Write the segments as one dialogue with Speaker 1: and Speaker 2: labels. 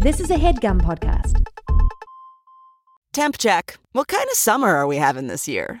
Speaker 1: This is a headgum podcast.
Speaker 2: Temp check. What kind of summer are we having this year?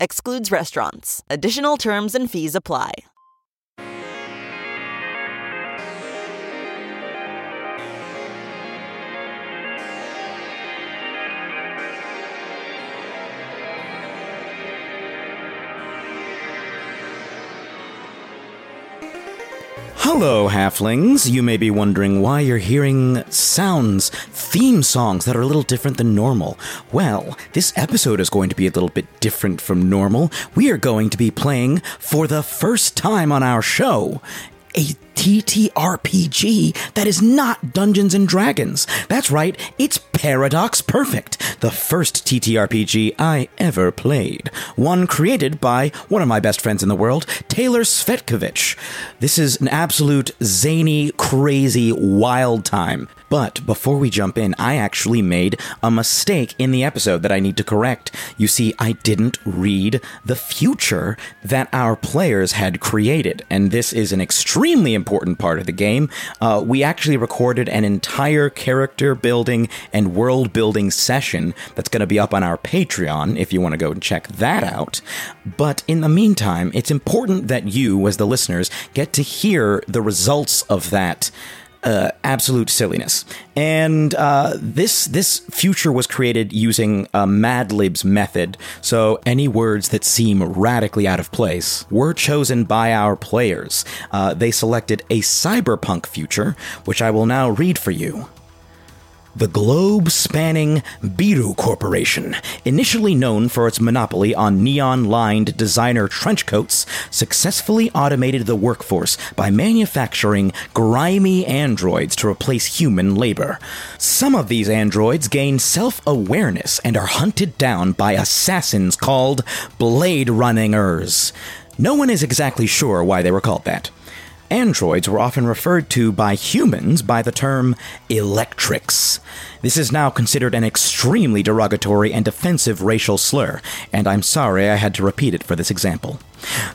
Speaker 2: Excludes restaurants. Additional terms and fees apply.
Speaker 3: Hello, halflings. You may be wondering why you're hearing sounds, theme songs that are a little different than normal. Well, this episode is going to be a little bit different from normal. We are going to be playing for the first time on our show a TTRPG that is not Dungeons and Dragons. That's right, it's Paradox Perfect, the first TTRPG I ever played. One created by one of my best friends in the world, Taylor Svetkovich. This is an absolute zany, crazy, wild time. But before we jump in, I actually made a mistake in the episode that I need to correct. You see, I didn't read the future that our players had created, and this is an extremely important part of the game. Uh, we actually recorded an entire character building and world building session that's going to be up on our Patreon if you want to go and check that out. But in the meantime, it's important that you, as the listeners, get to hear the results of that uh, absolute silliness. And uh, this this future was created using a Mad Libs method. So any words that seem radically out of place were chosen by our players. Uh, they selected a cyberpunk future, which I will now read for you. The globe spanning Biru Corporation, initially known for its monopoly on neon lined designer trench coats, successfully automated the workforce by manufacturing grimy androids to replace human labor. Some of these androids gain self awareness and are hunted down by assassins called Blade Runningers. No one is exactly sure why they were called that. Androids were often referred to by humans by the term electrics. This is now considered an extremely derogatory and offensive racial slur, and I'm sorry I had to repeat it for this example.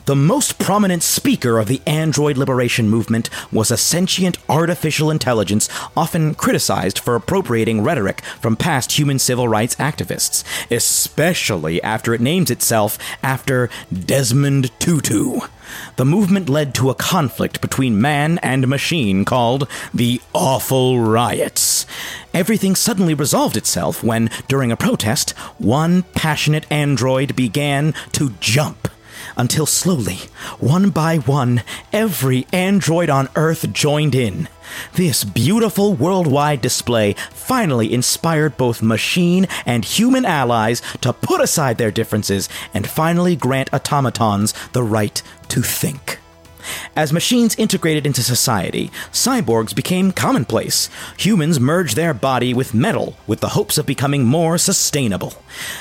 Speaker 3: The most prominent speaker of the android liberation movement was a sentient artificial intelligence often criticized for appropriating rhetoric from past human civil rights activists, especially after it names itself after Desmond Tutu. The movement led to a conflict between man and machine called the Awful Riots. Everything suddenly resolved itself when, during a protest, one passionate android began to jump. Until slowly, one by one, every android on Earth joined in. This beautiful worldwide display finally inspired both machine and human allies to put aside their differences and finally grant automatons the right to think. As machines integrated into society, cyborgs became commonplace. Humans merged their body with metal with the hopes of becoming more sustainable.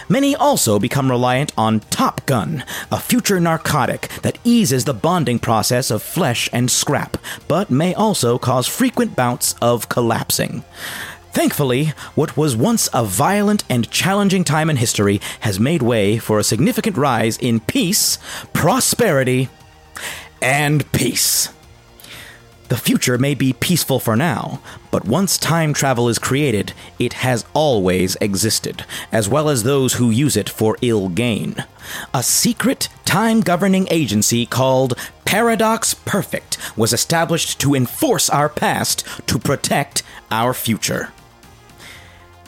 Speaker 3: Many also become reliant on Top Gun, a future narcotic that eases the bonding process of flesh and scrap, but may also cause frequent bouts of collapsing. Thankfully, what was once a violent and challenging time in history has made way for a significant rise in peace, prosperity, and peace. The future may be peaceful for now, but once time travel is created, it has always existed, as well as those who use it for ill gain. A secret, time governing agency called Paradox Perfect was established to enforce our past to protect our future.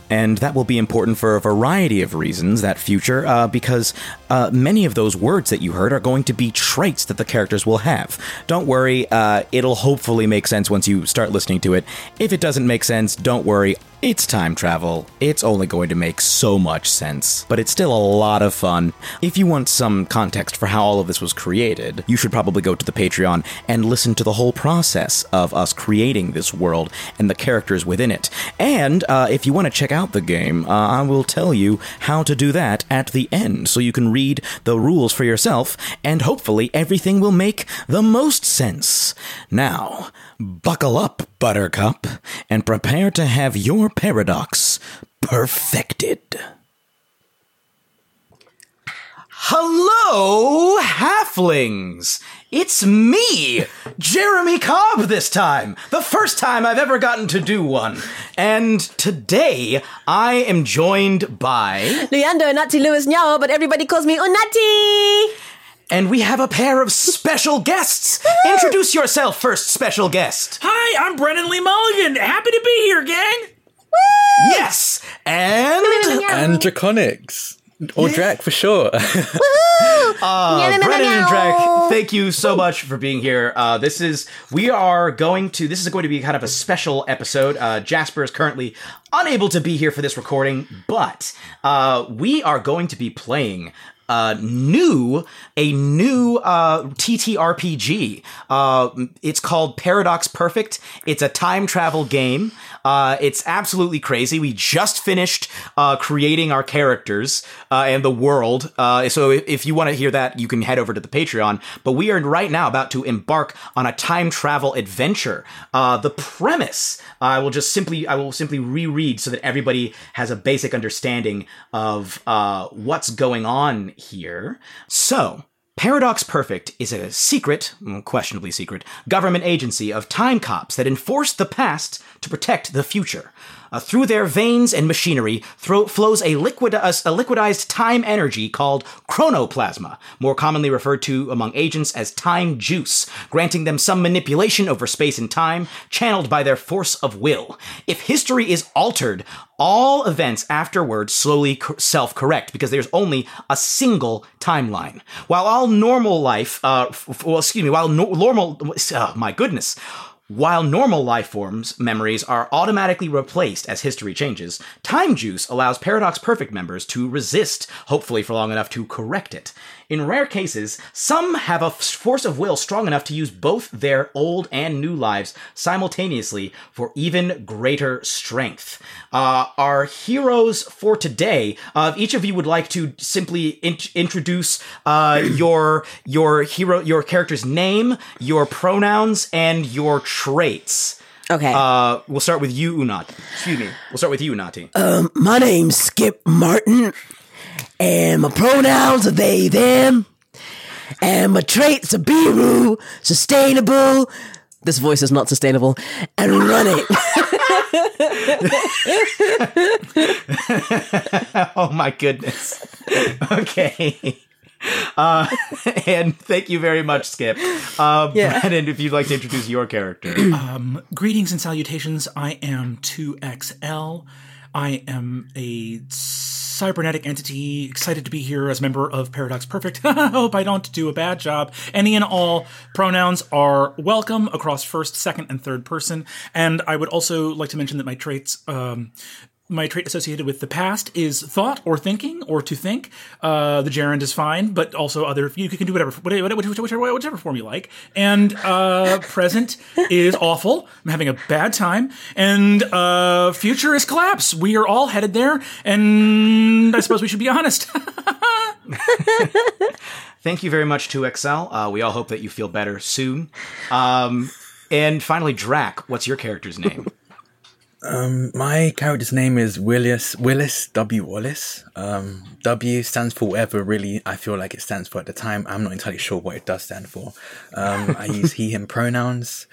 Speaker 3: And that will be important for a variety of reasons, that future, uh, because uh, many of those words that you heard are going to be traits that the characters will have. Don't worry, uh, it'll hopefully make sense once you start listening to it. If it doesn't make sense, don't worry. It's time travel. It's only going to make so much sense, but it's still a lot of fun. If you want some context for how all of this was created, you should probably go to the Patreon and listen to the whole process of us creating this world and the characters within it. And uh, if you want to check out the game, uh, I will tell you how to do that at the end so you can read the rules for yourself and hopefully everything will make the most sense. Now, buckle up, Buttercup, and prepare to have your paradox perfected. Hello, halflings! It's me, Jeremy Cobb, this time. The first time I've ever gotten to do one. And today, I am joined by.
Speaker 4: Leander, Nati Lewis Nyao, but everybody calls me Unati.
Speaker 3: And we have a pair of special guests. Introduce yourself first, special guest.
Speaker 5: Hi, I'm Brennan Lee Mulligan. Happy to be here, gang.
Speaker 3: Yes, and
Speaker 6: and Drakoniques. Or Drac for sure.
Speaker 3: uh, Brennan and Drac, thank you so much for being here. Uh, this is we are going to this is going to be kind of a special episode. Uh, Jasper is currently unable to be here for this recording, but uh, we are going to be playing uh, new a new uh, TTRPG. Uh, it's called Paradox Perfect. It's a time travel game. Uh, it's absolutely crazy. We just finished uh, creating our characters uh, and the world. So if, if you want to hear that, you can head over to the Patreon. But we are right now about to embark on a time travel adventure. The premise I will just simply I will simply reread so that everybody has a basic understanding of what's going on here. So. Paradox Perfect is a secret, mm, questionably secret, government agency of time cops that enforce the past to protect the future. Uh, through their veins and machinery thro- flows a, liquid- a, a liquidized time energy called chronoplasma, more commonly referred to among agents as time juice, granting them some manipulation over space and time, channeled by their force of will. If history is altered, all events afterward slowly self correct because there's only a single timeline. While all normal life, uh, f- well, excuse me, while no- normal, oh, my goodness, while normal life forms memories are automatically replaced as history changes, Time Juice allows Paradox Perfect members to resist, hopefully for long enough to correct it. In rare cases, some have a force of will strong enough to use both their old and new lives simultaneously for even greater strength. Uh, our heroes for today, uh, if each of you would like to simply in- introduce uh, your your hero, your character's name, your pronouns, and your traits.
Speaker 4: Okay.
Speaker 3: Uh, we'll start with you, Unati. Excuse me. We'll start with you, Unati.
Speaker 7: Um, my name's Skip Martin, and my pronouns are they, them, and my traits are Biru, sustainable.
Speaker 4: This voice is not sustainable.
Speaker 7: And run it.
Speaker 3: oh my goodness. Okay. Uh, and thank you very much, Skip. Uh,
Speaker 4: Yeah.
Speaker 3: Brennan, if you'd like to introduce your character.
Speaker 5: Greetings and salutations. I am 2XL. I am a cybernetic entity, excited to be here as member of Paradox Perfect. Hope I don't do a bad job. Any and all pronouns are welcome across first, second, and third person. And I would also like to mention that my traits, um, my trait associated with the past is thought or thinking or to think. Uh, the gerund is fine, but also other you can do whatever whatever whichever, whichever form you like. And uh, present is awful. I'm having a bad time. And uh, future is collapse. We are all headed there, and I suppose we should be honest.
Speaker 3: Thank you very much 2XL. Uh, we all hope that you feel better soon. Um, and finally, Drac, what's your character's name?
Speaker 6: My character's name is Willis Willis W Wallace. Um, w stands for whatever really I feel like it stands for at the time. I'm not entirely sure what it does stand for. Um, I use he him pronouns,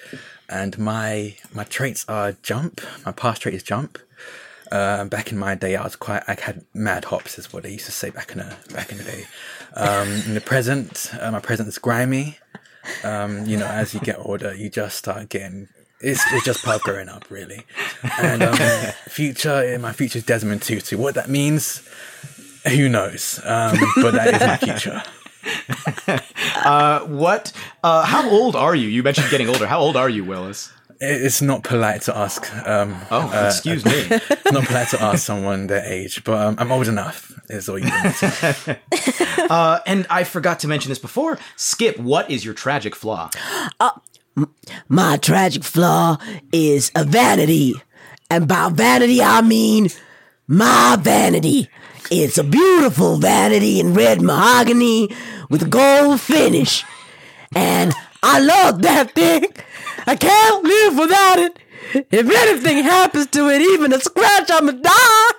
Speaker 6: and my my traits are jump. My past trait is jump. Uh, back in my day, I was quite. I had mad hops, is what they used to say back in the back in the day. Um, in the present, uh, my present is grimy. Um, you know, as you get older, you just start getting. It's, it's just part of growing up, really. And um, future, my future is Desmond Tutu. What that means, Who knows? Um, but that is my future.
Speaker 3: What? Uh, how old are you? You mentioned getting older. How old are you, Willis?
Speaker 6: It's not polite to ask. Um,
Speaker 3: Oh, excuse me.
Speaker 6: it's not polite to ask someone their age, but um, I'm old enough. Is all you need to.
Speaker 3: Uh, and I forgot to mention this before. Skip, what is your tragic flaw?
Speaker 7: My tragic flaw is a vanity. And by vanity, I mean my vanity. It's a beautiful vanity in red mahogany with a gold finish. And I love that thing. I can't live without it. If anything happens to it, even a scratch, I'ma die.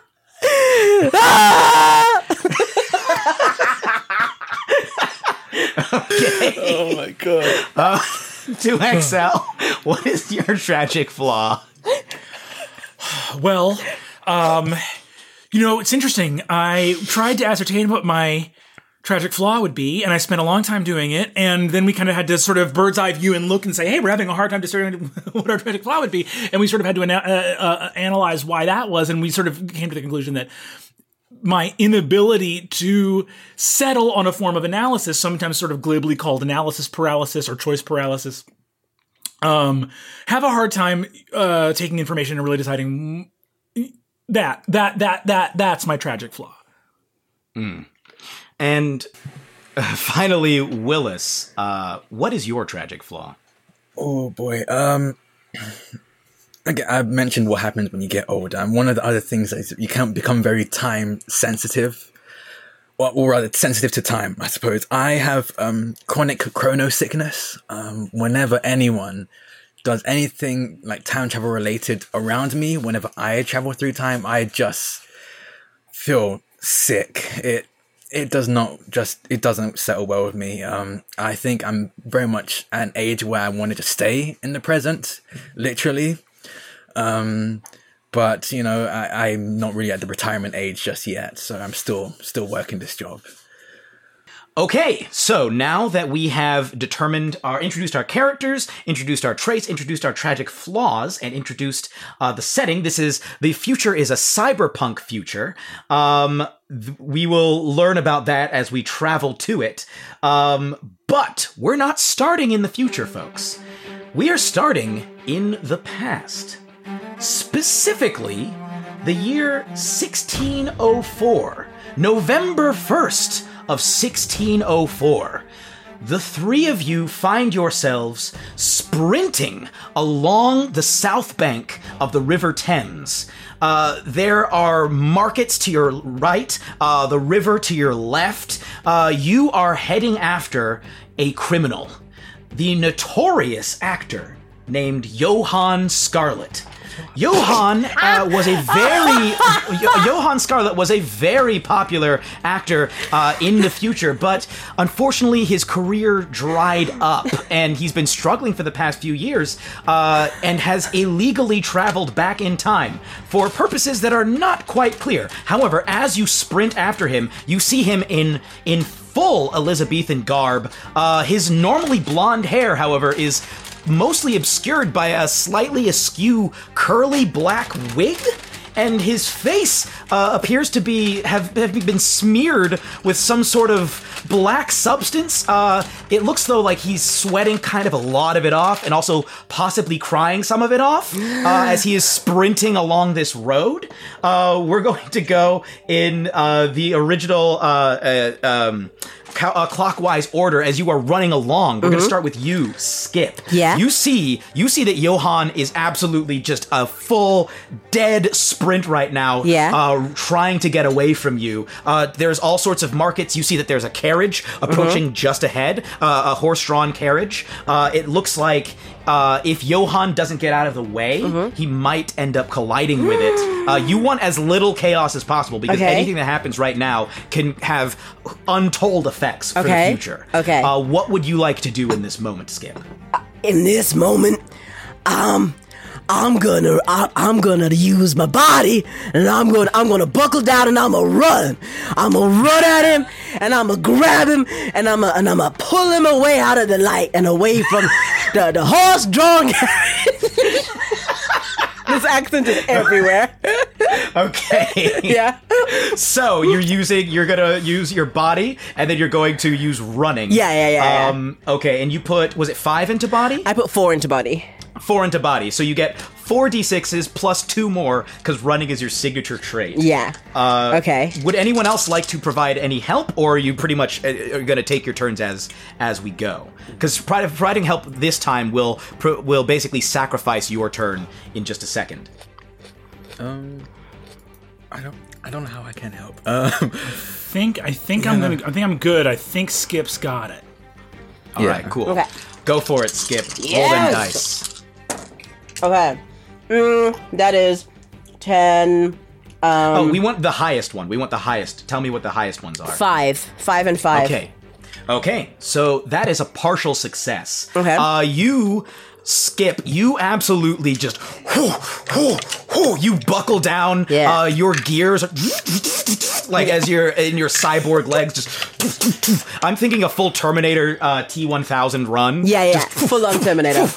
Speaker 7: Ah!
Speaker 6: oh my god!
Speaker 3: 2XL, what is your tragic flaw?
Speaker 5: Well, um, you know, it's interesting. I tried to ascertain what my tragic flaw would be, and I spent a long time doing it. And then we kind of had to sort of bird's eye view and look and say, "Hey, we're having a hard time discerning what our tragic flaw would be." And we sort of had to ana- uh, uh, analyze why that was, and we sort of came to the conclusion that my inability to settle on a form of analysis, sometimes sort of glibly called analysis paralysis or choice paralysis, um, have a hard time uh, taking information and really deciding that that that that that's my tragic flaw. Mm.
Speaker 3: And uh, finally, Willis, uh, what is your tragic flaw?
Speaker 6: Oh boy. Um, again, I mentioned what happens when you get older, and one of the other things is you can't become very time sensitive, or, or rather sensitive to time. I suppose I have um, chronic chrono sickness. Um, whenever anyone does anything like time travel related around me, whenever I travel through time, I just feel sick. It it does not just it doesn't settle well with me. Um, I think I'm very much at an age where I wanted to stay in the present, literally. Um, but you know, I, I'm not really at the retirement age just yet, so I'm still still working this job.
Speaker 3: Okay, so now that we have determined our introduced our characters, introduced our traits, introduced our tragic flaws, and introduced uh, the setting, this is the future is a cyberpunk future. Um, th- we will learn about that as we travel to it. Um, but we're not starting in the future, folks. We are starting in the past. Specifically, the year 1604, November 1st of 1604. The three of you find yourselves sprinting along the south bank of the River Thames. Uh, there are markets to your right, uh, the river to your left. Uh, you are heading after a criminal, the notorious actor named Johann Scarlett. Johann uh, was a very Johan Scarlett was a very popular actor uh, in the future, but unfortunately his career dried up, and he's been struggling for the past few years, uh, and has illegally traveled back in time for purposes that are not quite clear. However, as you sprint after him, you see him in in full Elizabethan garb. Uh, his normally blonde hair, however, is mostly obscured by a slightly askew curly black wig and his face uh, appears to be have, have been smeared with some sort of black substance. Uh, it looks though like he's sweating kind of a lot of it off, and also possibly crying some of it off uh, as he is sprinting along this road. Uh, we're going to go in uh, the original. Uh, um, co- uh, clockwise order as you are running along. We're going to start with you, Skip.
Speaker 8: Yeah.
Speaker 3: You see, you see that Johan is absolutely just a full dead sprint right now.
Speaker 8: Yeah.
Speaker 3: Uh, trying to get away from you. Uh, there's all sorts of markets. You see that there's a carriage approaching just ahead, uh, a horse-drawn carriage. Uh, it looks like. Uh, if Johan doesn't get out of the way, he might end up colliding with it. Uh, you want as little chaos as possible because
Speaker 8: Okay.
Speaker 3: anything that happens right now can have untold effects for
Speaker 8: Okay.
Speaker 3: the future.
Speaker 8: Okay.
Speaker 3: Uh, what would you like to do in this moment, Skip?
Speaker 7: in this moment, um, I'm gonna, I, I'm gonna use my body, and I'm gonna, I'm gonna buckle down, and I'm gonna run. I'm gonna run at him, and I'm gonna grab him, and I'm gonna, and I'm gonna pull him away out of the light and away from the the horse-drawn carriage.
Speaker 8: This accent is everywhere.
Speaker 3: Okay.
Speaker 8: yeah.
Speaker 3: so you're using you're gonna use your body and then you're going to use running.
Speaker 7: Yeah, yeah, yeah, yeah.
Speaker 3: Um okay, and you put was it five into body?
Speaker 7: I put four into body.
Speaker 3: Four into body. So you get four d6s plus two more because running is your signature trait.
Speaker 7: Yeah.
Speaker 3: Uh,
Speaker 7: Okay.
Speaker 3: Would anyone else like to provide any help, or are you pretty much uh, going to take your turns as as we go? Because providing help this time will pro- will basically sacrifice your turn in just a second.
Speaker 6: Um, I don't. I don't know how I can help. Um,
Speaker 5: think I think I'm gonna I think I'm good. I think Skip's got it.
Speaker 3: All
Speaker 6: Yeah.
Speaker 3: right, cool.
Speaker 7: Okay.
Speaker 3: Go for it, Skip. Roll them dice.
Speaker 7: Okay. Mm, that is ten. Um,
Speaker 3: oh, we want the highest one. We want the highest. Tell me what the highest ones are.
Speaker 7: five. Five and five.
Speaker 3: Okay. Okay. So that is a partial success.
Speaker 7: Okay.
Speaker 3: Uh, you, Skip, you absolutely just, whoo, whoo, whoo, you buckle down.
Speaker 7: Yeah.
Speaker 3: Uh, your gears, are like as you're in your cyborg legs, just. I'm thinking a full Terminator uh, T1000 run.
Speaker 7: Yeah, yeah. Full on Terminator.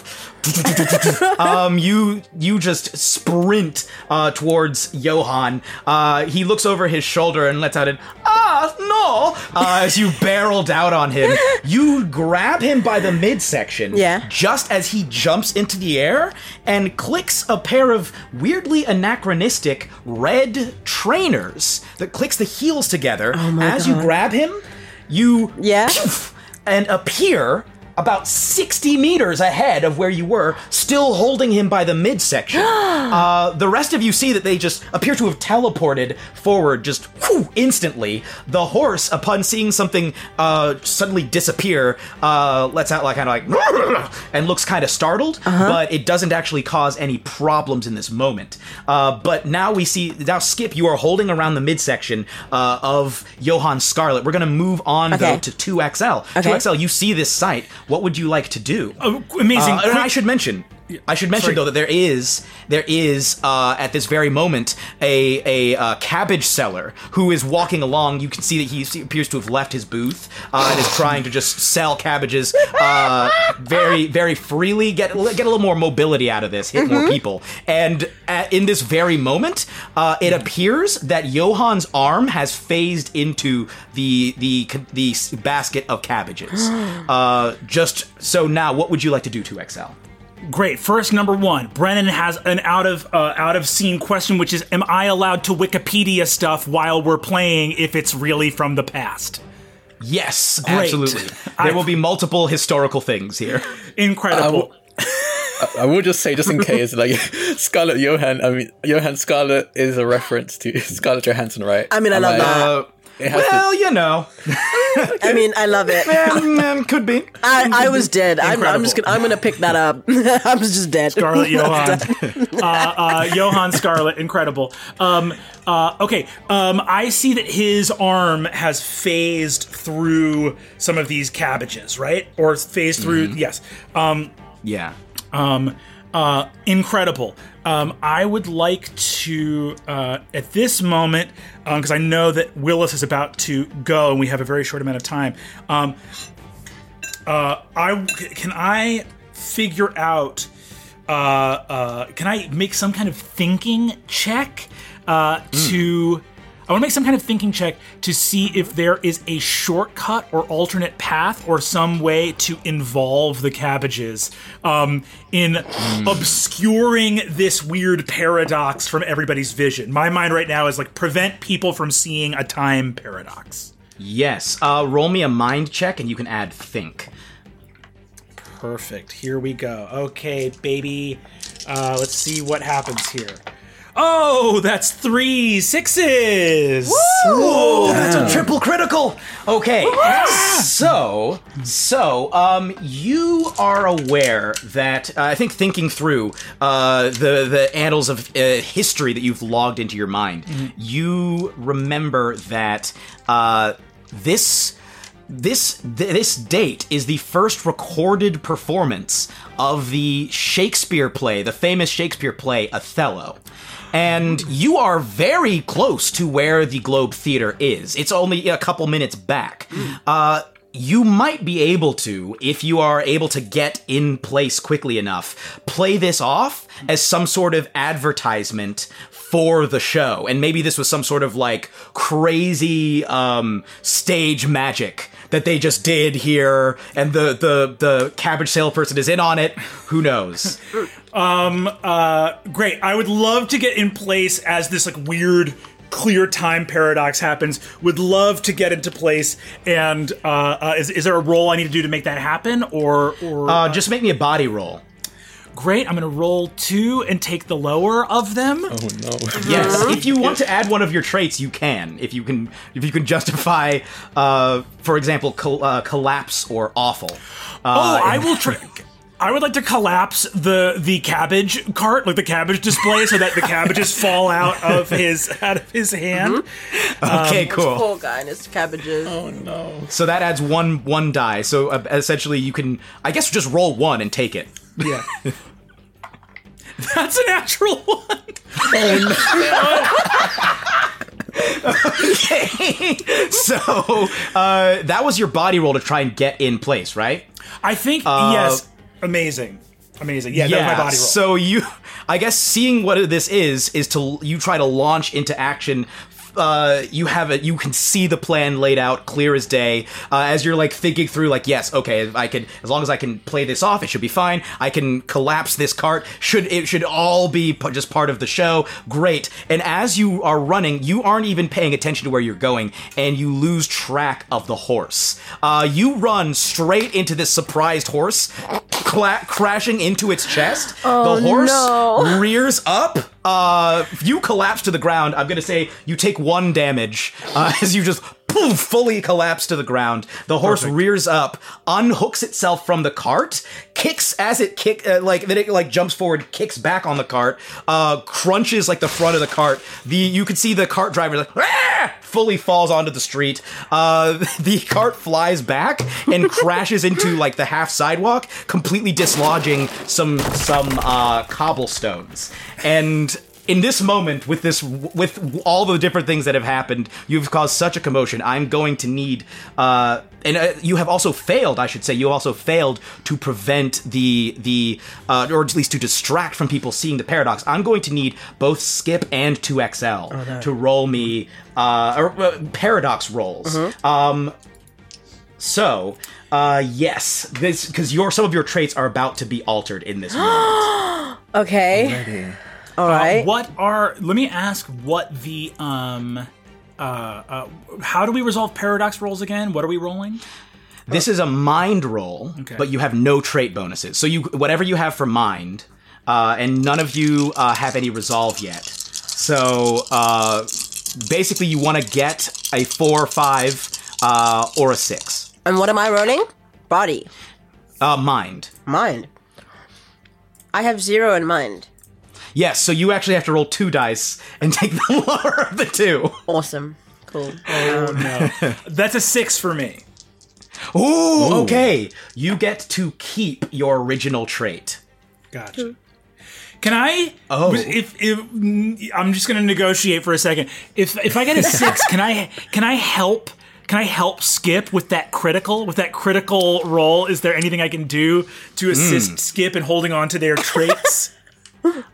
Speaker 3: um, you you just sprint uh, towards Johan. Uh, he looks over his shoulder and lets out an ah no uh, as you barrel out on him. You grab him by the midsection,
Speaker 7: Yeah.
Speaker 3: just as he jumps into the air and clicks a pair of weirdly anachronistic red trainers that clicks the heels together. Oh as you grab him, you
Speaker 7: Yeah.
Speaker 3: poof, and appear about 60 meters ahead of where you were, still holding him by the midsection. uh, the rest of you see that they just appear to have teleported forward just whew, instantly. The horse, upon seeing something uh, suddenly disappear, uh, lets out like kind of like and looks kind of startled, but it doesn't actually cause any problems in this moment. Uh, but now we see now Skip, you are holding around the midsection uh, of Johann Scarlet. We're gonna move on
Speaker 7: Okay.
Speaker 3: though to 2XL.
Speaker 7: Okay.
Speaker 3: 2XL, you see this sight. What would you like to do?
Speaker 5: Oh, amazing!
Speaker 3: Uh, and I should mention. I should mention
Speaker 5: Sorry.
Speaker 3: though that there is there is uh, at this very moment a a uh, cabbage seller who is walking along. You can see that he appears to have left his booth uh, and is trying to just sell cabbages uh, very very freely. Get get a little more mobility out of this. Hit more people. And at, in this very moment, uh, it appears that Johann's arm has phased into the the the basket of cabbages. Uh, just so now, what would you like to do 2XL?
Speaker 5: Great. First, number one, Brennan has an out of uh, out of scene question, which is, "Am I allowed to Wikipedia stuff while we're playing if it's really from the past?"
Speaker 3: Yes,
Speaker 5: Great.
Speaker 3: absolutely.
Speaker 5: I-
Speaker 3: There will be multiple historical things here.
Speaker 5: Incredible.
Speaker 6: I will just say, just in case, like Scarlett Johansson. I mean, Johann Scarlett is a reference to Scarlett Johansson, right?
Speaker 7: I mean, I
Speaker 6: Am
Speaker 7: love that.
Speaker 3: Uh,
Speaker 6: It has
Speaker 3: well, you know,
Speaker 7: I mean, I love it.
Speaker 3: Mm, um, could be.
Speaker 7: I, I was dead. I'm, I'm just gonna I'm gonna pick that up. I'm just dead.
Speaker 5: Scarlet Johan. uh, uh, Johan Scarlet, incredible. Um, uh, okay, um, I see that his arm has phased through some of these cabbages, right? Or phased through, yes. Um,
Speaker 3: Yeah.
Speaker 5: um, uh, incredible. Um, I would like to, uh, at this moment, because I know that Willis is about to go and we have a very short amount of time. Um, uh, I can I figure out? Uh, uh, can I make some kind of thinking check uh, to? I want to make some kind of thinking check to see if there is a shortcut or alternate path or some way to involve the cabbages um, in obscuring this weird paradox from everybody's vision. My mind right now is like prevent people from seeing a time paradox.
Speaker 3: Yes. Uh, roll me a mind check, and you can add think.
Speaker 5: Perfect. Here we go. Okay, baby. Uh, let's see what happens here. Oh, that's three sixes.
Speaker 3: Oh, that's a triple critical. Okay, so so um, you are aware that uh, I think thinking through uh, the the annals of uh, history that you've logged into your mind, you remember that uh, this this th- this date is the first recorded performance of the Shakespeare play, the famous Shakespeare play Othello. And you are very close to where the Globe Theater is. It's only a couple minutes back. Uh, you might be able to, if you are able to get in place quickly enough, play this off as some sort of advertisement for the show. And maybe this was some sort of like crazy um, stage magic that they just did here, and the the the cabbage salesperson is in on it. Who knows? um.
Speaker 5: Uh, great. I would love to get in place as this like weird clear time paradox happens. Would love to get into place. And uh, uh, is, is there a role I need to do to make that happen, or or
Speaker 3: Uh, just make me a body roll.
Speaker 5: great? I'm gonna roll two and take the lower of them.
Speaker 6: Oh no.
Speaker 3: Yes, if you want to add one of your traits, you can. If you can, if you can justify, uh, for example, col- uh, collapse or awful.
Speaker 5: oh,
Speaker 3: Uh,
Speaker 5: I will try. I would like to collapse the the cabbage cart, like the cabbage display, so that the cabbages fall out of his out of his hand.
Speaker 3: okay, cool.
Speaker 7: Poor guy and his cabbages.
Speaker 6: Oh no.
Speaker 3: So that adds one one die. So uh, essentially, you can, I guess, just roll one and take it.
Speaker 5: Yeah. That's a natural one. Oh no! Okay.
Speaker 3: So uh, that was your body roll to try and get in place, right?
Speaker 5: I think yes. Amazing. Amazing. Yeah, that was my body roll.
Speaker 3: So you, I guess, seeing what this is is to you try to launch into action. Uh, you have it. You can see the plan laid out, clear as day. Uh, as you're like thinking through, like, yes, okay, I could, as long as I can play this off, it should be fine. I can collapse this cart. Should it should all be p- just part of the show? Great. And as you are running, you aren't even paying attention to where you're going, and you lose track of the horse. Uh, you run straight into this surprised horse, cla- crashing into its chest. the horse
Speaker 7: no.
Speaker 3: rears up. Uh, you collapse to the ground. I'm gonna say you take one damage uh, as you just poof, fully collapse to the ground. The horse rears up, unhooks itself from the cart, kicks as it kick uh, like then it like jumps forward, kicks back on the cart, uh, crunches like the front of the cart. The you can see the cart driver like "Ah!" Fully falls onto the street. Uh, the cart flies back and crashes into like the half sidewalk, completely dislodging some some uh, cobblestones. And in this moment, with this, with all the different things that have happened, you've caused such a commotion. I'm going to need, uh, and uh, you have also failed. I should say, you also failed to prevent the the, uh, or at least to distract from people seeing the paradox. I'm going to need both Skip and 2XL to roll me uh, or, uh, paradox rolls. Um, so, uh, yes, this because your some of your traits are about to be altered in this moment.
Speaker 7: Okay. All right.
Speaker 5: What are? Let me ask. What the um. Uh, uh, how do we resolve paradox rolls again? What are we rolling?
Speaker 3: This is a mind roll,
Speaker 5: Okay.
Speaker 3: but you have no trait bonuses. So you whatever you have for mind, uh, and none of you uh, have any resolve yet. So uh, basically, you want to get a four, five, uh, or a six.
Speaker 7: And what am I rolling? Body.
Speaker 3: Uh, mind.
Speaker 7: Mind. I have zero in mind.
Speaker 3: Yes. So you actually have to roll two dice and take the lower of the two.
Speaker 7: Awesome. Cool. Oh no.
Speaker 5: That's a six for me.
Speaker 3: Ooh, okay. You get to keep your original trait.
Speaker 5: Gotcha. Can I?
Speaker 3: Oh.
Speaker 5: if, if I'm just going to negotiate for a second. If if I get a six, can I can I help? Can I help Skip with that critical with that critical roll? Is there anything I can do to hmm. assist Skip in holding on to their traits?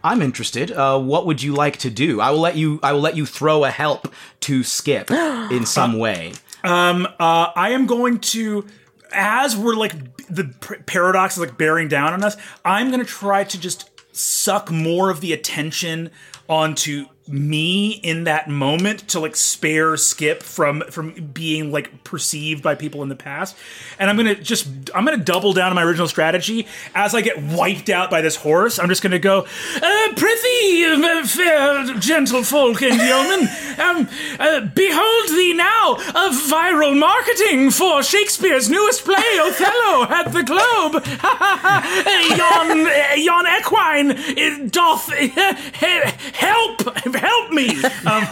Speaker 3: I'm interested. Uh, what would you like to do? I will let you. I will let you throw a help to Skip in some way.
Speaker 5: Uh, I am going to, as we're like the p- paradox is like bearing down on us. I'm going to try to just suck more of the attention onto me in that moment to like spare Skip from from being like perceived by people in the past. And I'm gonna just I'm gonna double down on my original strategy as I get wiped out by this horse. I'm just gonna go, uh, prithee, uh, fair gentle folk and yeomen, um, uh, behold thee now of viral marketing for Shakespeare's newest play, Othello, at the Globe. yon, uh, yon equine doth help, help me. Um,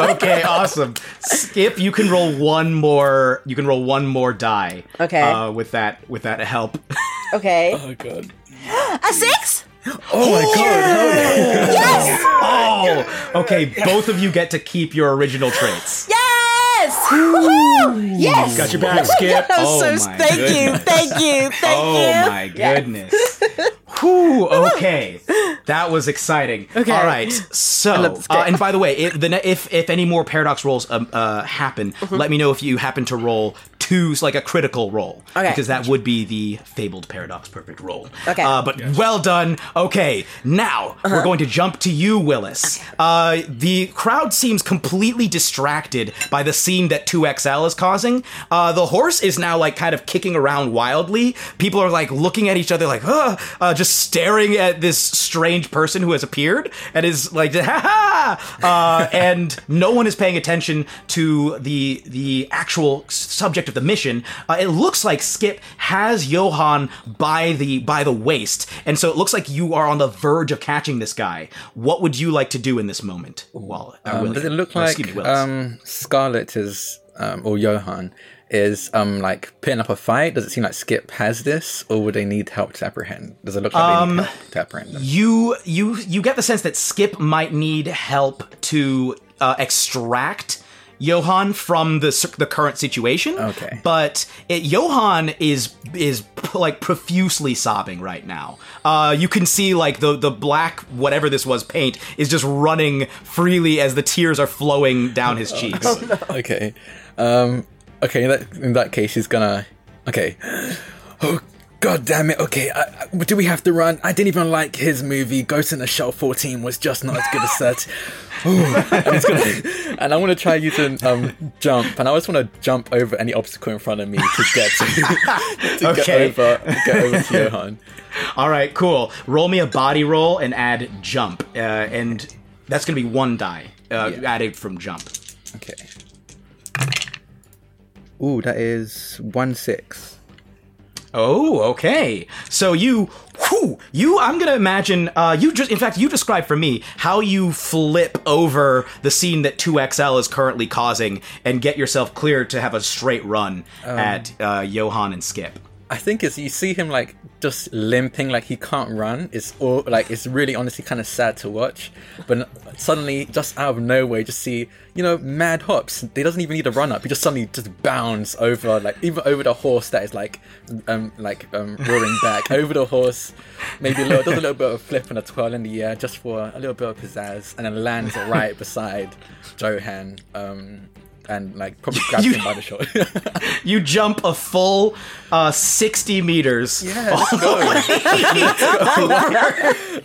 Speaker 3: Okay, awesome. Skip, you can roll one more. You can roll one more die.
Speaker 7: Okay.
Speaker 3: Uh, with that, with that help.
Speaker 7: Okay.
Speaker 6: Oh god.
Speaker 7: A six?
Speaker 6: Oh my god. Yes!
Speaker 3: Oh, okay. Both of you get to keep your original traits.
Speaker 7: Yes! Yes.
Speaker 5: Got your back, Skip.
Speaker 7: I'm
Speaker 3: Oh
Speaker 7: so
Speaker 3: my
Speaker 7: thank you, thank you, thank
Speaker 3: Oh
Speaker 7: you.
Speaker 3: Oh my goodness. Whew, okay. That was exciting.
Speaker 7: Okay.
Speaker 3: All right. So,
Speaker 7: love this game.
Speaker 3: uh, and by the way, if, the ne- if if any more paradox rolls um, uh, happen,
Speaker 7: Mm-hmm.
Speaker 3: let me know if you happen to roll two, like a critical roll,
Speaker 7: Okay.
Speaker 3: because that would be the fabled paradox perfect roll.
Speaker 7: Okay. Uh-huh.
Speaker 3: Uh, but well done. Okay. Now we're going to jump to you, Willis. Uh, the crowd seems completely distracted by the scene that 2XL is causing. Uh, the horse is now like kind of kicking around wildly. People are like looking at each other like, Ugh, uh, just staring at this strange person who has appeared and is like, ha ha! Uh, and no one is paying attention to the the actual subject of the mission. Uh, it looks like Skip has Johan by the by the waist, and so it looks like you are on the verge of catching this guy. What would you like to do in this moment? Well, uh,
Speaker 6: Um, does it look like um, Scarlett is, um, or Johan is um, like putting up a fight? Does it seem like Skip has this, or would they need help to apprehend? Does it look like they
Speaker 3: Um,
Speaker 6: need help to apprehend them?
Speaker 3: you you you get the sense that Skip might need help to uh, extract Johan from the the current situation.
Speaker 6: Okay.
Speaker 3: but it, Johan is is like profusely sobbing right now. Uh, you can see like the the black whatever this was paint is just running freely as the tears are flowing down his cheeks.
Speaker 6: Okay. Um, okay, in that, in that case, he's gonna. Okay. Oh, god damn it. Okay, I, I- do we have to run? I didn't even like his movie. Ghost in the Shell 14 was just not as good as that. Ooh, gonna, and I want to try using um, jump, and I just want to jump over any obstacle in front of me to get to, to
Speaker 3: Okay.
Speaker 6: get over, get over to Johan.
Speaker 3: All right, cool. Roll me a body roll and add jump, uh, and that's gonna be one die uh, added from jump.
Speaker 6: Okay. Ooh, that is one six.
Speaker 3: Oh, okay. So you, whew, you. I'm gonna imagine. Uh, you just, in fact, you describe for me how you flip over the scene that 2XL is currently causing and get yourself clear to have a straight run at uh, Johan and Skip.
Speaker 6: I think it's you see him like just limping, like he can't run. It's all like it's really honestly kind of sad to watch. But suddenly, just out of nowhere, just see you know mad hops. He doesn't even need a run up. He just suddenly just bounds over, like even over the horse that is like um like um roaring back over the horse. Maybe a little, does a little bit of flip and a twirl in the air just for a little bit of pizzazz, and then lands right beside Johan. Um. And like probably grabs
Speaker 3: You-
Speaker 6: him by the shoulder.
Speaker 3: You jump a full uh, 60 meters.
Speaker 6: Yeah.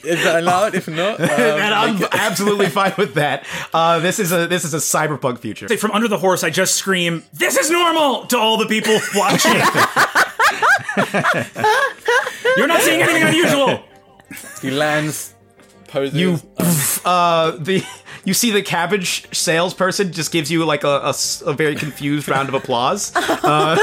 Speaker 6: Is that allowed? If not, um,
Speaker 3: and I'm absolutely fine with that. Uh, this is a this is a cyberpunk future.
Speaker 5: From under the horse, I just scream, "This is normal!" to all the people watching. You're not seeing anything unusual.
Speaker 6: he lands, poses.
Speaker 3: You,
Speaker 6: um,
Speaker 3: uh, the you see the cabbage salesperson just gives you like a, a s- a very confused round of applause, uh,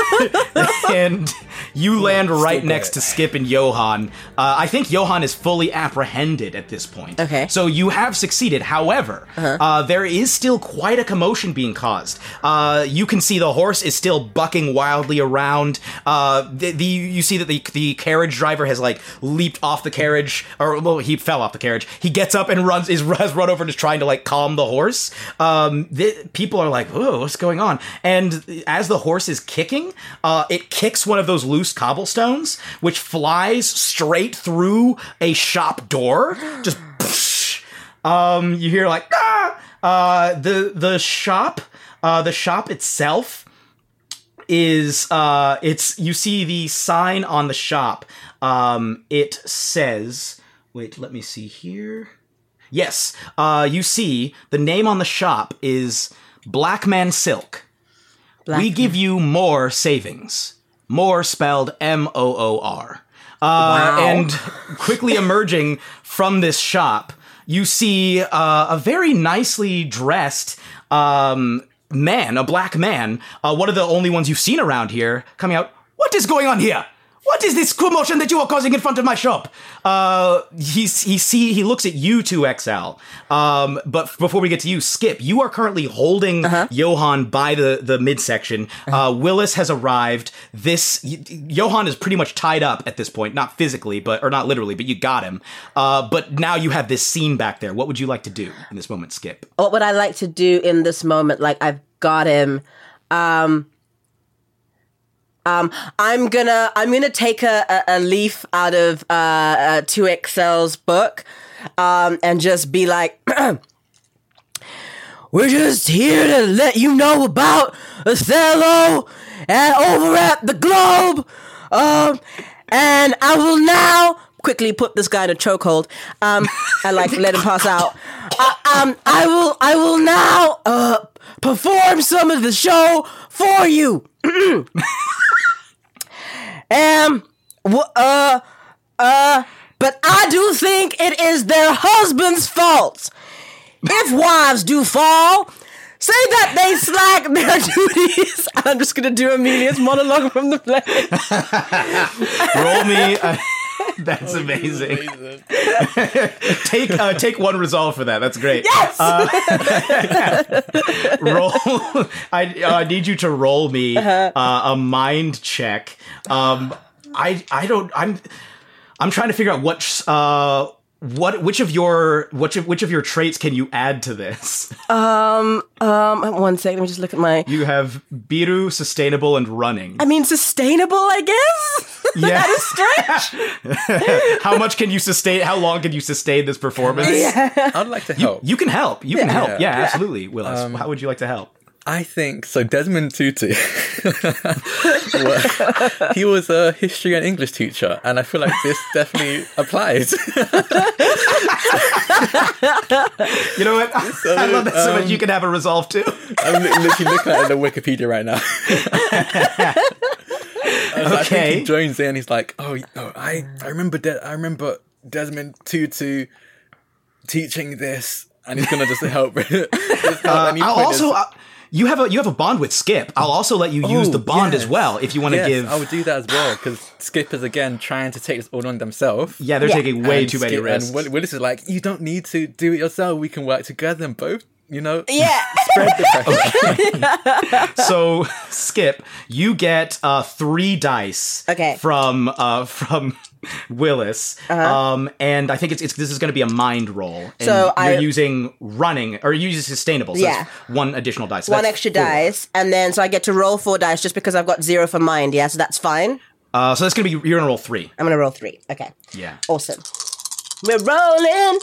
Speaker 3: and you land right
Speaker 6: got
Speaker 3: next
Speaker 6: it.
Speaker 3: to Skip and Johan. Uh, I think Johan is fully apprehended at this point.
Speaker 7: Okay.
Speaker 3: so you have succeeded. However, uh, there is still quite a commotion being caused. Uh, you can see the horse is still bucking wildly around. Uh, the, the you see that the the carriage driver has like leaped off the carriage, or well, he fell off the carriage. He gets up and runs is has run over and is trying to like calm the horse. Um, the, people are like, "Oh, what's going on?" And as the horse is kicking, uh, it kicks one of those loose cobblestones, which flies straight through a shop door. Just. Um, you hear like ah! Uh, the the shop, uh, the shop itself is uh, it's you see the sign on the shop. Um, it says, wait, let me see here. Yes, uh, you see the name on the shop is Black Man Silk. we give you more savings. More spelled M O O R. Uh, And quickly emerging from this shop, you see uh, a very nicely dressed um, man, a black man, uh, one of the only ones you've seen around here, coming out. What is going on here? What is this commotion that you are causing in front of my shop? Uh, he's, he see he looks at you two XL. Um, but before we get to you, Skip, you are currently holding Johan by the the midsection. Uh, Willis has arrived. This y- Johan is pretty much tied up at this point, not physically, but or not literally, but you got him. Uh, but now you have this scene back there. What would you like to do in this moment, Skip?
Speaker 7: what would I like to do in this moment? Like I've got him. Um, I'm gonna I'm gonna take a, a, leaf out of uh, uh, 2XL's book um, and just be like, "We're just here to let you know about Othello and over at the Globe." Um, and I will now quickly put this guy in a chokehold um, and like let him pass out. Uh, um, I will I will now uh, perform some of the show for you. W- uh, uh, but I do think it is their husband's fault. If wives do fall, say that they slack their duties. I'm just gonna do Emilia's monologue from the play.
Speaker 3: Roll me. that's amazing. take uh, take one resolve for that. That's great.
Speaker 7: Yes.
Speaker 3: roll. I uh, need you to roll me uh, a mind check. Um, I I don't. I'm I'm trying to figure out what uh what which of your which of, which of your traits can you add to this?
Speaker 7: Um, um, one second. Let me just look at my.
Speaker 3: You have Biru, sustainable, and running.
Speaker 7: I mean, sustainable. I guess.
Speaker 3: Yeah.
Speaker 7: that is strange.
Speaker 3: How much can you sustain? How long can you sustain this performance? Yeah.
Speaker 6: I'd like to help.
Speaker 3: You can help. You can help. Yeah,
Speaker 6: Yeah.
Speaker 3: absolutely, Willis. Um, how would you like to help?
Speaker 6: I think so. Desmond Tutu, he was a history and English teacher, and I feel like this definitely applies.
Speaker 3: You know what? Uh, I love that so much. Um, you can have a resolve too.
Speaker 6: I'm literally looking at the Wikipedia right now. And I think
Speaker 3: Okay.
Speaker 6: he joins in. He's like, "Oh, oh I, I remember, De- I remember Desmond Tutu teaching this, and he's gonna just help." just help any
Speaker 3: I'll also.
Speaker 6: is-
Speaker 3: Uh, you have a you have a bond with Skip. I'll also let you use
Speaker 6: Oh,
Speaker 3: the bond as well if you want to
Speaker 6: yes,
Speaker 3: give.
Speaker 6: I would do that as well because Skip is again trying to take this all on themselves.
Speaker 3: yeah, they're
Speaker 7: Yeah.
Speaker 3: taking way
Speaker 6: And
Speaker 3: too many risks.
Speaker 6: And Willis is like, "You don't need to do it yourself. We can work together and both, you know,
Speaker 7: Yeah.
Speaker 6: spread the pressure."
Speaker 3: so Skip, you get uh, three dice.
Speaker 7: Okay.
Speaker 3: From uh, from Willis, um, and I think it's, it's this is going to be a mind roll. And
Speaker 7: So
Speaker 3: you're
Speaker 7: I-
Speaker 3: using running or you're using sustainable. So
Speaker 7: Yeah.
Speaker 3: one additional dice. So
Speaker 7: One extra
Speaker 3: four.
Speaker 7: dice, and then so I get to roll four dice just because I've got zero for mind. Yeah, so that's fine.
Speaker 3: Uh, so that's going to be you're going to roll three.
Speaker 7: I'm gonna roll three. Okay.
Speaker 3: Yeah.
Speaker 7: Awesome. We're rolling.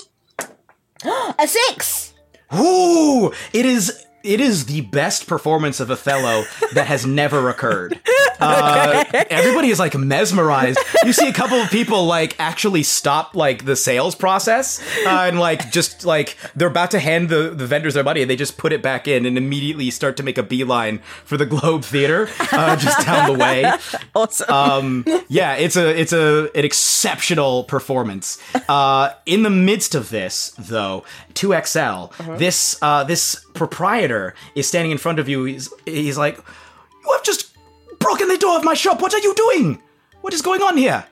Speaker 7: A six.
Speaker 3: Ooh, it is it is the best performance of Othello that has never occurred. Uh, everybody is like mesmerized. You see a couple of people like actually stop like the sales process uh, and like just like they're about to hand the, the vendors their money and they just put it back in and immediately start to make a beeline for the Globe Theater uh, just down the way.
Speaker 7: Awesome.
Speaker 3: Um, yeah, it's a it's a an exceptional performance. Uh, in the midst of this, though, 2XL, this uh, this proprietor is standing in front of you. He's he's like, "You have just broken the door of my shop. What are you doing? What is going on here?"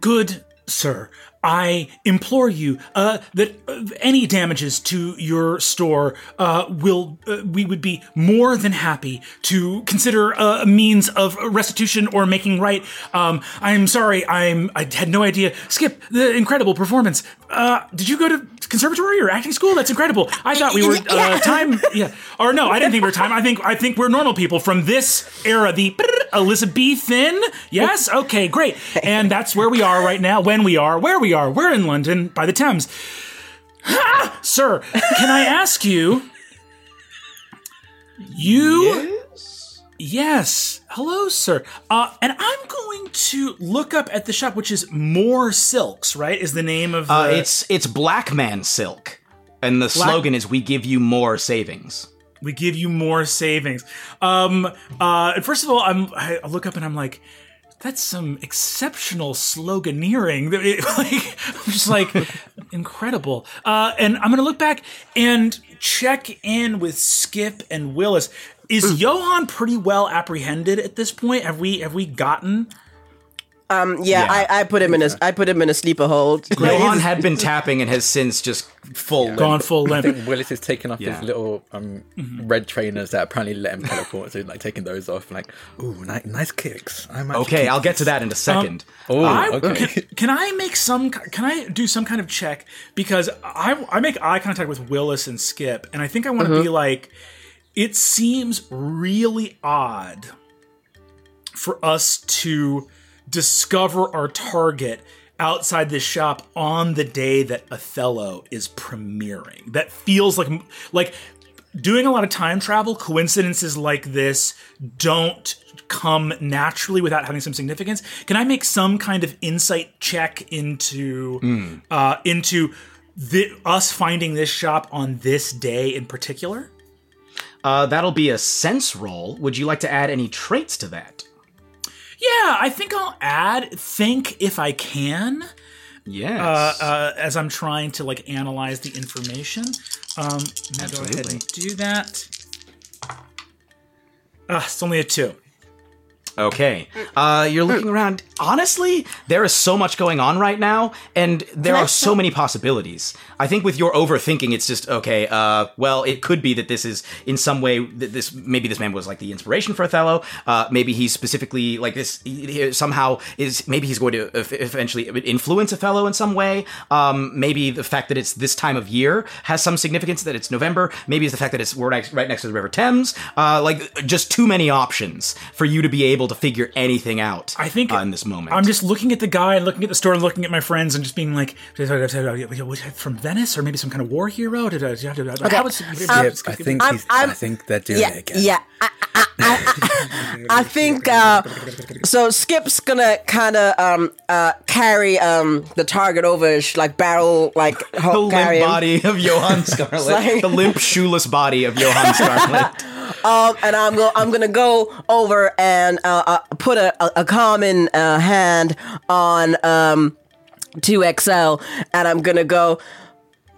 Speaker 5: Good sir, I implore you uh, that uh, any damages to your store uh, will uh, we would be more than happy to consider uh, a means of restitution or making right. Um, I'm sorry, I'm I had no idea. Skip the incredible performance. Uh, did you go to conservatory or acting school? That's incredible. I thought we were uh, time. Yeah, or no, I didn't think we were time. I think I think we're normal people from this era, the Elizabethan. Yes, okay, great. And that's where we are right now. When we are, where we are, we're in London by the Thames. Ha! Sir, can I ask you? You. Yes. Hello, sir. Uh, and I'm going to look up at the shop, which is More Silks, right? Is the name of the.
Speaker 3: Uh, it's it's Black Man Silk, and the slogan is "We give you more savings."
Speaker 5: we give you more savings. Um, uh, and first of all, I'm I look up and I'm like, that's some exceptional sloganeering. It- like, I'm just like incredible. Uh, and I'm gonna look back and check in with Skip and Willis. Is Johan pretty well apprehended at this point? Have we have we gotten?
Speaker 7: Um, yeah,
Speaker 3: Yeah.
Speaker 7: I, I put him in a I put him in a sleeper hold.
Speaker 3: Johan had been tapping and has since just full limp.
Speaker 5: Gone full
Speaker 6: I think Willis is taking off
Speaker 3: Yeah.
Speaker 6: his little um, red trainers that apparently let him teleport. So like taking those off, like, ooh, ni- nice kicks. I might
Speaker 3: Okay, I'll get to that in a second.
Speaker 6: Oh,
Speaker 5: I,
Speaker 6: okay.
Speaker 5: can, can I make some? Can I do some kind of check because I I make eye contact with Willis and Skip, and I think I want to be like, it seems really odd for us to discover our target outside this shop on the day that Othello is premiering. That feels like like doing a lot of time travel coincidences like this don't come naturally without having some significance. Can I make some kind of insight check into uh, into the, us finding this shop on this day in particular?
Speaker 3: Uh, that'll be a sense roll. Would you like to add any traits to that?
Speaker 5: Yeah, I think I'll add think if I can.
Speaker 3: Yes.
Speaker 5: Uh, uh, as I'm trying to like analyze the information. Um, I'm go ahead and do that. Ah, it's only a two.
Speaker 3: Okay. Uh, you're looking around. Honestly, there is so much going on right now, and there are so many possibilities. I think with your overthinking, it's just okay. Uh, well, it could be that this is in some way that this maybe this man was like the inspiration for Othello. Uh, maybe he's specifically like this he- he somehow is maybe he's going to eff- eventually influence Othello in some way. Um, maybe the fact that it's this time of year has some significance. That it's November. Maybe it's the fact that it's we're next, right next to the River Thames. Uh, like just too many options for you to be able to figure anything out.
Speaker 5: I think
Speaker 3: uh, in this moment.
Speaker 5: I'm just looking at the guy and looking at the store and looking at my friends and just being like, from Venice or maybe some kind of war hero. Okay.
Speaker 6: Yep, I think
Speaker 7: I'm-
Speaker 6: he's, I
Speaker 7: I'm-
Speaker 6: think they're doing
Speaker 7: yeah,
Speaker 6: it again.
Speaker 7: yeah. I, I, I, I, I think uh, so. Skip's gonna kind of um, uh, carry um, the target over, his, like barrel, like
Speaker 3: the limp
Speaker 7: carry him.
Speaker 3: body of Johann Scarlet.
Speaker 7: like-
Speaker 3: the limp, shoeless body of Johann Scarlet.
Speaker 7: Um, and I'm go. I'm gonna go over and uh, uh, put a, a, common uh, hand on um, two XL, and I'm gonna go.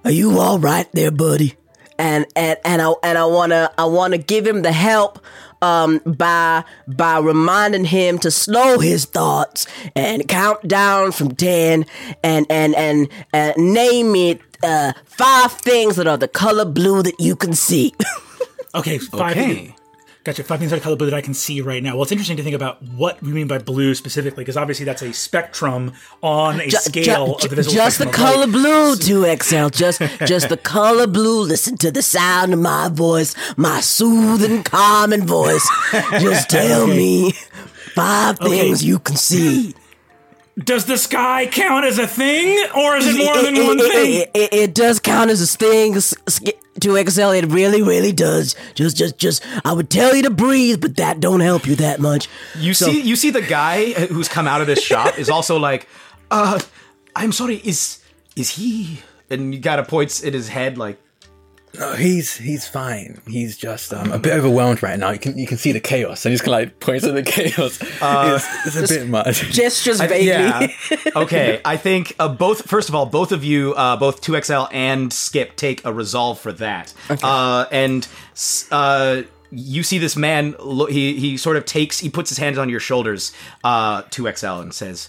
Speaker 9: Are you all right there, buddy?
Speaker 7: and and and I and I wanna I wanna give him the help um by by reminding him to slow his thoughts and count down from ten and and and, and name it uh five things that are the color blue that you can see.
Speaker 5: Okay, five.
Speaker 3: Okay.
Speaker 5: Gotcha. Five things I color blue that I can see right now. Well, it's interesting to think about what we mean by blue specifically, because obviously that's a spectrum on a
Speaker 7: Ju-
Speaker 5: scale
Speaker 7: ju-
Speaker 5: of the
Speaker 7: just the color blue, two XL. Just just the color blue. Listen to the sound of my voice, my soothing, calming voice. Just tell me five things you can see.
Speaker 5: Does the sky count as a thing, or is it more than
Speaker 7: it,
Speaker 5: one
Speaker 7: it,
Speaker 5: thing?
Speaker 7: It, it- it does count as a thing. s- s- To XL, it really, really does. Just, just, just. I would tell you to breathe, but that don't help you that much.
Speaker 3: You see, you see the guy who's come out of this shop is also like, uh, I'm sorry, is is he? And you got a points in his head like,
Speaker 6: No, he's he's fine. He's just um, a bit overwhelmed right now. You can you can see the chaos, and he's kind of like points at the chaos. it's, it's a bit much.
Speaker 7: Gestures vaguely.
Speaker 3: yeah. okay, I think uh, both. First of all, both of you, uh, both two XL and Skip, take a resolve for that. Uh, and uh, you see this man. Lo- he he sort of takes. He puts his hands on your shoulders. Uh, two XL and says.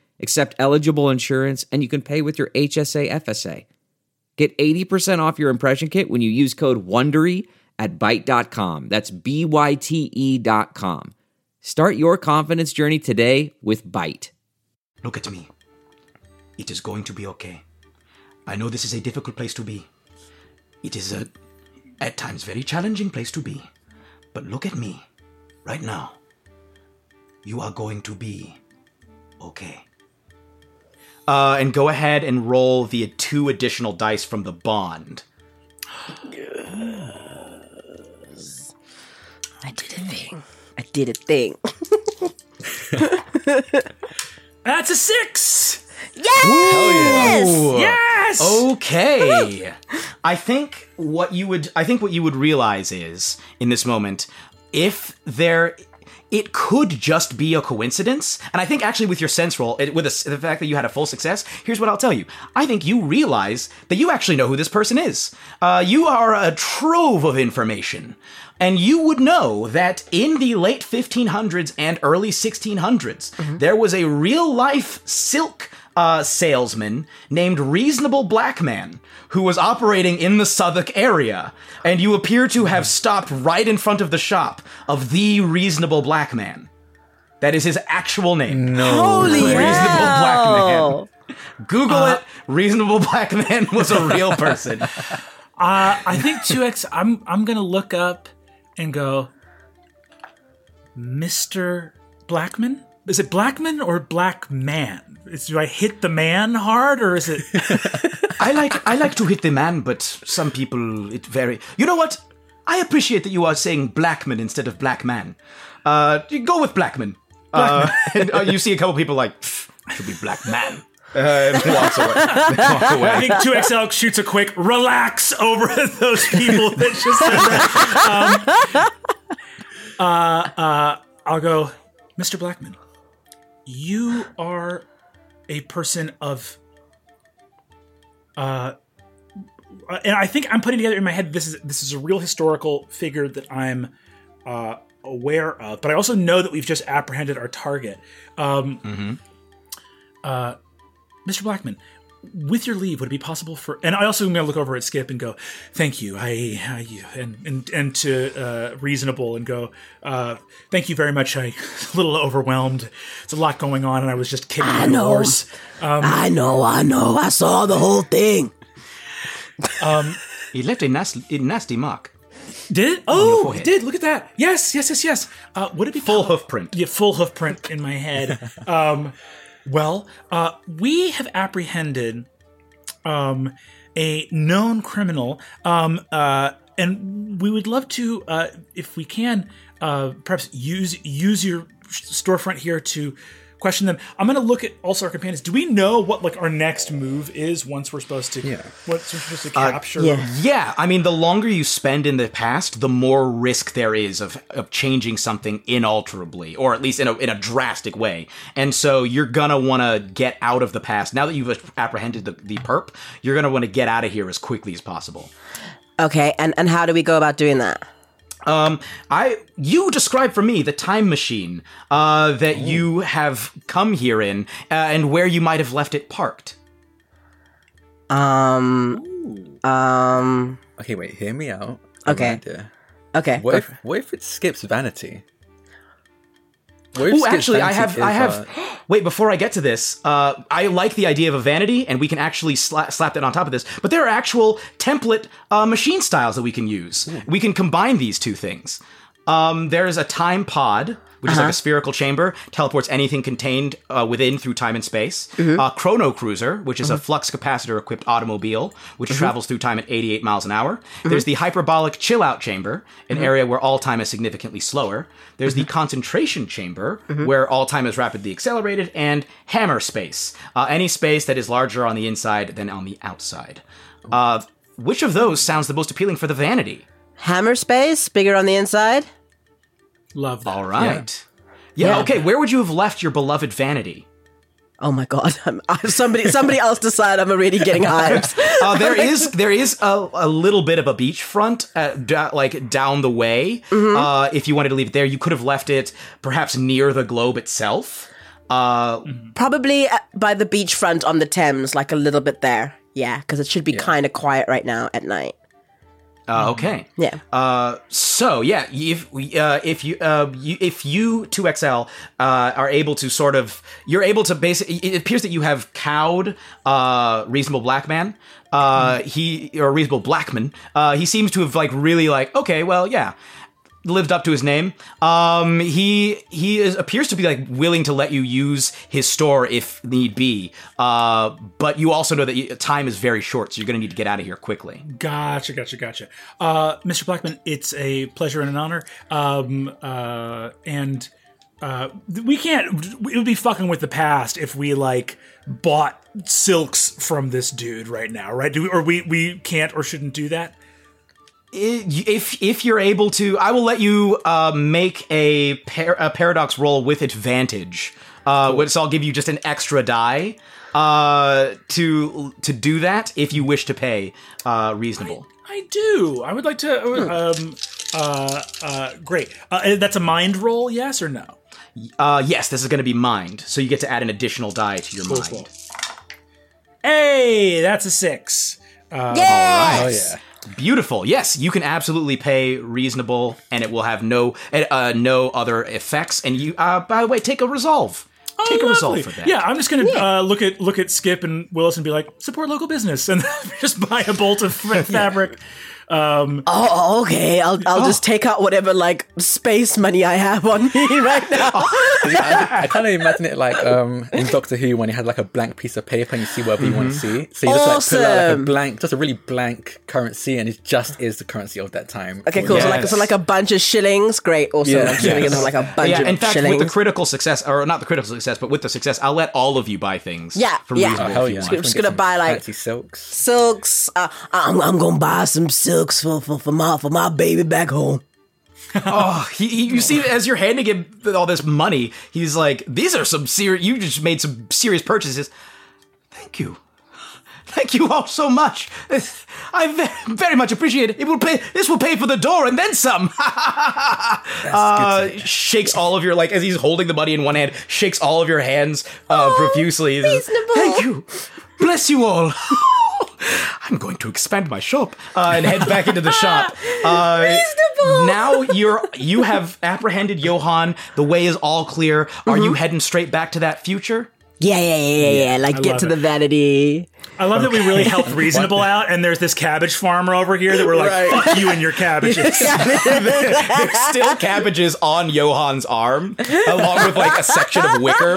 Speaker 10: accept eligible insurance, and you can pay with your HSA FSA. Get 80% off your impression kit when you use code WONDERY at Byte.com. That's B-Y-T-E dot com. Start your confidence journey today with Byte.
Speaker 3: Look at me. It is going to be okay. I know this is a difficult place to be. It is a, at times, very challenging place to be. But look at me, right now. You are going to be okay. Uh, and go ahead and roll the two additional dice from the bond.
Speaker 7: I did a thing. I did a thing.
Speaker 5: That's a six.
Speaker 7: Yes!
Speaker 5: Yes.
Speaker 3: Okay. I think what you would I think what you would realize is in this moment if there it could just be a coincidence. And I think actually with your sense roll, it, with the, the fact that you had a full success, here's what I'll tell you. I think you realize that you actually know who this person is. Uh, you are a trove of information. And you would know that in the late 1500s and early 1600s, there was a real life silk uh, salesman named Reasonable Black Man who was operating in the Southwark area, and you appear to have stopped right in front of the shop of the Reasonable Black Man. That is his actual name.
Speaker 6: No.
Speaker 7: Holy
Speaker 3: Reasonable Black. Man. Google it. Reasonable Black Man was a real person.
Speaker 5: Uh, I think two X. I'm I'm gonna look up and go, Mister Blackman. Is it Blackman or Black Man? Is, do I hit the man hard or is it?
Speaker 3: I like I like to hit the man, but some people it very. You know what? I appreciate that you are saying Blackman instead of Black Man. Uh, go with Blackman. Uh, and uh, you see a couple people like I should be Black Man. Uh, and walks away. Walk
Speaker 5: I
Speaker 3: away.
Speaker 5: think two XL shoots a quick relax over those people that just said that. Um, uh, uh, I'll go, Mr. Blackman. You are a person of, uh, and I think I'm putting together in my head this is this is a real historical figure that I'm uh, aware of, but I also know that we've just apprehended our target. Um, uh, Mr. Blackman, with your leave, would it be possible for? And I also am going to look over at Skip and go, "Thank you." I, I and and and to uh, reasonable and go, uh, "Thank you very much." I a little overwhelmed. It's a lot going on, and I was just kidding
Speaker 11: I
Speaker 5: my
Speaker 11: know.
Speaker 5: horse.
Speaker 11: I know, I know. I saw the whole thing.
Speaker 3: Um, He left a nasty, a nasty mark.
Speaker 5: Did it? Oh,
Speaker 3: forehead.
Speaker 5: it did. Look at that. Yes, yes, yes, yes. Uh, would it be
Speaker 3: Full
Speaker 5: po-
Speaker 3: hoof print.
Speaker 5: Yeah, full hoof print in my head. um, well, uh, we have apprehended um, a known criminal, um, uh, and we would love to, uh, if we can, uh, perhaps use use your storefront here to question them. I'm going to look at also our companions. Do we know what like our next move is once we're supposed to?
Speaker 6: Yeah.
Speaker 5: Once we're supposed to uh, capture?
Speaker 7: yeah.
Speaker 3: Yeah, I mean, the longer you spend in the past, the more risk there is of, of changing something inalterably, or at least in a, in a drastic way. And so you're gonna want to get out of the past. Now that you've apprehended the, the perp, you're gonna want to get out of here as quickly as possible.
Speaker 7: Okay, and, and how do we go about doing that?
Speaker 3: Um, I you describe for me the time machine uh, that you have come here in, uh, and where you might have left it parked.
Speaker 7: Um, um,
Speaker 6: Okay, wait. Hear me out. I have an
Speaker 7: Okay. okay.
Speaker 6: What if what if it skips vanity?
Speaker 3: Oh, actually, I
Speaker 6: vanity
Speaker 3: have, I have.
Speaker 6: uh,
Speaker 3: Wait, before I get to this, uh, I like the idea of a vanity, and we can actually sla- slap that on top of this. But there are actual template uh, machine styles that we can use. We can combine these two things. Um, there's a time pod, which is like a spherical chamber, teleports anything contained uh, within through time and space. Uh, Chrono Cruiser, which is a flux capacitor equipped automobile, which travels through time at 88 miles an hour. There's the hyperbolic chill out chamber, an area where all time is significantly slower. There's the concentration chamber, where all time is rapidly accelerated, and hammer space, uh, any space that is larger on the inside than on the outside. Uh, which of those sounds the most appealing for the vanity?
Speaker 7: Hammer space, bigger on the inside?
Speaker 5: Love that.
Speaker 3: All right. Yeah.
Speaker 7: Yeah.
Speaker 3: Okay. Where would you have left your beloved vanity?
Speaker 7: Oh my god, I'm, I, somebody somebody else decide I'm already getting hyped.
Speaker 3: Uh, there is there is a, a little bit of a beachfront, uh, da- like down the way. Uh, if you wanted to leave it there, you could have left it perhaps near the globe itself. Uh,
Speaker 7: Probably uh, by the beachfront on the Thames, like a little bit there. Yeah, because it should be kind of quiet right now at night.
Speaker 3: Uh, okay.
Speaker 7: Yeah.
Speaker 3: Uh, so yeah, if we, uh, if you, uh, you if you two XL uh, are able to sort of, you're able to basically. It appears that you have cowed uh, reasonable black man. Uh, he or reasonable blackman. Uh, he seems to have like really like okay, well, yeah. Lived up to his name. Um, he he is, appears to be like willing to let you use his store if need be. Uh, but you also know that you, time is very short, so you're going to need to get out of here quickly.
Speaker 5: Gotcha, gotcha, gotcha. Uh, Mr. Blackman, it's a pleasure and an honor. Um, uh, and uh, we can't. It would be fucking with the past if we like bought silks from this dude right now, right? Do we, or we we can't or shouldn't do that?
Speaker 3: If if you're able to, I will let you uh, make a, par- a paradox roll with advantage. Uh, which I'll give you just an extra die uh, to to do that if you wish to pay uh, reasonable.
Speaker 5: I do. I would like to. Um, uh, uh, great. Uh, that's a mind roll, yes or no?
Speaker 3: Uh, yes, this is going to be mind, so you get to add an additional die to your mind.
Speaker 5: cool. Hey, that's a six. Uh,
Speaker 6: Oh yeah.
Speaker 3: Beautiful. Yes, you can absolutely pay reasonable, and it will have no uh, no other effects. And you, uh, by the way, take a resolve.
Speaker 5: Oh,
Speaker 3: take a resolve for that.
Speaker 5: Yeah, I'm just gonna uh, look at look at Skip and Willis and be like, support local business, and just buy a bolt of fa- fabric. Um,
Speaker 7: Oh, okay. I'll I'll just take out whatever like space money I have on me right now.
Speaker 6: I, I kind of imagine it like um, in Doctor Who when you had like a blank piece of paper and you see whatever you want to see. So you just like pull out like a blank, just a really blank currency, and it just is the currency of that time.
Speaker 7: Okay, cool. So like so like a bunch of shillings. Great. Awesome.
Speaker 6: Yeah.
Speaker 7: I'm just gonna them like a bunch
Speaker 3: yeah,
Speaker 7: of
Speaker 3: in fact,
Speaker 7: shillings.
Speaker 3: with the critical success, or not the critical success, but with the success, I'll let all of you buy things.
Speaker 7: Yeah,
Speaker 3: from
Speaker 7: yeah.
Speaker 3: reasonable
Speaker 6: Oh, hell yeah!
Speaker 3: want.
Speaker 6: I
Speaker 7: just gonna buy, like-
Speaker 6: fancy silks.
Speaker 7: silks. Uh, I'm I'm gonna buy some silks for for, for my for my baby back home.
Speaker 3: Oh, he, he, you see, as you're handing him all this money, he's like, "These are some serious. You just made some serious purchases. Thank you, thank you all so much. I very much appreciate it. It will pay. This will pay for the door and then some." uh, shakes all of your like as he's holding the money in one hand, shakes all of your hands uh, profusely.
Speaker 7: reasonable.
Speaker 3: Thank you. Bless you all. I'm going to expand my shop uh, and head back into the shop. Uh,
Speaker 7: Reasonable.
Speaker 3: Now you're you have apprehended Johan. The way is all clear. Are
Speaker 7: Mm-hmm.
Speaker 3: you heading straight back to that future?
Speaker 7: Yeah, yeah, yeah, yeah, yeah. Like
Speaker 5: I
Speaker 7: get to
Speaker 5: it.
Speaker 7: the vanity.
Speaker 5: I love that we really helped Reasonable out, and there's this cabbage farmer over here that we're like,
Speaker 6: Right.
Speaker 5: fuck you and your cabbages.
Speaker 3: There's still cabbages on Johan's arm, along with like a section of wicker.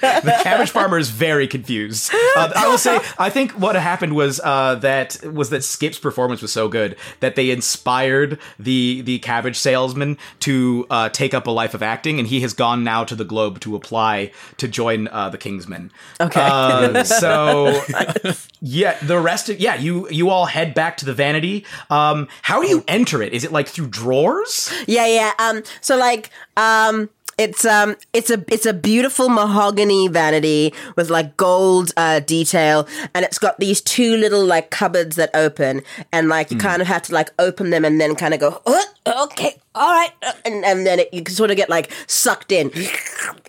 Speaker 3: the cabbage farmer is very confused. Uh, I will say, I think what happened was uh, that was that Skip's performance was so good that they inspired the the cabbage salesman to uh, take up a life of acting, and he has gone now to the Globe to apply to join uh, the King's Men.
Speaker 7: Okay.
Speaker 3: Uh, so yeah, the rest of yeah, you you all head back to the vanity. Um, how do you enter it? Is it like through drawers?
Speaker 7: Yeah, yeah. Um, so like, um, it's um, it's a it's a beautiful mahogany vanity with like gold uh, detail, and it's got these two little like cupboards that open, and like you kind of have to like open them and then kind of go, oh, okay, all right, and and then it, you can sort of get like sucked in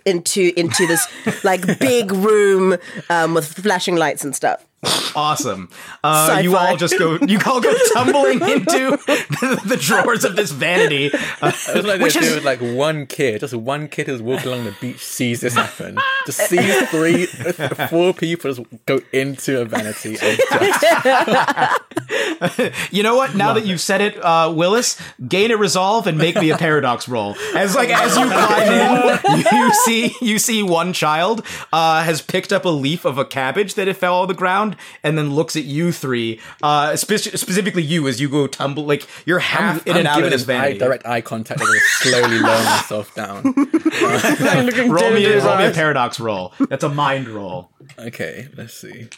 Speaker 7: into into this like big room um, with flashing lights and stuff.
Speaker 3: Awesome. Uh, you all just go. You all go tumbling into the, the drawers of this vanity, uh,
Speaker 6: It was like
Speaker 3: which
Speaker 6: do
Speaker 3: is
Speaker 6: like one kid, just one kid who's walking along the beach, sees this happen, just sees three, four people just go into a vanity and just
Speaker 3: You know what? Now that you've said it, uh, Willis, gain a resolve and make me a paradox roll. As like as you climb in, you see you see one child uh, has picked up a leaf of a cabbage that it fell on the ground, and then looks at you three, uh, spe- specifically you as you go tumble like you're half in
Speaker 6: I'm
Speaker 3: and out of
Speaker 6: giving
Speaker 3: this
Speaker 6: him eye,
Speaker 3: vanity.
Speaker 6: direct eye contact and just slowly lower myself down.
Speaker 3: roll me, a, roll me a paradox roll. That's a mind roll.
Speaker 6: Okay, let's see.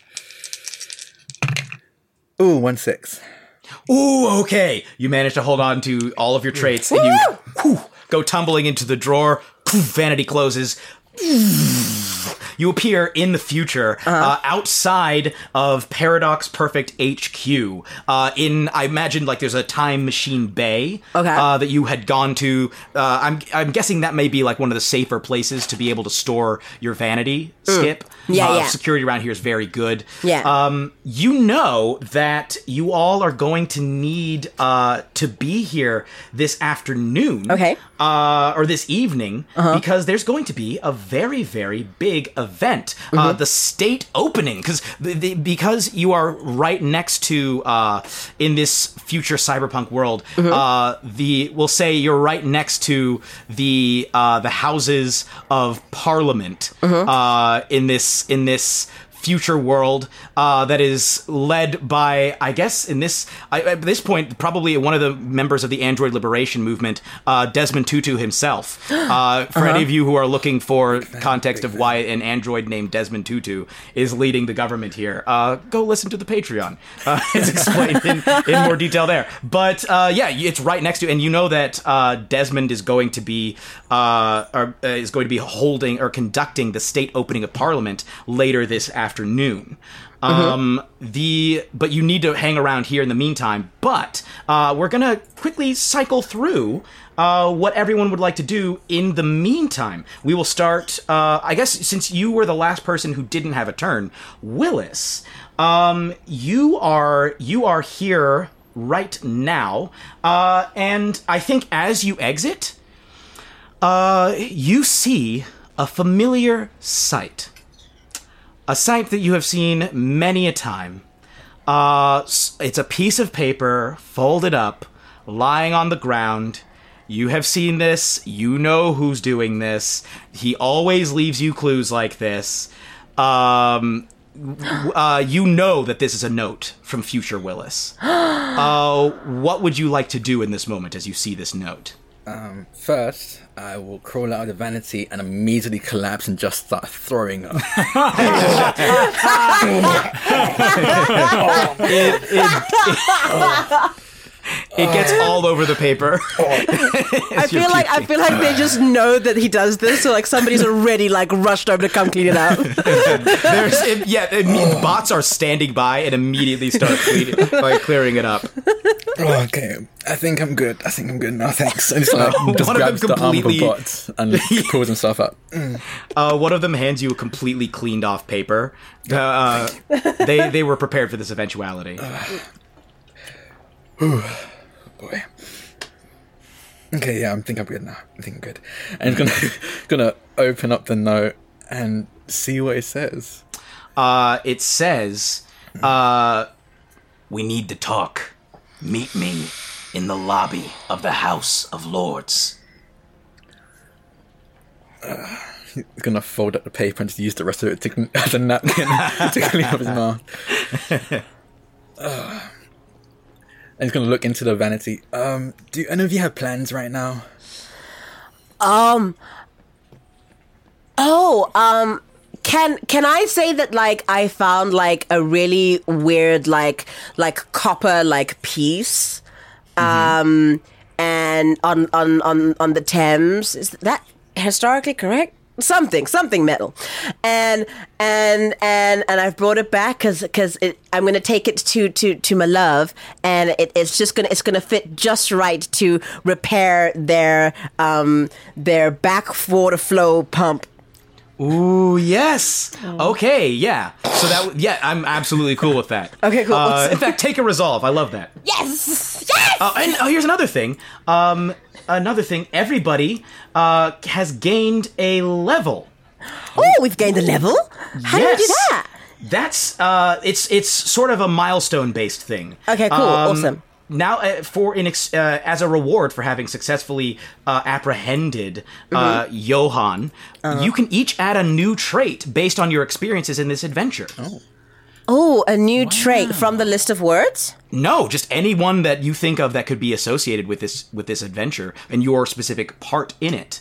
Speaker 6: Ooh, one six.
Speaker 3: Ooh, okay. You manage to hold on to all of your traits, and you whew, go tumbling into the drawer. Poof, vanity closes. You appear in the future, uh outside of Paradox Perfect HQ. Uh, in, I imagine, like there's a time machine bay
Speaker 7: Okay.
Speaker 3: uh, that you had gone to. Uh, I'm, I'm guessing that may be like one of the safer places to be able to store your vanity. Skip.
Speaker 7: Yeah,
Speaker 3: Uh,
Speaker 7: yeah.
Speaker 3: Security around here is very good.
Speaker 7: Yeah.
Speaker 3: Um, you know that you all are going to need uh, to be here this afternoon.
Speaker 7: Okay.
Speaker 3: Uh, or this evening because there's going to be a very, very big event event, uh, the state opening, because because you are right next to uh, in this future cyberpunk world. Uh, the we'll say you're right next to the uh, the houses of parliament uh, in this in this future world uh, that is led by, I guess, in this I, at this point, probably one of the members of the Android Liberation Movement, uh, Desmond Tutu himself. Uh, for any of you who are looking for context of why an android named Desmond Tutu is leading the government here, uh, go listen to the Patreon. Uh, it's explained in, in more detail there. But uh, yeah, it's right next to, and you know that uh, Desmond is going to be uh, or, uh, is going to be holding or conducting the state opening of Parliament later this afternoon. Um, the but you need to hang around here in the meantime. But uh, we're gonna quickly cycle through uh, what everyone would like to do in the meantime. We will start. Uh, I guess since you were the last person who didn't have a turn, Willis. Um, you are you are here right now, uh, and I think as you exit, uh, you see a familiar sight. A sight that you have seen many a time. Uh, it's a piece of paper folded up, lying on the ground. You have seen this. You know who's doing this. He always leaves you clues like this. Um, uh, you know that this is a note from future Willis. Uh, what would you like to do in this moment as you see this note?
Speaker 6: First, I will crawl out of the vanity and immediately collapse and just start throwing up.
Speaker 3: It gets all over the paper.
Speaker 7: I feel like I feel like they just know that he does this, so like somebody's already like rushed over to come clean it up.
Speaker 3: There's it, yeah, it, mean- bots are standing by and immediately start cleaning, like clearing it up.
Speaker 6: Oh, okay, I think I'm good. I think I'm good now. Thanks. And just, like, just
Speaker 3: One of them
Speaker 6: grabs the arm of a
Speaker 3: completely-
Speaker 6: bot and pulls himself up.
Speaker 3: Uh, one of them hands you a completely cleaned off paper. Uh, they they were prepared for this eventuality.
Speaker 6: Oh boy. Okay, yeah, I think I'm good now. I think I'm good. And gonna gonna open up the note and see what it says.
Speaker 3: Uh, it says, uh, "We need to talk. Meet me in the lobby of the House of Lords."
Speaker 6: He's gonna fold up the paper and just use the rest of it to, as a napkin to clean up his mouth. Ugh. And he's gonna look into the vanity. Um, do any of you have plans right now? Um.
Speaker 7: Oh, um can can I say that like I found like a really weird like like copper like piece um and on on on on the Thames is that historically correct something something metal and and and and I've brought it back cuz cuz I'm going to take it to to to my love and it, it's just going to it's to fit just right to repair their um their back water flow pump
Speaker 3: Ooh, yes. Okay, yeah. So that yeah, I'm absolutely cool with that.
Speaker 7: Okay, cool.
Speaker 3: Uh, in fact, take a resolve. I love that.
Speaker 7: Yes! Yes!
Speaker 3: Uh, and oh, here's another thing. Um, another thing. Everybody uh, has gained a level.
Speaker 7: Oh, we've gained a level? How do we do that?
Speaker 3: That's uh, it's it's sort of a milestone based thing.
Speaker 7: Okay, cool. Awesome.
Speaker 3: Now, uh, for in ex- uh, as a reward for having successfully uh, apprehended uh,
Speaker 7: Mm-hmm.
Speaker 3: Johann,
Speaker 7: Uh-huh.
Speaker 3: you can each add a new trait based on your experiences in this adventure.
Speaker 7: Oh, a new trait from the list of words?
Speaker 3: No, just anyone that you think of that could be associated with this with this adventure and your specific part in it.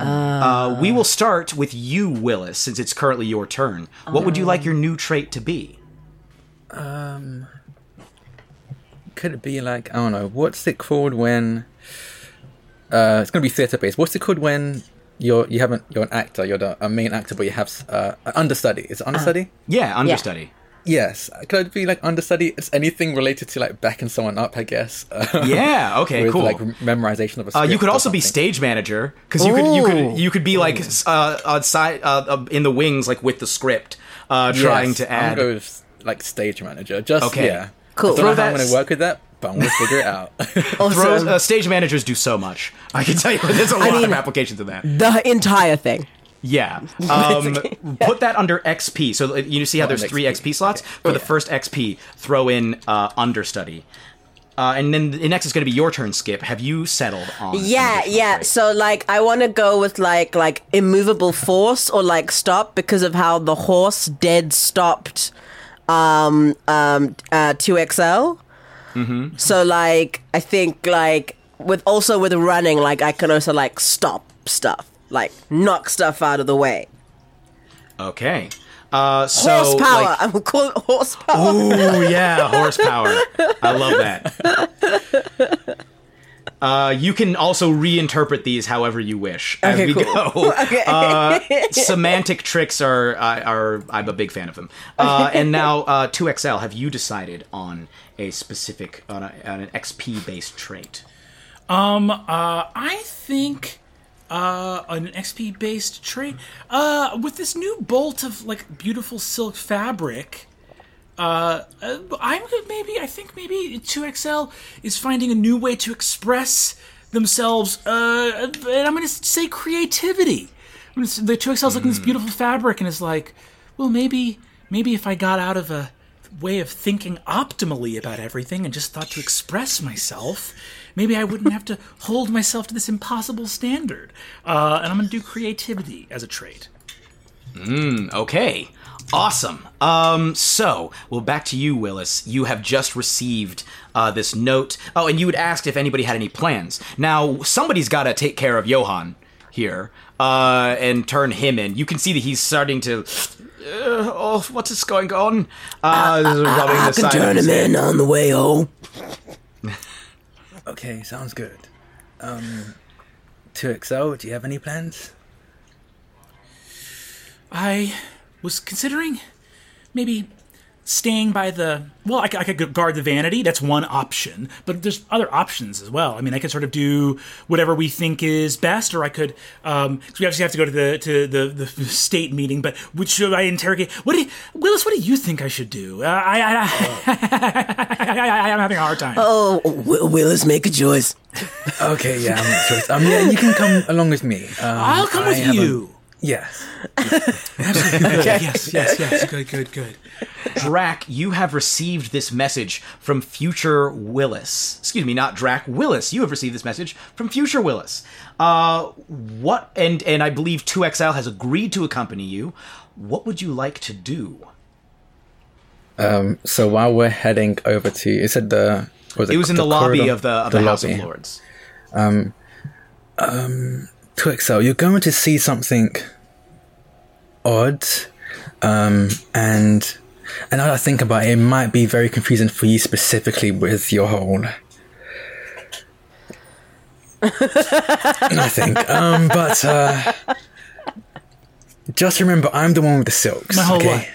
Speaker 3: Uh, we will start with you, Willis, since it's currently your turn. What would you like your new trait to be?
Speaker 6: Um, could it be like I don't know? What's it called when? Uh, it's gonna be theatre based. What's it called when you're you haven't you're an actor, you're the, a main actor, but you have uh, an understudy. Is it understudy?
Speaker 3: Yeah, understudy.
Speaker 6: Yes. Could it be like understudy? It's anything related to like backing someone up, I guess.
Speaker 3: Yeah. Okay.
Speaker 6: with
Speaker 3: cool.
Speaker 6: like memorization of a
Speaker 3: Uh,
Speaker 6: script.
Speaker 3: you could also be stage manager because you could you could you could be like s- uh, outside uh, uh, in the wings like with the script, uh, trying
Speaker 6: Yes,
Speaker 3: to
Speaker 6: I'm
Speaker 3: add.
Speaker 6: go with, like stage manager. Just
Speaker 3: Okay.
Speaker 6: yeah.
Speaker 7: Cool.
Speaker 6: I don't
Speaker 3: Throw
Speaker 6: know how I'm gonna work with that, but I'm gonna figure it out.
Speaker 3: Throw,
Speaker 7: Awesome.
Speaker 3: uh, stage managers do so much. I can tell you, there's a lot
Speaker 7: mean-
Speaker 3: of applications of that.
Speaker 7: the entire thing.
Speaker 3: Yeah. Um, put that under XP. So uh, you see how there's three XP slots for the first XP. Throw in uh, understudy. Uh, and then the next is going to be your turn, Skip. Have you settled on?
Speaker 7: Yeah, yeah.
Speaker 3: trait?
Speaker 7: So like I want to go with like like immovable force or like stop because of how the horse dead stopped um um uh 2XL. Mm-hmm. So like I think like with also with running like I can also like stop stuff, like knock stuff out of the way.
Speaker 3: Okay. Uh, so
Speaker 7: horsepower.
Speaker 3: like-
Speaker 7: I'm gonna call it horsepower.
Speaker 3: Oh yeah, horsepower. I love that. Uh, you can also reinterpret these however you wish as
Speaker 7: Okay,
Speaker 3: we
Speaker 7: cool.
Speaker 3: go.
Speaker 7: Okay.
Speaker 3: Uh, semantic tricks are, are are I'm a big fan of them. Uh, and now uh, 2XL, have you decided on a specific on, a, on an XP based trait?
Speaker 5: Um, uh, I think uh, an XP based trait. Uh, with this new bolt of like beautiful silk fabric. Uh, I'm maybe I think maybe 2XL is finding a new way to express themselves. Uh, and I'm gonna say creativity. Gonna The 2XL is looking at this beautiful fabric and is like, well, maybe maybe if I got out of a way of thinking optimally about everything and just thought to express myself, maybe I wouldn't have to hold myself to this impossible standard. Uh, and I'm gonna do creativity as a trait.
Speaker 3: Okay. Awesome. Um, so, well, back to you, Willis. You have just received uh, this note. Oh, and you had asked if anybody had any plans. Now, somebody's got to take care of Johann here uh, and turn him in. You can see that he's starting to. Uh, oh, what is going on? Uh, rubbing
Speaker 12: I
Speaker 3: the
Speaker 12: can turn him
Speaker 3: head.
Speaker 12: in on the way home.
Speaker 6: Okay, sounds good. Um, 2XL, do you have any plans?
Speaker 5: I was considering maybe staying by the. Well, I, c- I could guard the vanity. That's one option. But there's other options as well. I mean, I could sort of do whatever we think is best, or I could. Um, 'cause we obviously have to go to the to the, the state meeting. But which should I interrogate? What do you, Willis? What do you think I should do? Uh, I, I, I, I'm having a hard time.
Speaker 12: Oh, Will- Willis, make a choice.
Speaker 6: Okay, yeah, I'm not sure. Um, yeah, you can come along with me. Um,
Speaker 5: I'll come
Speaker 6: I
Speaker 5: with
Speaker 6: a-
Speaker 5: you.
Speaker 6: Yes.
Speaker 5: Yes, yes, yes. Good, good, good.
Speaker 3: Drac, you have received this message from future Willis. Excuse me, not Drac. Willis, you have received this message from future Willis. Uh, what? And and I believe 2XL has agreed to accompany you. What would you like to do?
Speaker 6: Um, So while we're heading over to, you said the was
Speaker 3: It was in the, lobby
Speaker 6: corridor?
Speaker 3: of the of the, House
Speaker 6: lobby.
Speaker 3: of Lords.
Speaker 6: 2XL, you're going to see something odd, um, and and now that I think about it, it might be very confusing for you specifically with your whole. I think, um, but uh, just remember, I'm the one with the silks.
Speaker 5: My whole
Speaker 6: okay?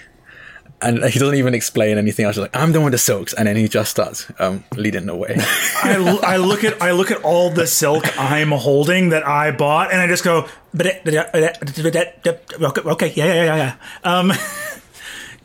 Speaker 6: And he doesn't even explain anything else. He's like, I'm the one the silks, and then he just starts um, leading the way.
Speaker 5: I, I look at I look at all the silk I'm holding that I bought, and I just go, okay, yeah, yeah, yeah, yeah. Um,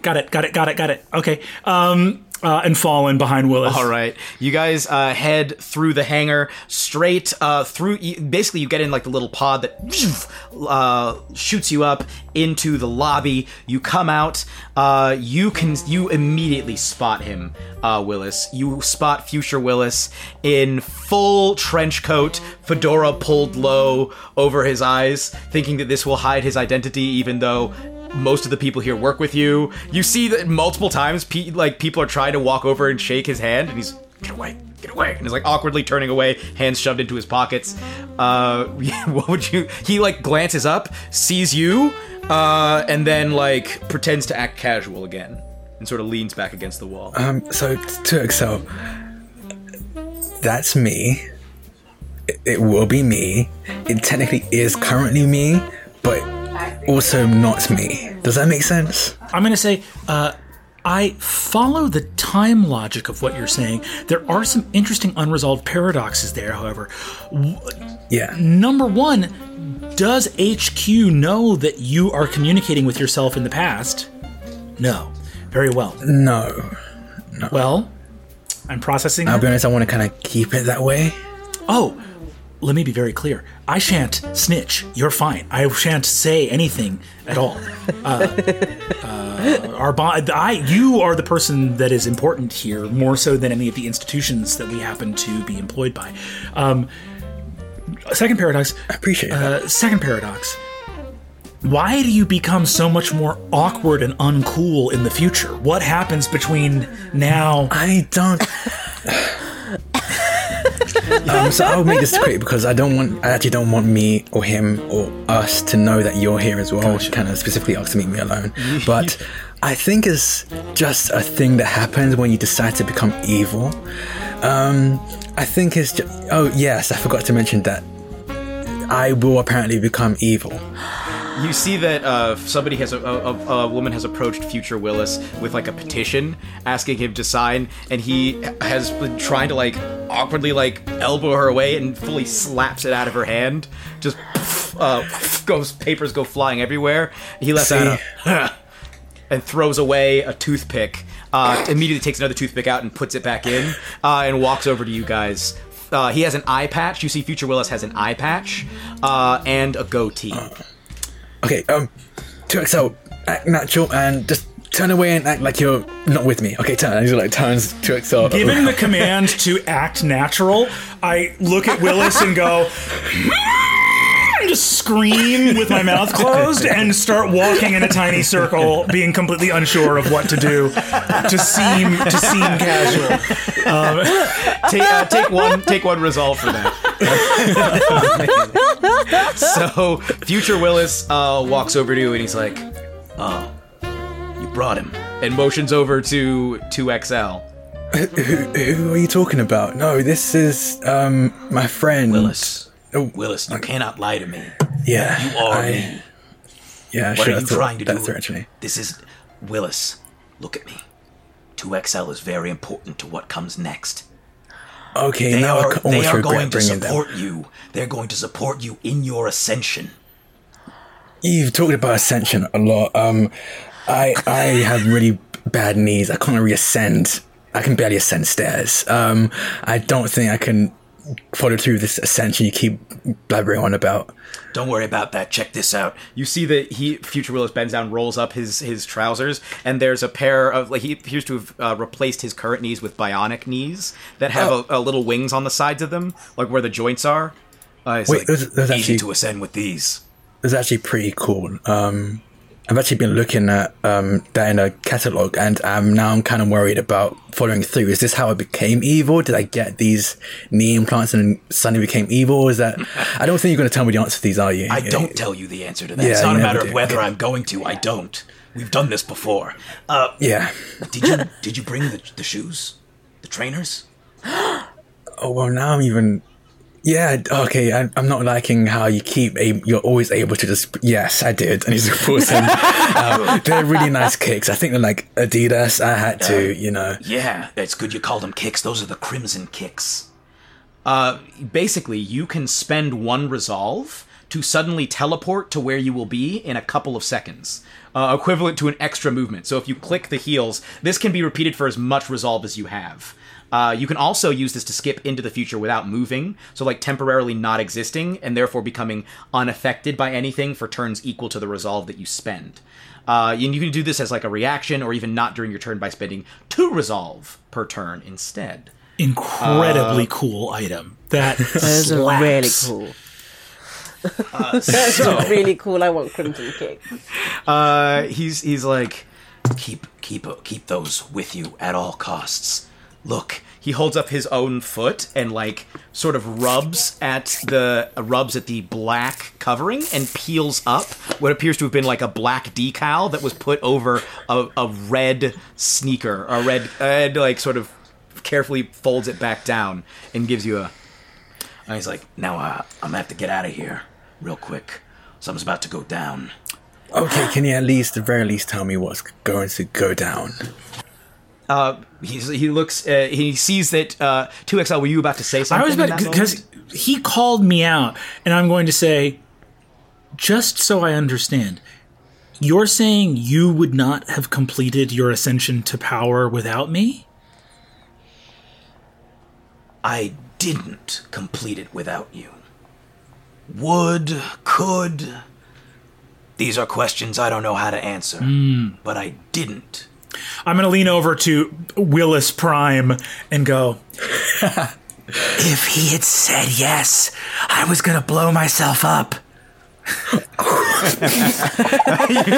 Speaker 5: got it, got it, got it, got it. Okay, um, uh, and fall in behind Willis.
Speaker 3: All right, you guys uh, head through the hangar straight uh, through. Basically, you get in like the little pod that uh, shoots you up into the lobby. You come out. Uh, you can you immediately spot him, uh, Willis. You spot future Willis in full trench coat, fedora pulled low over his eyes, thinking that this will hide his identity, even though most of the people here work with you. You see that multiple times, pe- like people are trying to walk over and shake his hand, and he's get away, get away, and he's like awkwardly turning away, hands shoved into his pockets. Uh, what would you? He like glances up, sees you, uh, and then like pretends to act casual again, and sort of leans back against the wall.
Speaker 6: Um, so to XL, that's me. It, it will be me. It technically is currently me, but also not me. Does that make sense?
Speaker 5: I'm going to say, uh, I follow the time logic of what you're saying. There are some interesting unresolved paradoxes there, however.
Speaker 6: Yeah.
Speaker 5: Number one, does HQ know that you are communicating with yourself in the past? No. Very well.
Speaker 6: No.
Speaker 5: Well, I'm processing.
Speaker 6: I'll be honest. I want to kind of keep it that way.
Speaker 5: Oh, let me be very clear. I shan't snitch. You're fine. I shan't say anything at all. Uh, uh, our bond, I, you are the person that is important here, more so than any of the institutions that we happen to be employed by. Um, second paradox.
Speaker 6: I appreciate that.
Speaker 5: Uh, second paradox. Why do you become so much more awkward and uncool in the future? What happens between now?
Speaker 6: I don't. um, so I'll make this quick because I don't want, I actually don't want me or him or us to know that you're here as well. She Kind of specifically asked to meet me alone, but I think it's just a thing that happens when you decide to become evil. Um, I think it's just, oh yes, I forgot to mention that I will apparently become evil.
Speaker 3: You see that uh, somebody has a, a, a woman has approached future Willis with like a petition asking him to sign, and he has been trying to like awkwardly like elbow her away and fully slaps it out of her hand. Just uh, goes papers go flying everywhere. He lets out a and throws away a toothpick. Uh, immediately takes another toothpick out and puts it back in, uh, and walks over to you guys. Uh, he has an eye patch. You see, Future Willis has an eye patch uh, and a goatee.
Speaker 6: Okay, um, 2XL, act natural and just turn away and act like you're not with me. Okay, turn. And he like turns 2XL.
Speaker 5: Given the command to act natural, I look at Willis and go, and just scream with my mouth closed and start walking in a tiny circle, being completely unsure of what to do to seem to seem casual. Um,
Speaker 3: take, uh, take one take one resolve for that. so future Willis uh, walks over to you and he's like, "Oh, you brought him," and motions over to to XL.
Speaker 6: who, who are you talking about? No, this is um my friend
Speaker 13: Willis. Willis, you cannot lie to me.
Speaker 6: Yeah,
Speaker 13: You are
Speaker 6: I-
Speaker 13: me.
Speaker 6: Yeah,
Speaker 13: What
Speaker 6: sure.
Speaker 13: are you trying to do?
Speaker 6: actually.
Speaker 13: This is Willis. Look at me. 2XL is very important to what comes next.
Speaker 6: Okay,
Speaker 13: They
Speaker 6: now I
Speaker 13: are,
Speaker 6: c-
Speaker 13: they are going to
Speaker 6: them.
Speaker 13: support you. They're going to support you in your ascension.
Speaker 6: You've talked about ascension a lot. Um, I I have really bad knees. I can't reascend. I can barely ascend stairs. Um, I don't think I can follow through this ascension you keep blabbering on about.
Speaker 13: Don't worry about that. Check this out.
Speaker 3: You see that he future Willis bends down, rolls up his his trousers, and there's a pair of like he appears to have uh, replaced his current knees with bionic knees that have
Speaker 6: Oh.
Speaker 3: a, a little wings on the sides of them, like where the joints are. Uh, it's
Speaker 6: Wait,
Speaker 3: like-
Speaker 6: those
Speaker 13: Easy
Speaker 6: actually
Speaker 13: to ascend with these.
Speaker 6: It's actually pretty cool. Um, I've actually been looking at um, that in a catalog, and um, now I'm kind of worried about following through. Is this how I became evil? Did I get these knee implants and suddenly became evil? Is that? I don't think you're going to tell me the answer to these, are you?
Speaker 13: I don't tell you the answer to that.
Speaker 6: Yeah,
Speaker 13: it's not a matter of whether
Speaker 6: Okay.
Speaker 13: I'm going to. I don't. We've done this before. Uh,
Speaker 6: Yeah.
Speaker 13: did you did you bring the, the shoes? The trainers?
Speaker 6: Oh well, now I'm even. Yeah, okay. I, I'm not liking how you keep. A, you're always able to just. Yes, I did, and he's them. um, they're really nice kicks. I think they're like Adidas. I had to, you know.
Speaker 13: Yeah, it's good you called them kicks. Those are the crimson kicks.
Speaker 3: Uh, basically, you can spend one resolve to suddenly teleport to where you will be in a couple of seconds, uh, equivalent to an extra movement. So if you click the heels, this can be repeated for as much resolve as you have. Uh, you can also use this to skip into the future without moving, so like temporarily not existing and therefore becoming unaffected by anything for turns equal to the resolve that you spend. Uh, and you can do this as like a reaction or even not during your turn by spending two resolve per turn instead.
Speaker 5: incredibly
Speaker 3: Uh,
Speaker 5: cool item. That
Speaker 7: Those are
Speaker 5: slaps.
Speaker 7: really cool. That's are really cool. I want Crimson Kick.
Speaker 3: Uh, he's he's like
Speaker 13: Keep keep keep those with you at all costs. Look,
Speaker 3: he holds up his own foot and like sort of rubs at the uh, rubs at the black covering and peels up what appears to have been like a black decal that was put over a, a red sneaker, a red and like sort of carefully folds it back down and gives you a
Speaker 13: and he's like, now uh, I'm gonna have to get out of here real quick. Something's about to go down.
Speaker 6: Okay, can you at least, the very least, tell me what's going to go down?
Speaker 3: Uh he's, he looks uh, he sees that uh 2XL were you about to say something
Speaker 5: I was about because he called me out, and I'm going to say, just so I understand, you're saying you would not have completed your ascension to power without me?
Speaker 13: I didn't complete it without you.
Speaker 14: would, could. These are questions I don't know how to answer, but I didn't.
Speaker 5: I'm going to lean over to Willis Prime and go, If he had said yes, I was going to blow myself up.
Speaker 3: you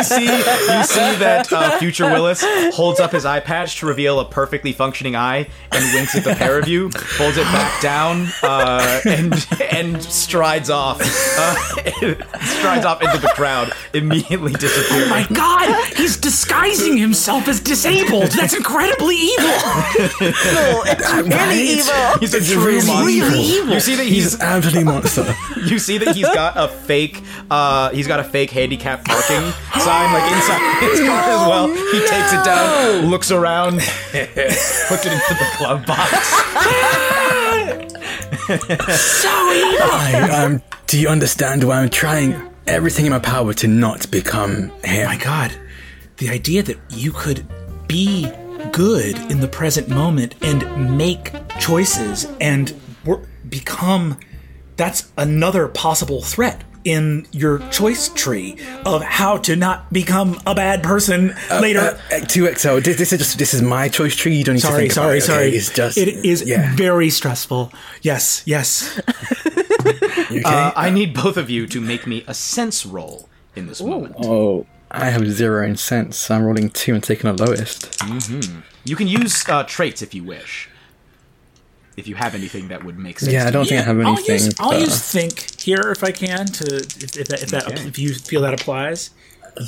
Speaker 3: see, you see that uh, future Willis holds up his eye patch to reveal a perfectly functioning eye and winks at the pair of you, holds it back down, uh, and and strides off, uh, strides off into the crowd, immediately disappearing.
Speaker 5: Oh my god, he's disguising himself as disabled. That's incredibly evil.
Speaker 7: No, it's really evil.
Speaker 3: He's a
Speaker 6: It's
Speaker 3: true
Speaker 6: really
Speaker 3: monster.
Speaker 6: evil.
Speaker 3: You see that
Speaker 6: He's
Speaker 3: he's
Speaker 6: an absolute monster.
Speaker 3: you see that he's got a fake uh he's got a fake handicap parking sign like inside his car as well. He takes it down, looks around, puts it into the glove box.
Speaker 6: I, um, do you understand why I'm trying everything in my power to not become him?
Speaker 5: my god, the idea that you could be good in the present moment and make choices and wor- become that's another possible threat in your choice tree of how to not become a bad person later.
Speaker 6: Uh, two XL. This, this is just this is my choice tree. You don't need to
Speaker 5: sorry,
Speaker 6: about
Speaker 5: sorry,
Speaker 6: it, okay?
Speaker 5: sorry.
Speaker 6: It's just
Speaker 5: it is
Speaker 6: yeah.
Speaker 5: very stressful. Yes, yes.
Speaker 6: Okay?
Speaker 3: Uh, I need both of you to make me a sense roll in this moment.
Speaker 6: oh, I have zero in sense. I'm rolling two and taking the lowest.
Speaker 3: You can use uh, traits if you wish. If you have anything that would make sense.
Speaker 6: Yeah, I don't
Speaker 3: you.
Speaker 6: think I have
Speaker 5: I'll
Speaker 6: anything.
Speaker 5: use I'll use think here if I can to if, if that, if, that
Speaker 3: Okay.
Speaker 5: if you feel that applies.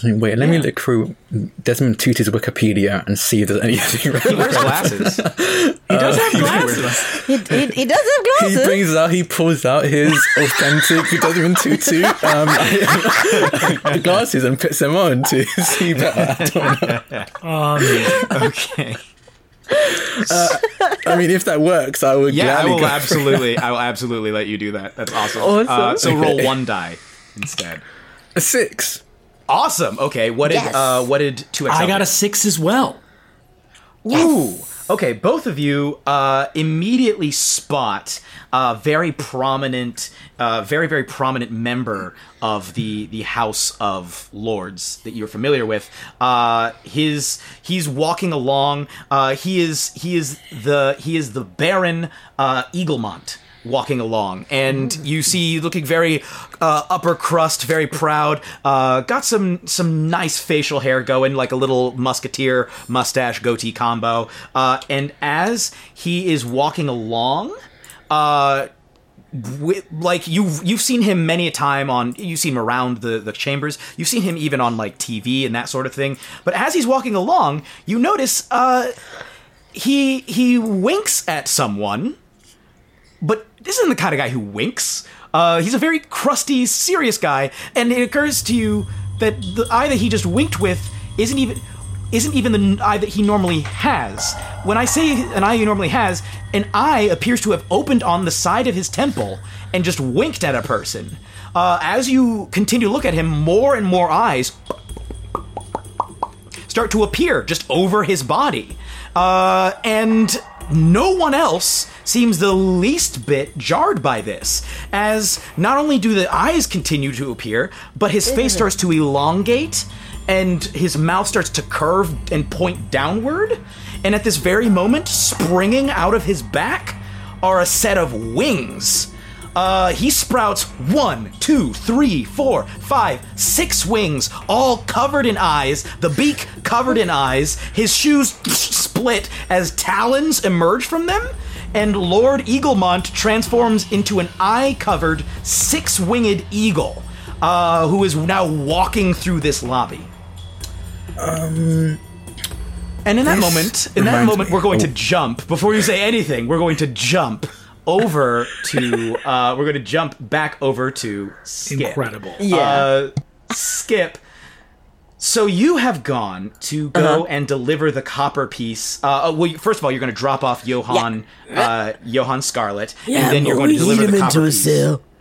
Speaker 6: Wait, let me look through Desmond Tutu's Wikipedia and see if there's anything.
Speaker 3: He wears glasses.
Speaker 5: He does have glasses.
Speaker 7: He, he, he does have glasses.
Speaker 6: He
Speaker 7: glasses.
Speaker 6: brings out, he pulls out his authentic Desmond Tutu um, glasses and puts them on to see better. I don't know.
Speaker 3: Okay.
Speaker 6: I mean, if that works, I would.
Speaker 3: Yeah, I will
Speaker 6: go-
Speaker 3: absolutely. I will absolutely let you do that. That's awesome.
Speaker 7: Awesome.
Speaker 3: Uh, so roll one die instead.
Speaker 6: A six.
Speaker 3: Awesome. Okay. What did
Speaker 7: Yes.
Speaker 3: uh what did two X?
Speaker 5: I got a six as well.
Speaker 3: Ooh. Okay, both of you uh, immediately spot a very prominent, uh, very very prominent member of the the House of Lords that you're familiar with. Uh, his he's walking along. Uh, he is he is the he is the Baron uh, Eaglemont walking along. And you see looking very uh, upper crust very proud uh, got some some nice facial hair going like a little musketeer mustache goatee combo. Uh, and as he is walking along uh, like you've you've seen him many a time on you've seen him around the the chambers. You've seen him even on like TV and that sort of thing. But as he's walking along you notice uh he he winks at someone but this isn't the kind of guy who winks. Uh, he's a very crusty, serious guy, and it occurs to you that the eye that he just winked with isn't even isn't even the eye that he normally has. When I say an eye he normally has, an eye appears to have opened on the side of his temple and just winked at a person. Uh, as you continue to look at him, more and more eyes start to appear just over his body. Uh, and no one else seems the least bit jarred by this, as not only do the eyes continue to appear, but his face starts to elongate and his mouth starts to curve and point downward. And at this very moment, springing out of his back are a set of wings. Uh, he sprouts one, two, three, four, five, six wings, all covered in eyes, the beak covered in eyes, his shoes split as talons emerge from them, and Lord Eaglemont transforms into an eye covered, six winged eagle, uh, who is now walking through this lobby. Um. And in that moment, in that moment,
Speaker 6: me-
Speaker 3: we're going to
Speaker 6: oh.
Speaker 3: jump. Before you say anything, we're going to jump over to. Uh, we're going to jump back over to Skip.
Speaker 5: Incredible.
Speaker 7: Yeah.
Speaker 3: Uh, Skip. So you have gone to go and deliver the copper piece. Uh, uh, well, first of all, you're going to drop off Johann, uh, Johann Scarlet, and then you're going to deliver the copper piece.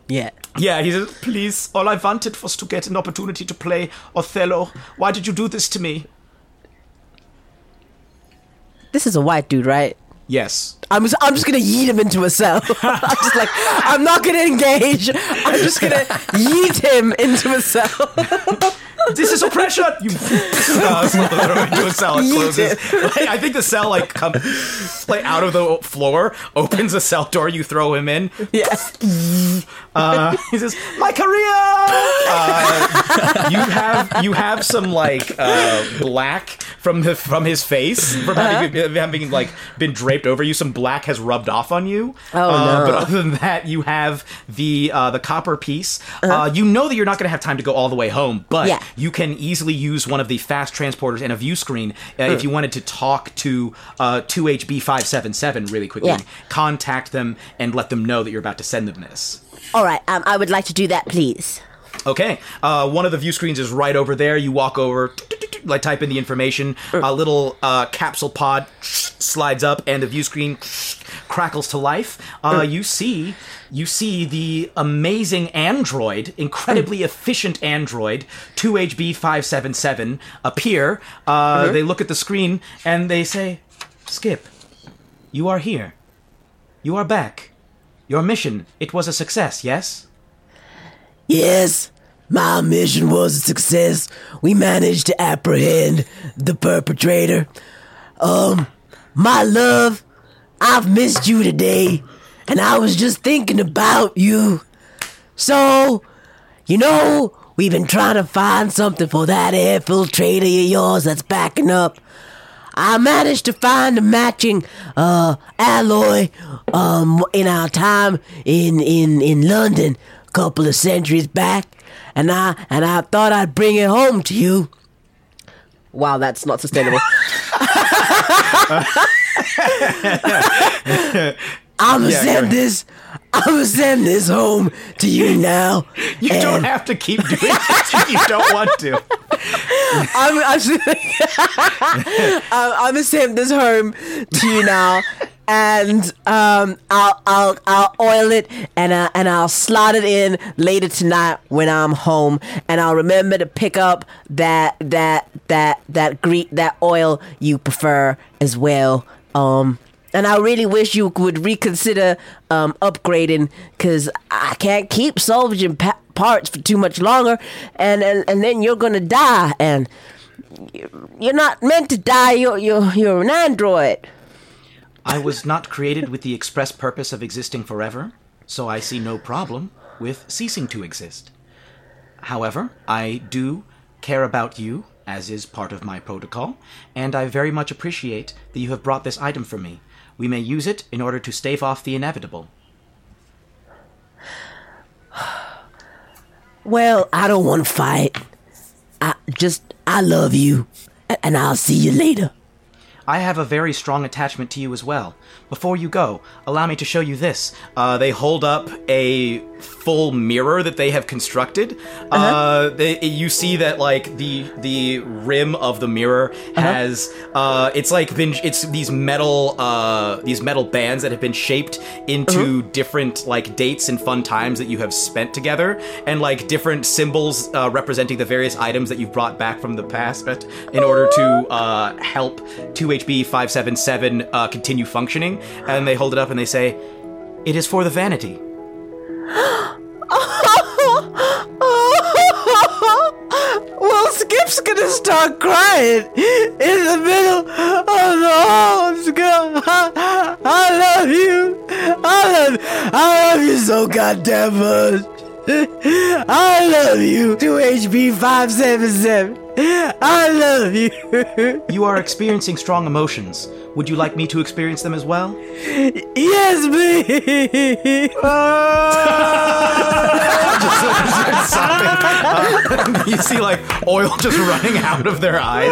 Speaker 7: Yeah.
Speaker 3: Yeah, he says, "Please, all I wanted was to get an opportunity to play Othello. Why did you do this to me?"
Speaker 7: This is a white dude, right?
Speaker 3: Yes.
Speaker 7: I'm just, I'm just gonna yeet him into a cell. I'm just like I'm not gonna engage. I'm just gonna yeet him into a cell.
Speaker 3: this is oppression. You throw him into a cell. It closes. Like, I think the cell like comes like out of the floor, opens a cell door. You throw him in.
Speaker 7: Yes.
Speaker 3: Uh, he says, "My career." Uh, you have you have some like uh, black from the from his face from having,
Speaker 7: Uh-huh.
Speaker 3: having like been draped over you. Some black has rubbed off on you.
Speaker 7: Oh,
Speaker 3: uh,
Speaker 7: no.
Speaker 3: But other than that, you have the uh, the copper piece. uh you know that you're not going to have time to go all the way home, but
Speaker 7: Uh-huh. Yeah.
Speaker 3: You can easily use one of the fast transporters and a view screen uh, if you wanted to talk to uh, 2HB577 really quickly.
Speaker 15: Yeah.
Speaker 3: Contact them and let them know that you're about to send them this.
Speaker 15: All right, um, I would like to do that, please.
Speaker 3: Okay, uh, one of the view screens is right over there. You walk over, like type in the information. A little uh, capsule pod slides up, and the view screen crackles to life. Uh, you see, you see the amazing android, incredibly efficient android, 2HB577 appear. Uh, They look at the screen and they say, "Skip, you are here. You are back. Your mission, it was a success, yes?"
Speaker 15: Yes, my mission was a success. We managed to apprehend the perpetrator. Um, my love, I've missed you today, and I was just thinking about you. So, you know, we've been trying to find something for that infiltrator of yours that's backing up. I managed to find a matching uh alloy um in our time in in in London a couple of centuries back and I and I thought I'd bring it home to you.
Speaker 7: Wow, that's not sustainable.
Speaker 15: I'm gonna
Speaker 3: Yeah,
Speaker 15: send this I'm gonna send this home to you now.
Speaker 3: You don't have to keep doing this if you don't want to.
Speaker 7: I'm, I'm, I'm, I'm gonna send this home to you now, and um, I'll I'll I'll oil it and uh, and I'll slot it in later tonight when I'm home, and I'll remember to pick up that that that that gre- that oil you prefer as well. Um, and I really wish you would reconsider um, upgrading because I can't keep salvaging pa- parts for too much longer, and, and and then you're gonna die, and you're not meant to die. You're you're you're an android.
Speaker 3: I was not created with the express purpose of existing forever, so I see no problem with ceasing to exist. However, I do care about you, as is part of my protocol, and I very much appreciate that you have brought this item for me. We may use it in order to stave off the inevitable.
Speaker 15: Well, I don't want to fight. I just I love you, and I'll see you later.
Speaker 3: I have a very strong attachment to you as well. Before you go, allow me to show you this. Uh, they hold up a full mirror that they have constructed. uh they, you see that like the the rim of the mirror has uh, it's like been it's these metal uh, these metal bands that have been shaped into different like dates and fun times that you have spent together, and like different symbols uh, representing the various items that you've brought back from the past in order to uh, help 2HB577 uh, continue functioning. And they hold it up and they say, It is for the vanity.
Speaker 7: well, Skip's gonna start crying in the middle of the. Skip, I, I love you. I love, I love you so goddamn much. I love you. 2HB577. I love you.
Speaker 3: You are experiencing strong emotions. Would you like me to experience them as well?
Speaker 7: yes, please.
Speaker 3: you see like oil just running out of their eyes.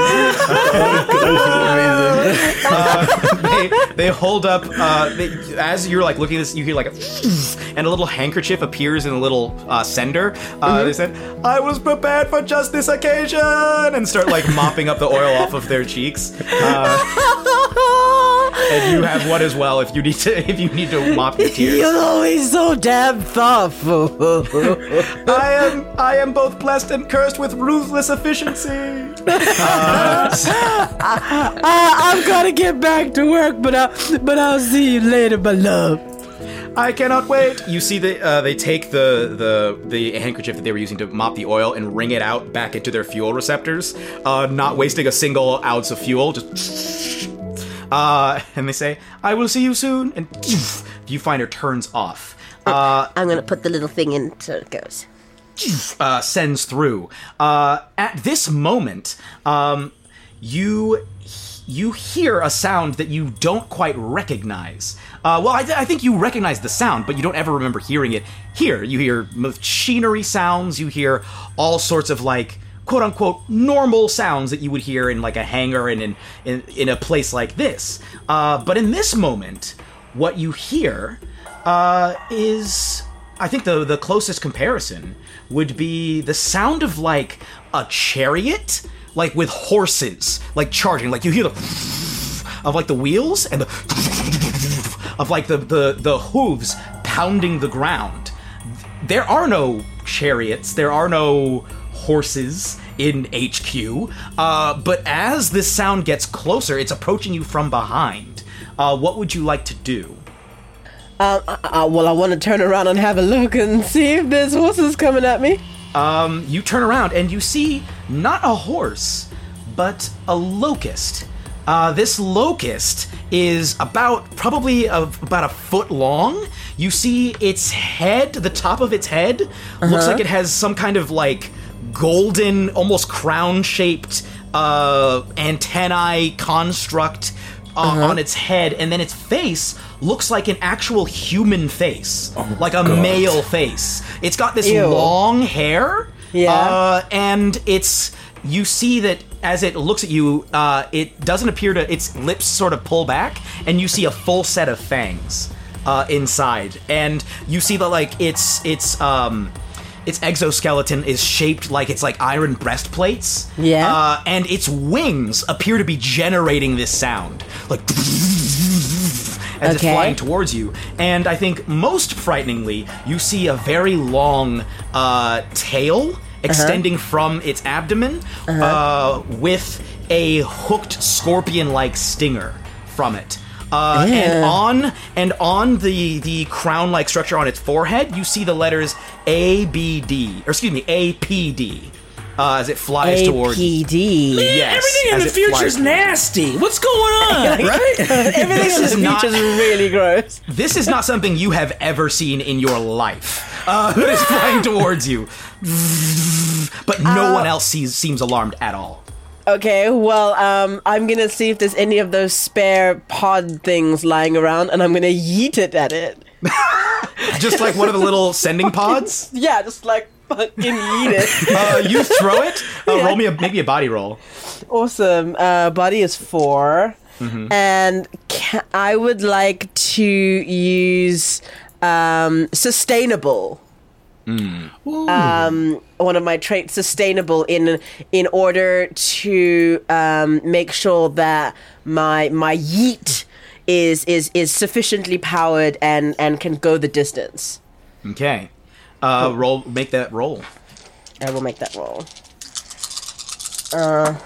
Speaker 3: Uh, they, they hold up uh, they, as you're like looking at this. You hear like a and a little handkerchief appears in a little uh, sender. Uh, They said, "I was prepared for just this occasion," and start like mopping up the oil off of their cheeks. Uh, and you have one as well if you need to if you need to mop your tears.
Speaker 7: You're always so damn thoughtful.
Speaker 3: I am I am both blessed and cursed with ruthless efficiency.
Speaker 7: I, I've got to get back to work, but I, but I'll see you later, my love.
Speaker 3: I cannot wait. You see that uh, they take the, the the handkerchief that they were using to mop the oil and wring it out back into their fuel receptors, uh, not wasting a single ounce of fuel. Just uh, and they say, "I will see you soon." And viewfinder turns off. Uh,
Speaker 7: I'm gonna put the little thing in so it goes.
Speaker 3: uh, sends through. Uh, at this moment, um, you you hear a sound that you don't quite recognize. Uh, well, I, th- I think you recognize the sound, but you don't ever remember hearing it here. You hear machinery sounds. You hear all sorts of like quote unquote normal sounds that you would hear in like a hangar and in in, in a place like this. Uh, but in this moment, what you hear uh, is I think the the closest comparison would be the sound of like a chariot, like with horses, like charging. Like you hear the of like the wheels and the of like the the the hooves pounding the ground. There are no chariots. There are no horses in HQ. Uh, but as this sound gets closer, it's approaching you from behind. Uh, what would you like to do?
Speaker 7: Uh, well, I want to turn around and have a look and see if there's horses coming at me.
Speaker 3: Um, you turn around and you see not a horse, but a locust. Uh, this locust is about probably a, about a foot long. You see its head, the top of its head, looks like it has some kind of like golden, almost crown shaped uh, antennae construct uh, on its head, and then its face looks like an actual human face, like a male face. It's got this
Speaker 7: Ew.
Speaker 3: long hair,
Speaker 7: Yeah.
Speaker 3: uh, and it's you see that as it looks at you, uh, it doesn't appear to its lips sort of pull back, and you see a full set of fangs uh, inside, and you see that like it's it's um its exoskeleton is shaped like it's like iron breastplates.
Speaker 7: Yeah.
Speaker 3: Uh, and its wings appear to be generating this sound. Like as it's flying towards you. And I think most frighteningly, you see a very long uh, tail extending from its abdomen uh, with a hooked scorpion-like stinger from it. Uh, and on and on the the crown like structure on its forehead, you see the letters A B D or excuse me A P D uh, as it flies towards.
Speaker 7: APD.
Speaker 3: Yes,
Speaker 5: Everything in the
Speaker 3: it flies
Speaker 5: future's nasty. What's going on?
Speaker 6: right?
Speaker 7: Everything
Speaker 3: This
Speaker 7: in
Speaker 3: is
Speaker 7: the
Speaker 3: not-
Speaker 7: future's really gross.
Speaker 3: This is not something you have ever seen in your life. Uh, it is flying towards you, but no one else sees, seems alarmed at all.
Speaker 7: Okay, well, um, I'm gonna see if there's any of those spare pod things lying around, and I'm gonna yeet it at it.
Speaker 3: Just like one of the little sending pods.
Speaker 7: Yeah, just like fucking yeet it.
Speaker 3: Uh, you throw it. Uh, Roll me a, maybe a body roll.
Speaker 7: awesome. Uh, body is 4 and ca- I would like to use um, sustainable. Um, one of my traits, sustainable, in in order to um, make sure that my my yeet is is is sufficiently powered and and can go the distance.
Speaker 3: Okay. Uh, roll. Make that roll.
Speaker 7: I will make that roll. Uh,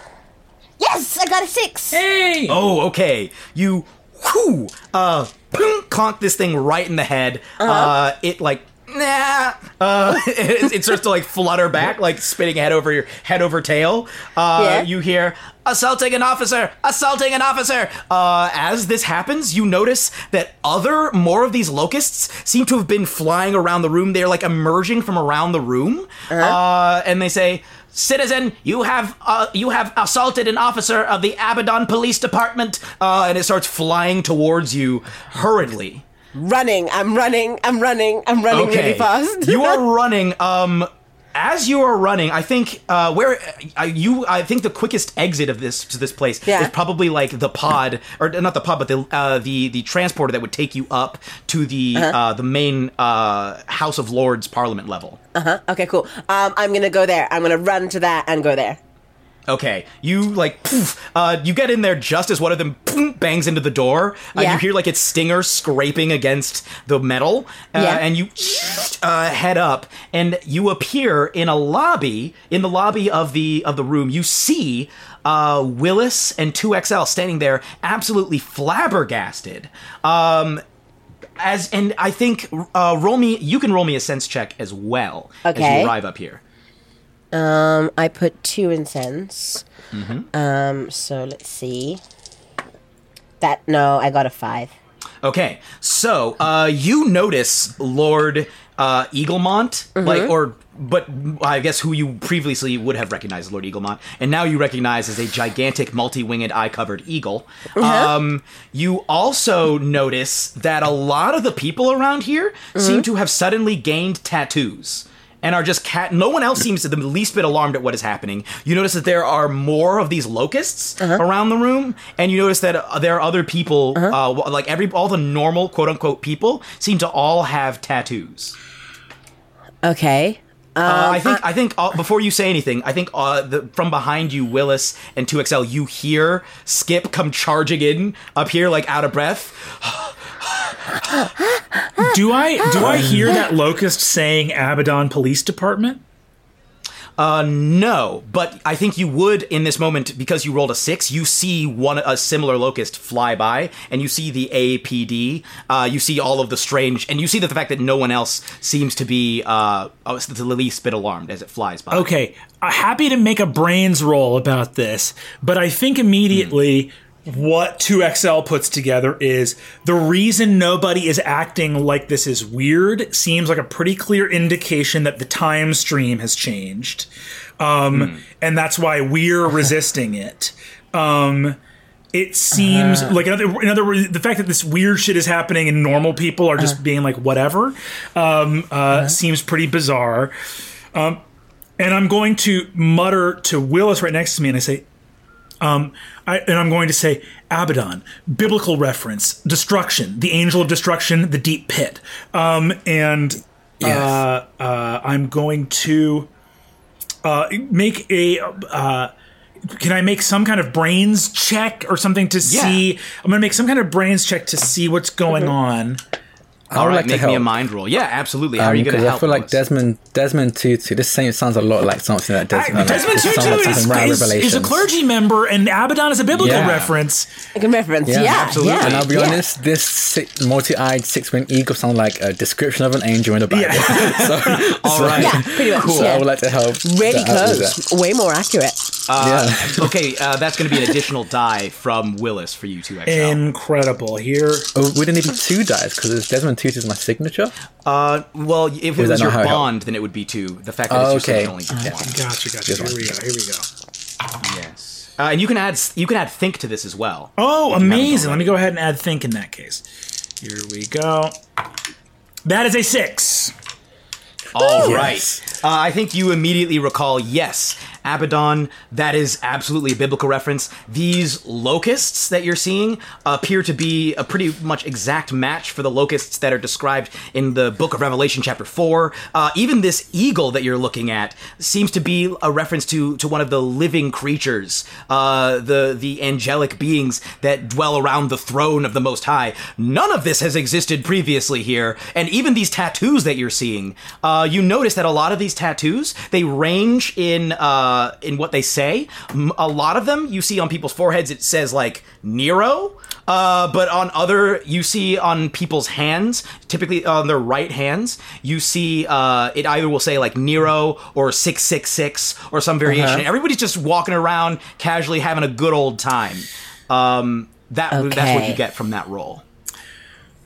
Speaker 7: yes, I got a six.
Speaker 5: Hey!
Speaker 3: Oh, okay. You, whoo, uh, boom, conk this thing right in the head. uh it like. Nah, uh, it, it starts to like flutter back, like spinning head over your head over tail. Uh,
Speaker 7: Yeah.
Speaker 3: You hear assaulting an officer, assaulting an officer. Uh, as this happens, you notice that other more of these locusts seem to have been flying around the room. They're like emerging from around the room, uh, and they say, "Citizen, you have uh, you have assaulted an officer of the Abaddon Police Department," uh, and it starts flying towards you hurriedly.
Speaker 7: Running, I'm running, I'm running, I'm running really fast.
Speaker 3: you are running. Um, as you are running, I think uh, where uh, you, I think the quickest exit of this to this place
Speaker 7: Yeah.
Speaker 3: is probably like the pod, or not the pod, but the uh, the the transporter that would take you up to the
Speaker 7: Uh-huh.
Speaker 3: uh, the main uh, House of Lords Parliament level. Uh huh.
Speaker 7: Okay, cool. Um, I'm gonna go there. I'm gonna run to that and go there.
Speaker 3: Okay, you like poof, uh, you get in there just as one of them poof, bangs into the door. Uh,
Speaker 7: Yeah.
Speaker 3: You hear like its stinger scraping against the metal, uh,
Speaker 7: Yeah.
Speaker 3: and you uh, head up, and you appear in a lobby. In the lobby of the of the room, you see uh, Willis and Two XL standing there, absolutely flabbergasted. Um, as and I think uh, roll me. You can roll me a sense check as well
Speaker 7: okay.
Speaker 3: as you arrive up here.
Speaker 7: Um, I put two in sense.
Speaker 3: Mm-hmm.
Speaker 7: Um, so let's see. That no, I got a five.
Speaker 3: Okay, so uh, you notice Lord uh, Eaglemont, like, or but I guess who you previously would have recognized as Lord Eaglemont, and now you recognize as a gigantic, multi-winged, eye-covered eagle. Um, you also notice that a lot of the people around here seem to have suddenly gained tattoos. And are just cat. No one else seems to the least bit alarmed at what is happening. You notice that there are more of these locusts around the room, and you notice that uh, there are other people, uh, like every all the normal quote unquote people, seem to all have tattoos.
Speaker 7: Okay.
Speaker 3: Uh, I think I think uh, before you say anything, I think uh, the, from behind you, Willis and Two XL, you hear Skip come charging in up here, like out of breath.
Speaker 5: Do I do I hear that locust saying Abaddon Police Department?
Speaker 3: Uh, no, but I think you would in this moment because you rolled a six. You see one a similar locust fly by, and you see the APD. Uh, you see all of the strange, and you see that the fact that no one else seems to be uh, uh, the least bit alarmed as it flies by.
Speaker 5: Okay, uh, happy to make a brains roll about this, but I think immediately what 2XL puts together is the reason nobody is acting like this is weird seems like a pretty clear indication that the time stream has changed. Um, And that's why we're resisting it. Um, it seems like in other, in other words, the fact that this weird shit is happening and normal people are just being like whatever um, uh, seems pretty bizarre. Um, and I'm going to mutter to Willis right next to me, and I say, um, I, and I'm going to say Abaddon, biblical reference, destruction, the angel of destruction, the deep pit, um, and uh, uh, I'm going to uh, make a. Uh, can I make some kind of brains check or something to see? I'm going to make some kind of brains check to see what's going on.
Speaker 6: I
Speaker 3: All
Speaker 6: would
Speaker 3: right,
Speaker 6: like to
Speaker 3: make me a mind roll. Yeah, absolutely. How are you going to
Speaker 6: Because
Speaker 3: help?
Speaker 6: I feel like
Speaker 3: Willis?
Speaker 6: Desmond Desmond Tutu. This same sounds a lot like something that Desmond. like,
Speaker 5: Desmond
Speaker 6: this sounds
Speaker 5: Tutu
Speaker 6: like
Speaker 5: is,
Speaker 6: something
Speaker 5: is, is a clergy member, and Abaddon is a biblical
Speaker 6: Yeah.
Speaker 5: reference.
Speaker 7: A good reference.
Speaker 6: Yeah,
Speaker 7: Yeah,
Speaker 3: absolutely.
Speaker 7: yeah,
Speaker 6: And I'll be
Speaker 7: yeah.
Speaker 6: honest, this six, multi-eyed six-winged eagle sounds like a description of an angel in the Bible. so,
Speaker 3: All
Speaker 6: so-
Speaker 3: right.
Speaker 7: Yeah, pretty much.
Speaker 6: So
Speaker 7: yeah.
Speaker 6: I would like to help.
Speaker 7: Really
Speaker 6: that out with
Speaker 7: close. Way more accurate.
Speaker 3: Uh,
Speaker 6: Yeah.
Speaker 3: okay, uh, that's going to be an additional die from Willis for you two XL.
Speaker 5: Incredible. Here,
Speaker 6: that. Oh, would it need to be two dice? Because it's Desmond Tutu is my signature.
Speaker 3: Uh, well, if it was
Speaker 6: that
Speaker 3: your
Speaker 6: not helped?
Speaker 3: bond, then it would be two. The fact that
Speaker 6: Oh,
Speaker 3: it's your
Speaker 6: okay.
Speaker 3: okay. only be one.
Speaker 5: gotcha, gotcha. Here we go. Here we go.
Speaker 3: Yes. Uh, and you can add you can add think to this as well.
Speaker 5: Oh, amazing. Let me go ahead and add think in that case. Here we go. That is a six.
Speaker 3: All right. Uh, I think you immediately recall, yes, Abaddon, that is absolutely a biblical reference. These locusts that you're seeing appear to be a pretty much exact match for the locusts that are described in the book of Revelation, chapter 4. Uh, even this eagle that you're looking at seems to be a reference to, to one of the living creatures, uh, the, the angelic beings that dwell around the throne of the Most High. None of this has existed previously here, and even these tattoos that you're seeing, uh, you notice that a lot of these tattoos they range in uh, in what they say. A lot of them you see on people's foreheads it says like Nero, uh, but on other you see on people's hands, typically on their right hands, you see uh, it either will say like Nero or six six six or some variation. Everybody's just walking around casually having a good old time. Um, that that's what you get from that roll.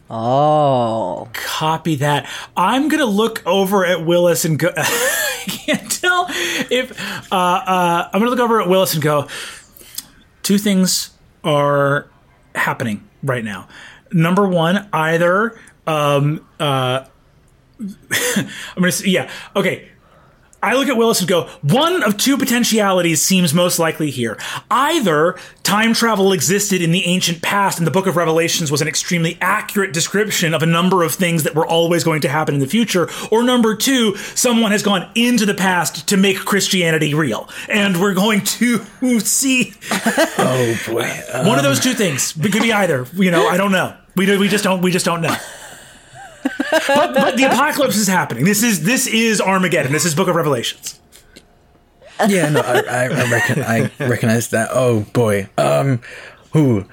Speaker 7: Oh.
Speaker 5: Copy that. I'm gonna look over at Willis and go. I can't tell if uh, uh, I'm gonna look over at Willis and go. Two things are happening right now. Number one, either um, uh, I'm gonna yeah, okay. I look at Willis and go, one of two potentialities seems most likely here. Either time travel existed in the ancient past and the book of Revelations was an extremely accurate description of a number of things that were always going to happen in the future, or number two, someone has gone into the past to make Christianity real. And we're going to see
Speaker 6: Oh boy.
Speaker 5: one of those two things. It could be either. You know, I don't know. We, do, we just don't we just don't know. But, but the apocalypse is happening. This is this is Armageddon. This is Book of Revelations.
Speaker 6: yeah, no, I, I, I reckon I recognize that. Oh boy. Um, who?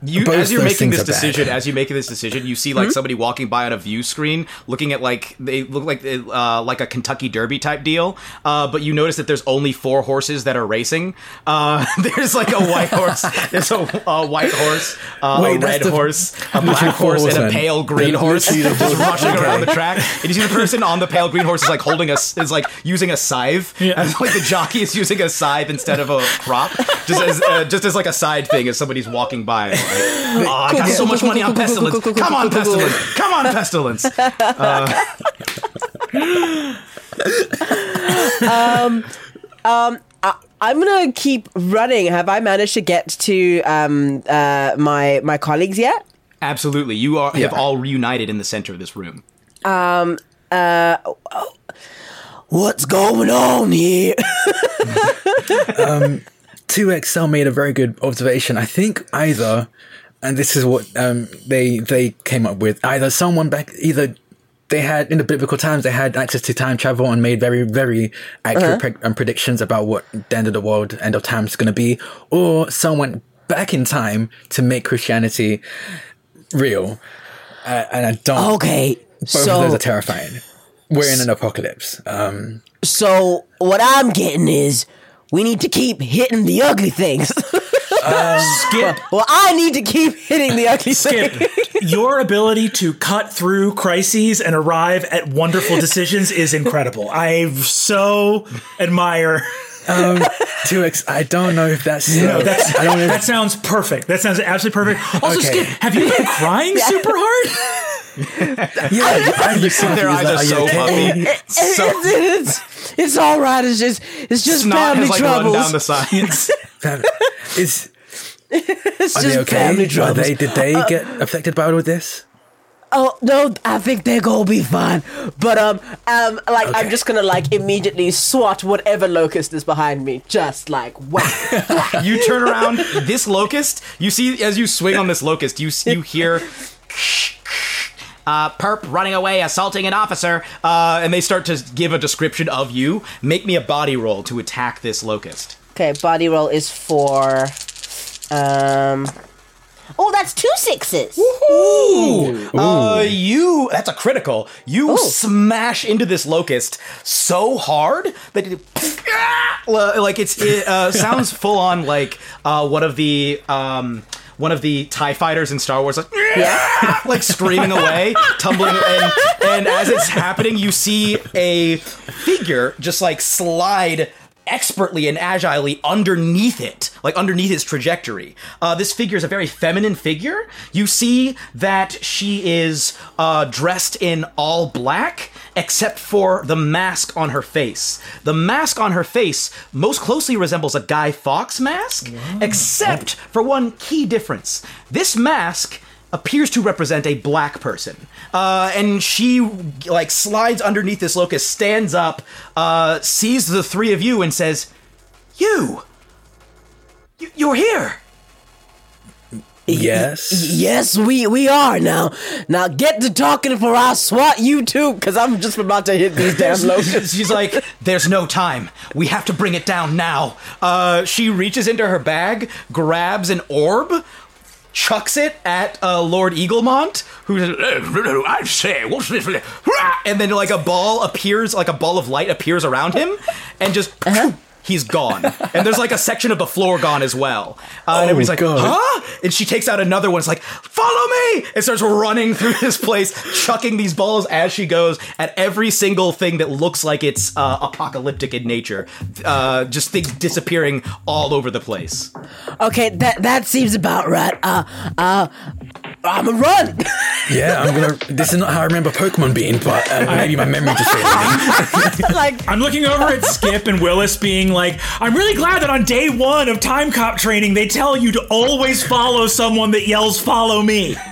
Speaker 3: You,
Speaker 6: Both
Speaker 3: as you're making this
Speaker 6: are bad.
Speaker 3: decision, as you make this decision, you see like somebody walking by on a view screen, looking at like they look like uh, like a Kentucky Derby type deal. Uh, but you notice that there's only four horses that are racing. Uh, there's like a white horse, there's a, a white horse, uh,
Speaker 6: Wait,
Speaker 3: a red
Speaker 6: the-
Speaker 3: horse, a black
Speaker 6: four
Speaker 3: horse, and a pale green
Speaker 6: They're
Speaker 3: horse
Speaker 6: literally the
Speaker 3: just rushing
Speaker 6: okay.
Speaker 3: around the track. And you see the person on the pale green horse is like holding a is like using a scythe,
Speaker 5: Yeah.
Speaker 3: and like the jockey is using a scythe instead of a crop, just as uh, just as like a side thing as somebody's walking by. Like, oh, I got so much money on pestilence. Come on, pestilence. Come on, pestilence. Uh.
Speaker 7: Um, um, I'm gonna keep running. Have I managed to get to um, uh, my my colleagues yet?
Speaker 3: Absolutely, you are have all reunited in the center of this room.
Speaker 15: Um, uh, oh, what's going on here?
Speaker 6: 2XL made a very good observation. I think either, and this is what um, they they came up with, either someone back, either they had in the biblical times they had access to time travel and made very very accurate pre- um, predictions about what the end of the world, end of time is going to be, or someone back in time to make Christianity real. Uh, and I don't.
Speaker 15: Okay,
Speaker 6: both of
Speaker 15: so
Speaker 6: those are terrifying. We're in an apocalypse. Um,
Speaker 15: so what I'm getting is we need to keep hitting the ugly things.
Speaker 5: Skip,
Speaker 7: Well, I need to keep hitting the ugly
Speaker 5: Skip,
Speaker 7: thing.
Speaker 5: your ability to cut through crises and arrive at wonderful decisions is incredible. I so admire.
Speaker 6: um, 2X, I don't know if that's.
Speaker 5: No, that's,
Speaker 6: I don't know if
Speaker 5: that sounds perfect. That sounds absolutely perfect. Also,
Speaker 6: Okay.
Speaker 5: Skip, have you been crying super hard?
Speaker 6: Yeah, I,
Speaker 3: You see their eyes are so puffy. So
Speaker 7: it's, it's all right. It's just it's just
Speaker 3: snot
Speaker 7: family
Speaker 3: has like run
Speaker 7: troubles.
Speaker 3: down the sides.
Speaker 6: Is
Speaker 7: it's
Speaker 6: are
Speaker 7: just
Speaker 6: they okay?
Speaker 7: family
Speaker 6: Are they? Did they get affected by all of this?
Speaker 7: Oh no, I think they're gonna be fine. But um, um, like I'm just gonna like immediately swat whatever locust is behind me, just like whack.
Speaker 3: you turn around this locust you see as you swing on this locust you you hear uh, perp running away assaulting an officer uh, and they start to give a description of you make me a body roll to attack this locust
Speaker 7: okay, body roll is for um.
Speaker 15: oh, that's two sixes.
Speaker 3: Uh, you that's a critical. You smash into this locust so hard that it like it's it uh, sounds full on like uh, one of the um one of the TIE fighters in Star Wars, like, like screaming away, tumbling, and, and as it's happening, you see a figure just like slide expertly and agilely underneath it, like underneath its trajectory. Uh, this figure is a very feminine figure. You see that she is uh, dressed in all black, except for the mask on her face. The mask on her face most closely resembles a Guy Fawkes mask, except for one key difference. This mask appears to represent a black person. Uh, and she like slides underneath this locust, stands up, uh, sees the three of you, and says, "You, you you're here."
Speaker 6: Yes.
Speaker 15: Yes, we we are now. Now get to talking for I swat you too, because I'm just about to hit these damn locusts.
Speaker 3: She's like, "There's no time. We have to bring it down now." Uh, she reaches into her bag, grabs an orb, chucks it at uh, Lord Eaglemont, who says, "Eh, "I say, what's this?" And then like a ball appears, like a ball of light appears around him, and just. He's gone, and there's like a section of the floor gone as well. Uh, and everybody's like,
Speaker 6: God.
Speaker 3: "Huh?" And she takes out another one. It's like, "Follow me!" And starts running through this place, chucking these balls as she goes at every single thing that looks like it's uh, apocalyptic in nature. Uh, just things disappearing all over the place.
Speaker 15: Okay, that that seems about right. Uh, uh,
Speaker 7: I'ma run.
Speaker 6: Yeah, I'm gonna. This is not how I remember Pokemon being, but uh, maybe my memory just faded.
Speaker 7: like
Speaker 5: I'm looking over at Skip and Willis being like, I'm really glad that on day one of Time Cop training, they tell you to always follow someone that yells, follow me.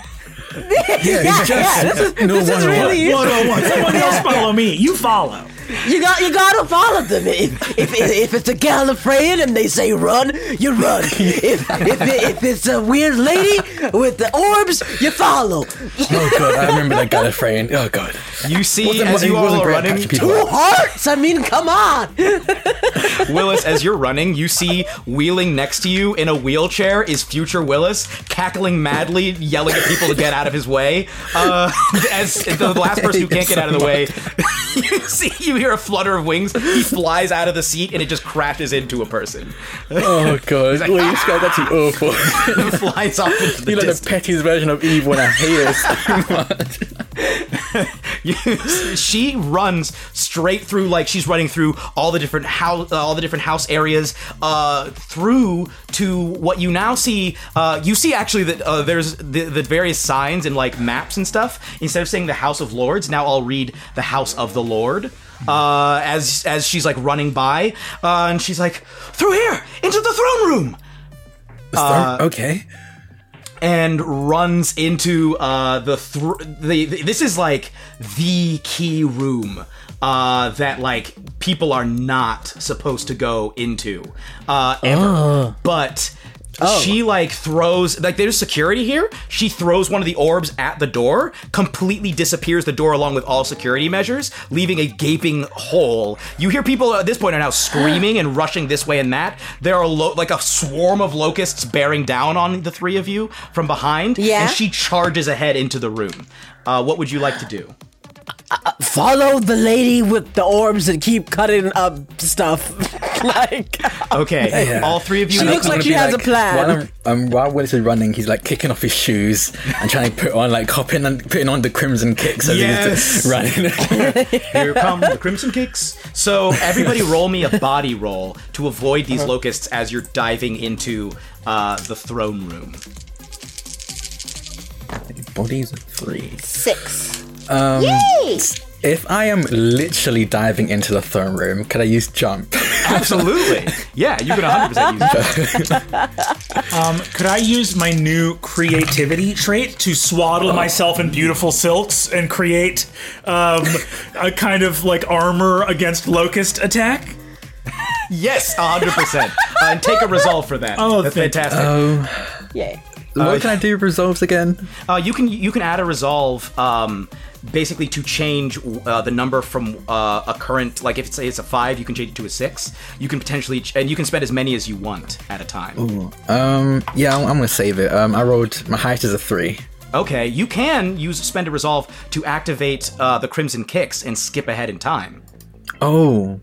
Speaker 6: Yeah, it's just
Speaker 7: yeah, this is-
Speaker 6: no
Speaker 7: this is really-
Speaker 6: one.
Speaker 5: 101. Someone else follow me. You follow.
Speaker 7: You got you gotta follow them. If if, if it's a Gallifreyan and they say run, you run. If if, if it's a weird lady with the orbs, you follow.
Speaker 6: Oh god, I remember that Gallifreyan. Oh god.
Speaker 3: You see,
Speaker 6: Wasn't-
Speaker 3: as
Speaker 6: he
Speaker 3: you all
Speaker 6: wasn't
Speaker 3: are
Speaker 6: great
Speaker 3: running,
Speaker 7: Two hearts. I mean, come on.
Speaker 3: Willis, as you're running, you see wheeling next to you in a wheelchair is future Willis, cackling madly, yelling at people to get out of his way. Uh, as the last person who can't get out of the way, you see, you hear a flutter of wings. He flies out of the seat and it just crashes into a person.
Speaker 6: Oh god. Wait, this guy's actually awful.
Speaker 3: flies off into the
Speaker 6: You're like the pettiest version of evil, and I hate it so much.
Speaker 3: She runs straight through like she's running through all the different house all the different house areas uh through to what you now see uh you see actually that uh, there's the, the various signs and like maps and stuff instead of saying the house of lords now i'll read the house of the lord uh as as she's like running by uh and she's like through here into the throne room
Speaker 6: Uh, okay.
Speaker 3: and runs into uh, the, thr the the this is like the key room uh, that like people are not supposed to go into uh, ever. But she like throws like there's security here. She throws one of the orbs at the door, completely disappears the door along with all security measures, leaving a gaping hole. You hear people at this point are now screaming and rushing this way and that. There are lo- like a swarm of locusts bearing down on the three of you from behind.
Speaker 7: Yeah.
Speaker 3: and she charges ahead into the room. Uh, what would you like to do?
Speaker 7: Follow the lady with the orbs and keep cutting up stuff. like
Speaker 3: Okay, all three of you.
Speaker 7: She
Speaker 3: make-
Speaker 7: looks like
Speaker 6: I'm
Speaker 7: she
Speaker 6: gonna
Speaker 7: has
Speaker 6: be
Speaker 7: a plan.
Speaker 6: While, I'm, um, while Willis is running, he's like kicking off his shoes and trying to put on like hopping and putting on the crimson kicks as
Speaker 3: Yes.
Speaker 6: he's running.
Speaker 3: Here come the crimson kicks. So everybody, roll me a body roll to avoid these locusts as you're diving into uh, the throne room.
Speaker 6: Bodies of three.
Speaker 7: Six.
Speaker 6: Um,
Speaker 7: Yay!
Speaker 6: If I am literally diving into the throne room, could I use jump?
Speaker 3: Absolutely. Yeah, you could 100% use that.
Speaker 5: Um, could I use my new creativity trait to swaddle myself in beautiful silks and create um, a kind of like armor against locust attack?
Speaker 3: Yes, 100%. Uh, and take a resolve for that.
Speaker 5: Oh,
Speaker 3: That's fantastic.
Speaker 6: Oh,
Speaker 7: Yay.
Speaker 6: what can I do resolves again?
Speaker 3: Uh, you can you can add a resolve um, basically to change uh, the number from uh, a current like if it's, it's a five, you can change it to a six. You can potentially ch- and you can spend as many as you want at a time.
Speaker 6: Um, yeah, I'm, I'm gonna save it. Um, I rolled my highest is a three.
Speaker 3: Okay, you can use spend a resolve to activate uh, the crimson kicks and skip ahead in time.
Speaker 6: Oh,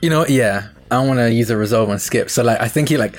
Speaker 6: you know, yeah, I want to use a resolve and Skip. So like, I think he like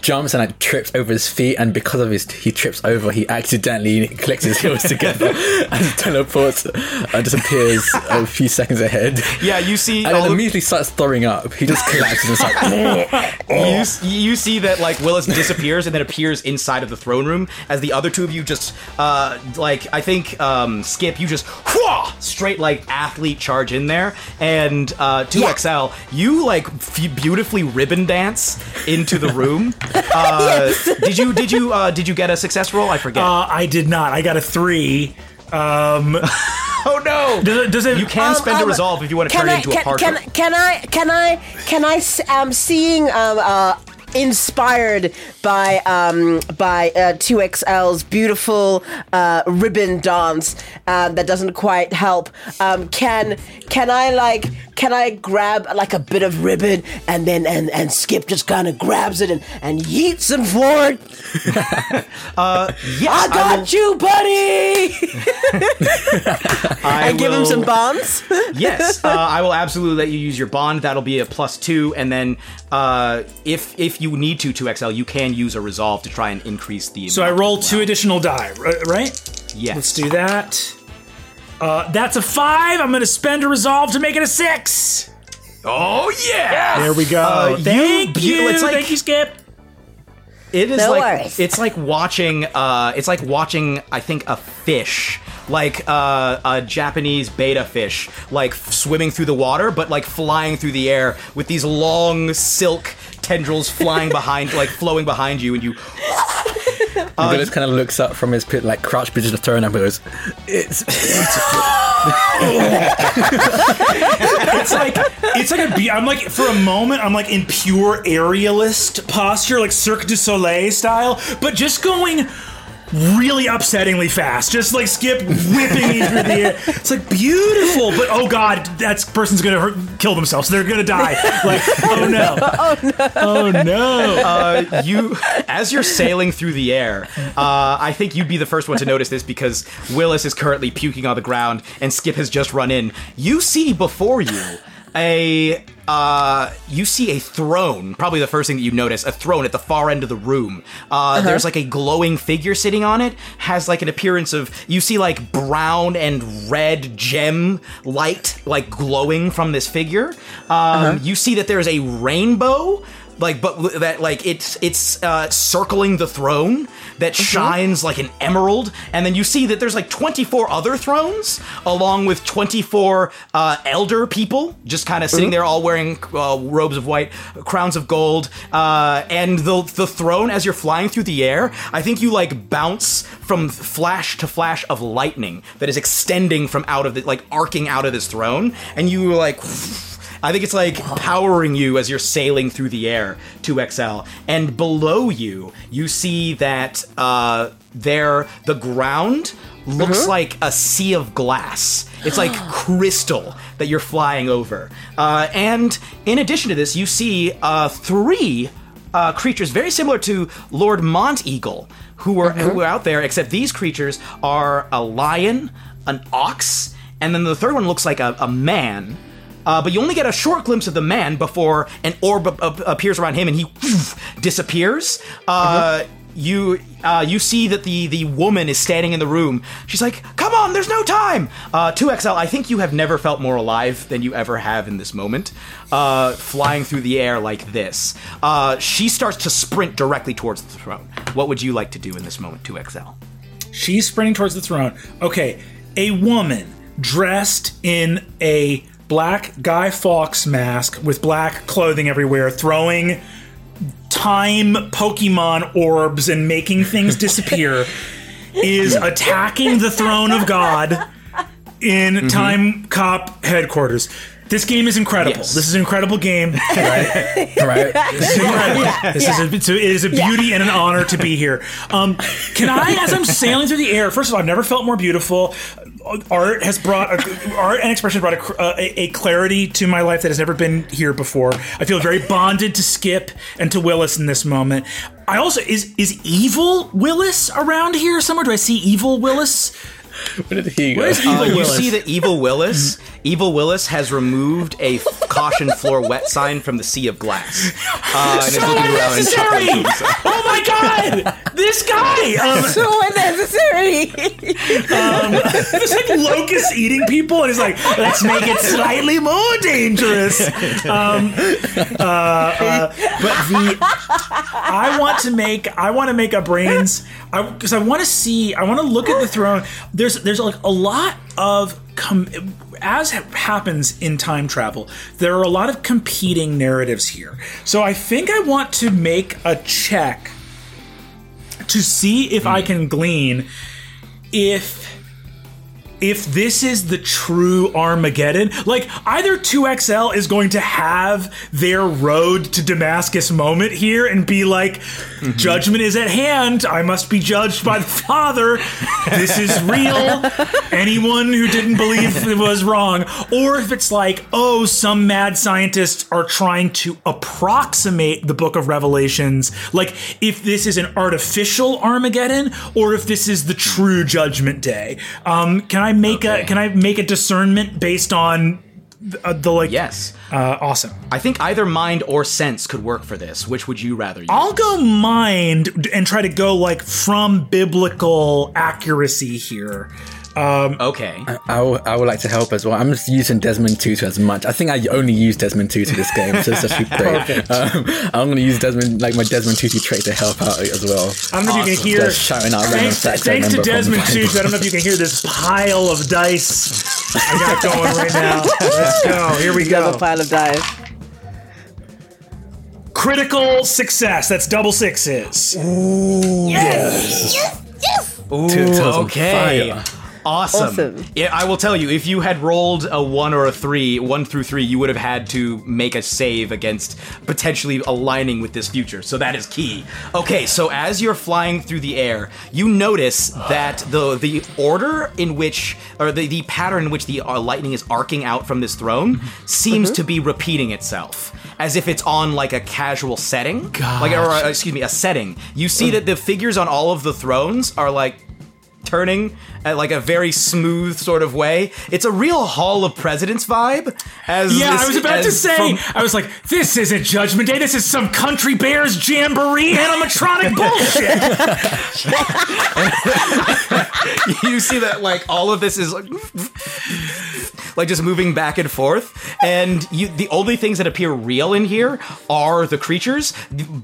Speaker 6: jumps and like trips over his feet, and because of his he trips over, he accidentally clicks his heels together and teleports and disappears a few seconds ahead.
Speaker 3: Yeah, you see
Speaker 6: And
Speaker 3: all
Speaker 6: then
Speaker 3: the-
Speaker 6: immediately starts throwing up. He just collapses and it's like,
Speaker 3: you, s- you see that like Willis disappears and then appears inside of the throne room as the other two of you just uh like I think um Skip you just whooah, straight like athlete charge in there and uh 2XL you like f- beautifully ribbon dance into the room. Uh did you did you uh did you get a success roll? I forget.
Speaker 5: Uh, I did not. I got a three. Um,
Speaker 3: oh no!
Speaker 5: Does it? Does it
Speaker 3: you can spend a resolve if you want to
Speaker 7: Can
Speaker 3: turn it
Speaker 7: I,
Speaker 3: into
Speaker 7: can,
Speaker 3: a partial.
Speaker 7: can, can I can I can I s- um seeing um uh inspired by um by uh, 2XL's beautiful uh, ribbon dance uh, that doesn't quite help um can can I like can I grab like a bit of ribbon and then and and Skip just kind of grabs it and and yeets him forward
Speaker 3: uh yes,
Speaker 7: I got you buddy
Speaker 3: I
Speaker 7: and give him some bombs
Speaker 3: yes, uh, I will absolutely let you use your bond. That'll be a plus two, and then uh, if if you need to 2XL, you can use a resolve to try and increase the.
Speaker 5: so I roll two additional die, right?
Speaker 3: Yes.
Speaker 5: Let's do that. Uh, that's a five. I'm going to spend a resolve to make it a six.
Speaker 3: Oh yeah!
Speaker 5: There we go.
Speaker 3: Uh,
Speaker 5: Thank
Speaker 3: beau-
Speaker 5: you.
Speaker 3: it's like-
Speaker 5: Thank you, Skip.
Speaker 3: It is
Speaker 15: No
Speaker 3: like
Speaker 15: worries.
Speaker 3: it's like watching uh it's like watching I think a fish like uh, a Japanese betta fish like f- swimming through the water but like flying through the air with these long silk tendrils flying behind like flowing behind you and you
Speaker 6: Willis kind of looks up from his pit, like crouched between the throne, and goes, "It's
Speaker 5: it's like it's like a be- I'm like for a moment I'm like in pure aerialist posture, like Cirque du Soleil style, but just going really upsettingly fast. Just like Skip whipping me through the air. It's like beautiful, but oh god, that person's gonna hurt, kill themselves. They're gonna die. Like oh no,
Speaker 15: Oh no.
Speaker 5: oh no.
Speaker 3: uh, you as you're sailing through the air uh, i think you'd be the first one to notice this because willis is currently puking on the ground and skip has just run in you see before you a uh, you see a throne probably the first thing that you notice a throne at the far end of the room. Uh, there's like a glowing figure sitting on it has like an appearance of you see like brown and red gem light like glowing from this figure. Um, you see that there's a rainbow like but that like it's it's uh, circling the throne that shines like an emerald. And then you see that there's like 24 other thrones along with 24 uh, elder people just kind of sitting there all wearing uh, robes of white crowns of gold. Uh, and the the throne as you're flying through the air i think you like bounce from flash to flash of lightning that is extending from out of the like arcing out of this throne. And you like I think it's like powering you as you're sailing through the air 2XL. And below you, you see that uh, there the ground looks like a sea of glass. It's like crystal that you're flying over. Uh, and in addition to this, you see uh, three uh, creatures very similar to Lord Monteagle, who were who were out there. Except these creatures are a lion, an ox, and then the third one looks like a, a man. Uh, but you only get a short glimpse of the man before an orb ap- ap- appears around him and he disappears. Uh, You uh, you see that the the woman is standing in the room. She's like, "Come on, there's no time." Uh, 2XL, I think you have never felt more alive than you ever have in this moment, uh, flying through the air like this. Uh, she starts to sprint directly towards the throne. What would you like to do in this moment, 2XL?
Speaker 5: She's sprinting towards the throne. Okay, a woman dressed in a black Guy Fawkes mask with black clothing everywhere, throwing time Pokemon orbs and making things disappear, is attacking the throne of God in Time Cop headquarters. This game is incredible.
Speaker 3: Yes.
Speaker 5: This is an incredible game.
Speaker 6: right.
Speaker 5: This is incredible. This is a, it's a, it is a beauty and an honor to be here. Um, can I, as I'm sailing through the air, first of all, I've never felt more beautiful. Art has brought a, art and expression brought a, a, a clarity to my life that has never been here before. I feel very bonded to Skip and to Willis in this moment. I also is is evil Willis around here somewhere? Do I see evil Willis?
Speaker 6: Where did he go?
Speaker 5: Where's evil
Speaker 3: Uh, you see the Evil Willis, Evil Willis has removed a caution floor wet sign from the sea of glass, uh, and is looking around and chuckling
Speaker 5: unnecessary!
Speaker 3: himself.
Speaker 5: Oh my god! This guy! Um,
Speaker 15: So unnecessary.
Speaker 5: It's like locusts eating people, and he's like, let's make it slightly more dangerous. Um, uh, uh, but the I want to make I want to make a brains because I, want to see I want to look at the throne. There's there's like a lot of com- as ha- happens in time travel. There are a lot of competing narratives here. So I think I want to make a check to see if I hmm. can glean if if this is the true Armageddon, like either 2XL is going to have their road to Damascus moment here and be like, judgment is at hand. I must be judged by the Father. This is real. Anyone who didn't believe it was wrong. Or if it's like, oh, some mad scientists are trying to approximate the book of Revelations. Like, if this is an artificial Armageddon or if this is the true judgment day. Um, can I make a can I make a discernment based on the, uh, the like
Speaker 3: Yes,
Speaker 5: uh, awesome.
Speaker 3: I think either mind or sense could work for this. Which would you rather use?
Speaker 5: I'll go mind and try to go like from biblical accuracy here.
Speaker 3: Okay.
Speaker 6: I would, I would like to help as well. I'm just using Desmond Tutu as much. I think I only use Desmond Tutu this game, so it's actually great. Um, I'm going to use Desmond, like my Desmond Tutu trait to help out as well.
Speaker 5: I don't know if you can hear.
Speaker 6: Just shouting out random
Speaker 5: Thanks,
Speaker 6: facts
Speaker 5: thanks to Desmond
Speaker 6: the Bible.
Speaker 5: Tutu. I don't know if you can hear this pile of dice I got going right now. Let's go. Here we
Speaker 7: Another
Speaker 5: go.
Speaker 7: pile of dice.
Speaker 5: Critical success. That's double sixes.
Speaker 6: Tutu's on
Speaker 3: okay. Awesome.
Speaker 7: Awesome.
Speaker 3: Yeah, I will tell you, if you had rolled a one or a three, one through three, you would have had to make a save against potentially aligning with this future. So that is key. Okay, so as you're flying through the air, you notice that the the order in which, or the, the pattern in which the uh, lightning is arcing out from this throne seems to be repeating itself. As if it's on like a casual setting, like or uh, excuse me, a setting. You see that the figures on all of the thrones are like turning at like a very smooth sort of way. It's a real Hall of Presidents vibe. As
Speaker 5: Yeah,
Speaker 3: this-
Speaker 5: I was about to say.
Speaker 3: from-
Speaker 5: I was like, "This isn't Judgment Day. This is some Country Bears Jamboree animatronic bullshit."
Speaker 3: you see that like all of this is like like just moving back and forth and you the only things that appear real in here are the creatures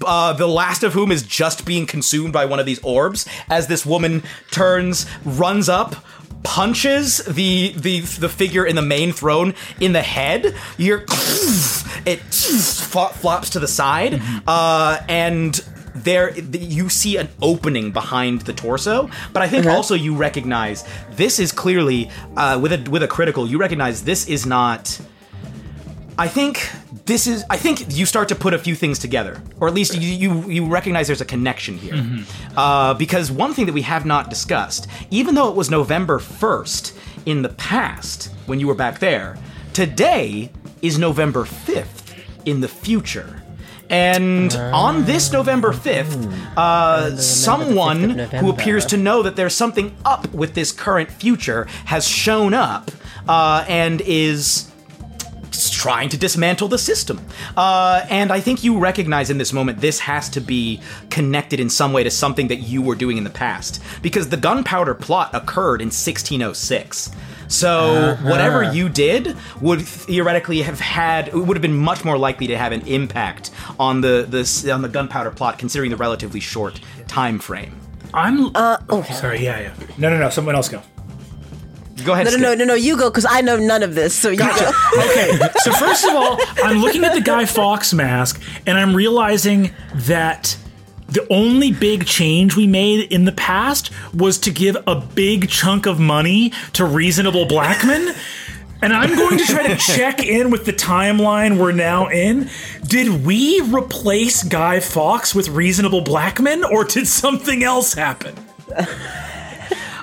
Speaker 3: uh, the last of whom is just being consumed by one of these orbs as this woman turns runs up punches the the the figure in the main throne in the head. You're it flo- flops to the side uh, and there you see an opening behind the torso. But i think also you recognize this is clearly uh, with a with a critical you recognize this is not i think this is i think you start to put a few things together or at least you you, you recognize there's a connection here. Uh, because one thing that we have not discussed even though it was november 1st in the past when you were back there today is november 5th in the future. And on this November 5th, uh, someone who
Speaker 7: November.
Speaker 3: appears to know that there's something up with this current future has shown up uh, and is trying to dismantle the system. Uh, and I think you recognize in this moment this has to be connected in some way to something that you were doing in the past. Because the gunpowder plot occurred in 1606. So whatever you did would theoretically have had it would have been much more likely to have an impact on the the on the gunpowder plot considering the relatively short time frame.
Speaker 5: I'm. Uh, oh, sorry. Yeah, yeah. No, no, no. Someone else go.
Speaker 3: Go ahead.
Speaker 7: No, no, no, no, no. You go because I know none of this. So you go.
Speaker 5: Okay, so first of all, I'm looking at the Guy Fawkes mask, and I'm realizing that the only big change we made in the past was to give a big chunk of money to Reasonable Blackman. And I'm going to try to check in with the timeline we're now in. Did we replace Guy Fawkes with Reasonable Blackman, or did something else happen?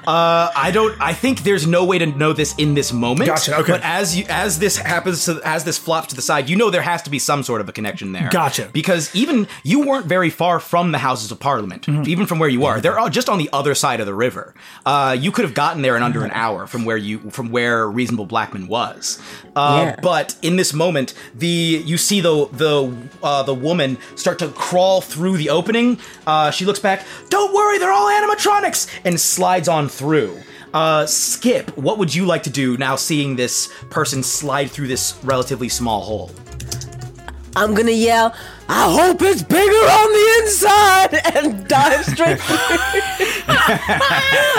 Speaker 3: Uh, I don't. I think there's no way to know this in this moment.
Speaker 5: Gotcha, okay.
Speaker 3: But as you, as this happens, to, as this flops to the side, you know there has to be some sort of a connection there.
Speaker 5: Gotcha.
Speaker 3: Because even you weren't very far from the Houses of Parliament,
Speaker 5: Mm-hmm.
Speaker 3: even from where you are. They're all just on the other side of the river. Uh, you could have gotten there in under an hour from where you from where Reasonable Blackman was. Uh,
Speaker 7: Yeah.
Speaker 3: But in this moment, the you see the the uh, the woman start to crawl through the opening. Uh, she looks back. Don't worry, they're all animatronics, and slides on through. Uh, Skip, what would you like to do now, seeing this person slide through this relatively small hole?
Speaker 7: I'm gonna yell. I hope it's bigger on the inside and dive straight through.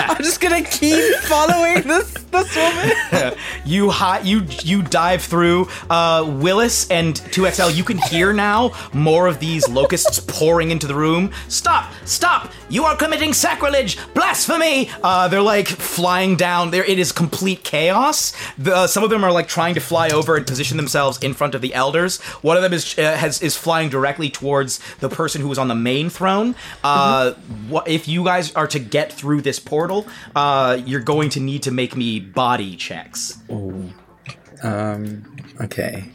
Speaker 7: I'm just gonna keep following this this woman.
Speaker 3: You hi- you you dive through uh, Willis and 2XL. You can hear now more of these locusts pouring into the room. Stop! Stop! You are committing sacrilege! Blasphemy! Uh, they're like flying down. There, it is complete chaos. The, some of them are like trying to fly over and position themselves in front of the elders. One of them is uh, has is flying directly towards the person who was on the main throne. Uh, what, if you guys are to get through this portal, uh, you're going to need to make me body checks.
Speaker 6: Um, okay.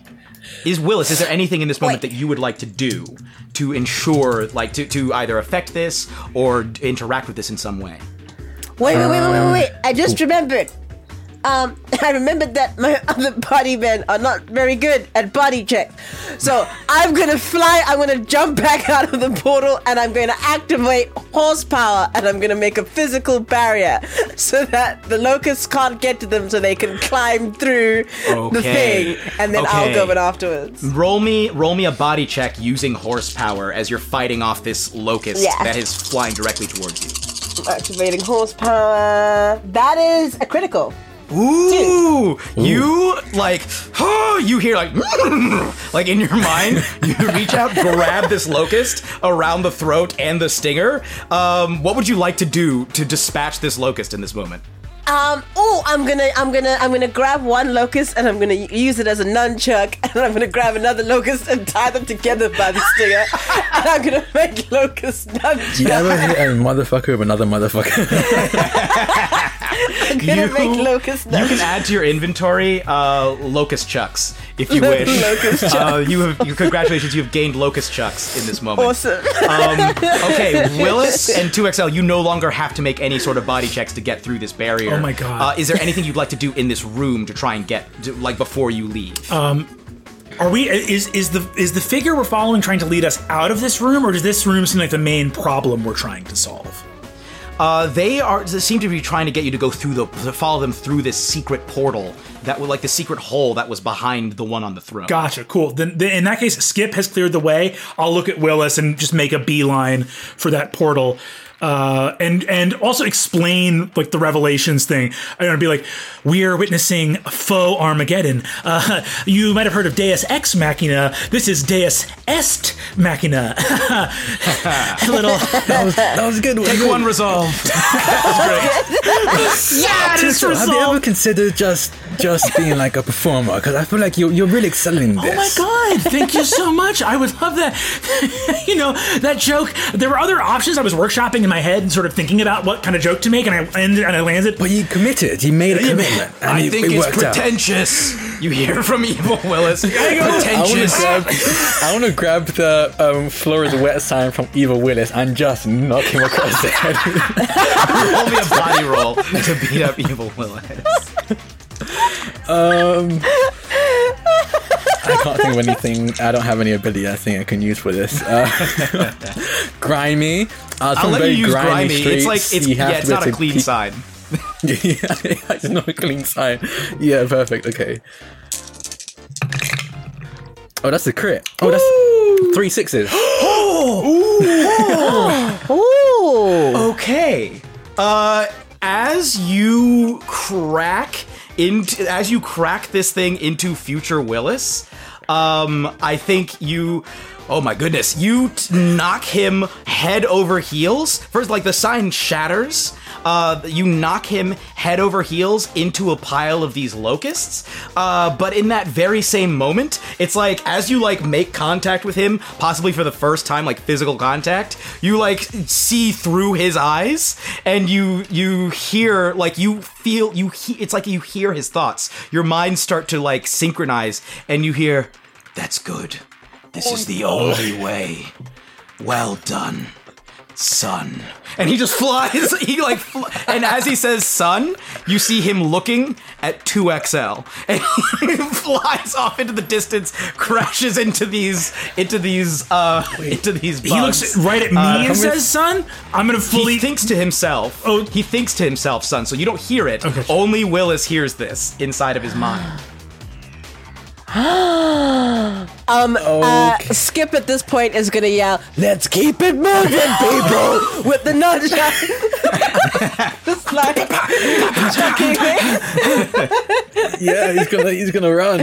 Speaker 3: Is Willis, is there anything in this moment that you would like to do to ensure, like, to, to either affect this or interact with this in some way?
Speaker 15: Wait, wait, wait, wait, wait, wait. I just remembered.
Speaker 7: Um, I remembered that my other body men are not very good at body checks. So I'm gonna fly, I'm gonna jump back out of the portal, and I'm gonna activate horsepower, and I'm gonna make a physical barrier so that the locusts can't get to them so they can climb through the thing, and then I'll
Speaker 3: Okay.
Speaker 7: go in afterwards.
Speaker 3: Roll me, roll me a body check using horsepower as you're fighting off this locust
Speaker 7: Yeah.
Speaker 3: that is flying directly towards you.
Speaker 7: Activating horsepower. That is a critical.
Speaker 3: Ooh, you like, oh, you hear like, like in your mind, you reach out, grab this locust around the throat and the stinger. Um, what would you like to do to dispatch this locust in this moment?
Speaker 7: Um. Oh, I'm gonna, I'm gonna, I'm gonna grab one locust and I'm gonna use it as a nunchuck, and I'm gonna grab another locust and tie them together by the stinger, and I'm gonna make locust nunchuck.
Speaker 6: You ever hit a motherfucker with another motherfucker?
Speaker 7: I'm gonna
Speaker 3: You-
Speaker 7: make locust
Speaker 3: You can add to your inventory uh, locust chucks if you wish.
Speaker 7: Locust chucks.
Speaker 3: Uh, you have you, congratulations, you have gained locust chucks in this moment.
Speaker 7: Awesome.
Speaker 3: Um, okay, Willis and 2XL, you no longer have to make any sort of body checks to get through this barrier.
Speaker 5: Oh my God.
Speaker 3: Uh, is there anything you'd like to do in this room to try and get, to, like, before you leave?
Speaker 5: Are we? Is is the is the figure we're following trying to lead us out of this room, or does this room seem like the main problem we're trying to solve?
Speaker 3: Uh, they are seem to be trying to get you to go through the to follow them through this secret portal that was like the secret hole that was behind the one on the throne.
Speaker 5: Gotcha. Cool. Then, then in that case, Skip has cleared the way. I'll look at Willis and just make a beeline for that portal. Uh, and and also explain like the revelations thing. I'm gonna be like, we are witnessing faux Armageddon. Uh, you might have heard of Deus Ex Machina. This is Deus Est Machina. a little.
Speaker 6: that, was, that was a good.
Speaker 3: Take one resolve.
Speaker 5: yeah, it is
Speaker 6: So, have you ever considered just just being like a performer? Because I feel like you're you're really excelling in this.
Speaker 5: Oh my god! Thank you so much. I would love that. you know that joke. There were other options. I was workshopping in my head and sort of thinking about what kind of joke to make, and I ended and I landed.
Speaker 6: But you committed. You made a commitment. And
Speaker 3: I
Speaker 6: it,
Speaker 3: think
Speaker 6: it
Speaker 3: it's
Speaker 6: worked out.
Speaker 3: pretentious. You hear from Evil Willis.
Speaker 6: I want to
Speaker 3: Pretentious.
Speaker 6: grab, I want to grab the um, floor is wet sign from Evil Willis and just knock him across the head.
Speaker 3: Roll me a body roll to beat up Evil Willis.
Speaker 6: Um, I can't think of anything. I don't have any ability I think I can use for this. Uh, grimy. Uh,
Speaker 3: I'll let you use
Speaker 6: grimy
Speaker 3: grimy. It's like it's
Speaker 6: You
Speaker 3: yeah, it's not a clean
Speaker 6: keep-
Speaker 3: side.
Speaker 6: yeah, it's not a clean sign. Yeah, perfect. Okay. Oh, that's a crit. Oh, that's three sixes.
Speaker 7: Ooh.
Speaker 3: Okay. Uh, as you crack into, as you crack this thing into future Willis, um, I think you. Oh my goodness! You t- knock him head over heels. First, like the sign shatters. Uh, you knock him head over heels into a pile of these locusts. Uh, but in that very same moment, it's like as you like make contact with him, possibly for the first time, like physical contact, you like see through his eyes, and you you hear like you feel you. He- it's like you hear his thoughts. Your minds start to like synchronize, and you hear, "That's good. This is the only way. Well done." son. And he just flies. He like, fl- and as he says son, you see him looking at 2XL. And he flies off into the distance, crashes into these, into these, uh, into these bugs.
Speaker 5: He looks right at me
Speaker 3: Uh,
Speaker 5: and says, "Son, I'm gonna fully."
Speaker 3: he thinks to himself.
Speaker 5: Oh.
Speaker 3: he thinks to himself, son. So you don't hear it.
Speaker 5: Okay.
Speaker 3: Only Willis hears this inside of his mind.
Speaker 7: Um, uh, Skip at this point is gonna yell, "Let's keep it moving, people!" with the nunchuck. Just like chucking it.
Speaker 6: yeah, he's gonna he's gonna run.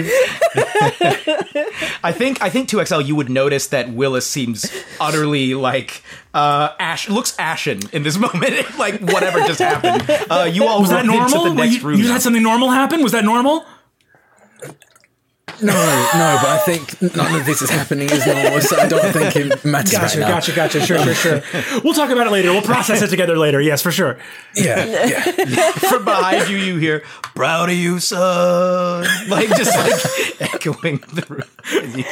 Speaker 3: I think I think 2XL you would notice that Willis seems utterly like uh ash looks ashen in this moment like whatever just happened. Uh you all
Speaker 5: was that
Speaker 3: run into
Speaker 5: normal?
Speaker 3: the next
Speaker 5: you,
Speaker 3: room.
Speaker 5: you had something normal happen? Was that normal?
Speaker 6: No, no, but I think none of this is happening as normal, so I don't think it matters
Speaker 5: Gotcha,
Speaker 6: right now.
Speaker 5: gotcha, gotcha. Sure, sure, sure. We'll talk about it later. We'll process it together later. Yes, for sure.
Speaker 6: Yeah, yeah.
Speaker 3: From behind you, you hear "Proud of you, son," like just like echoing the room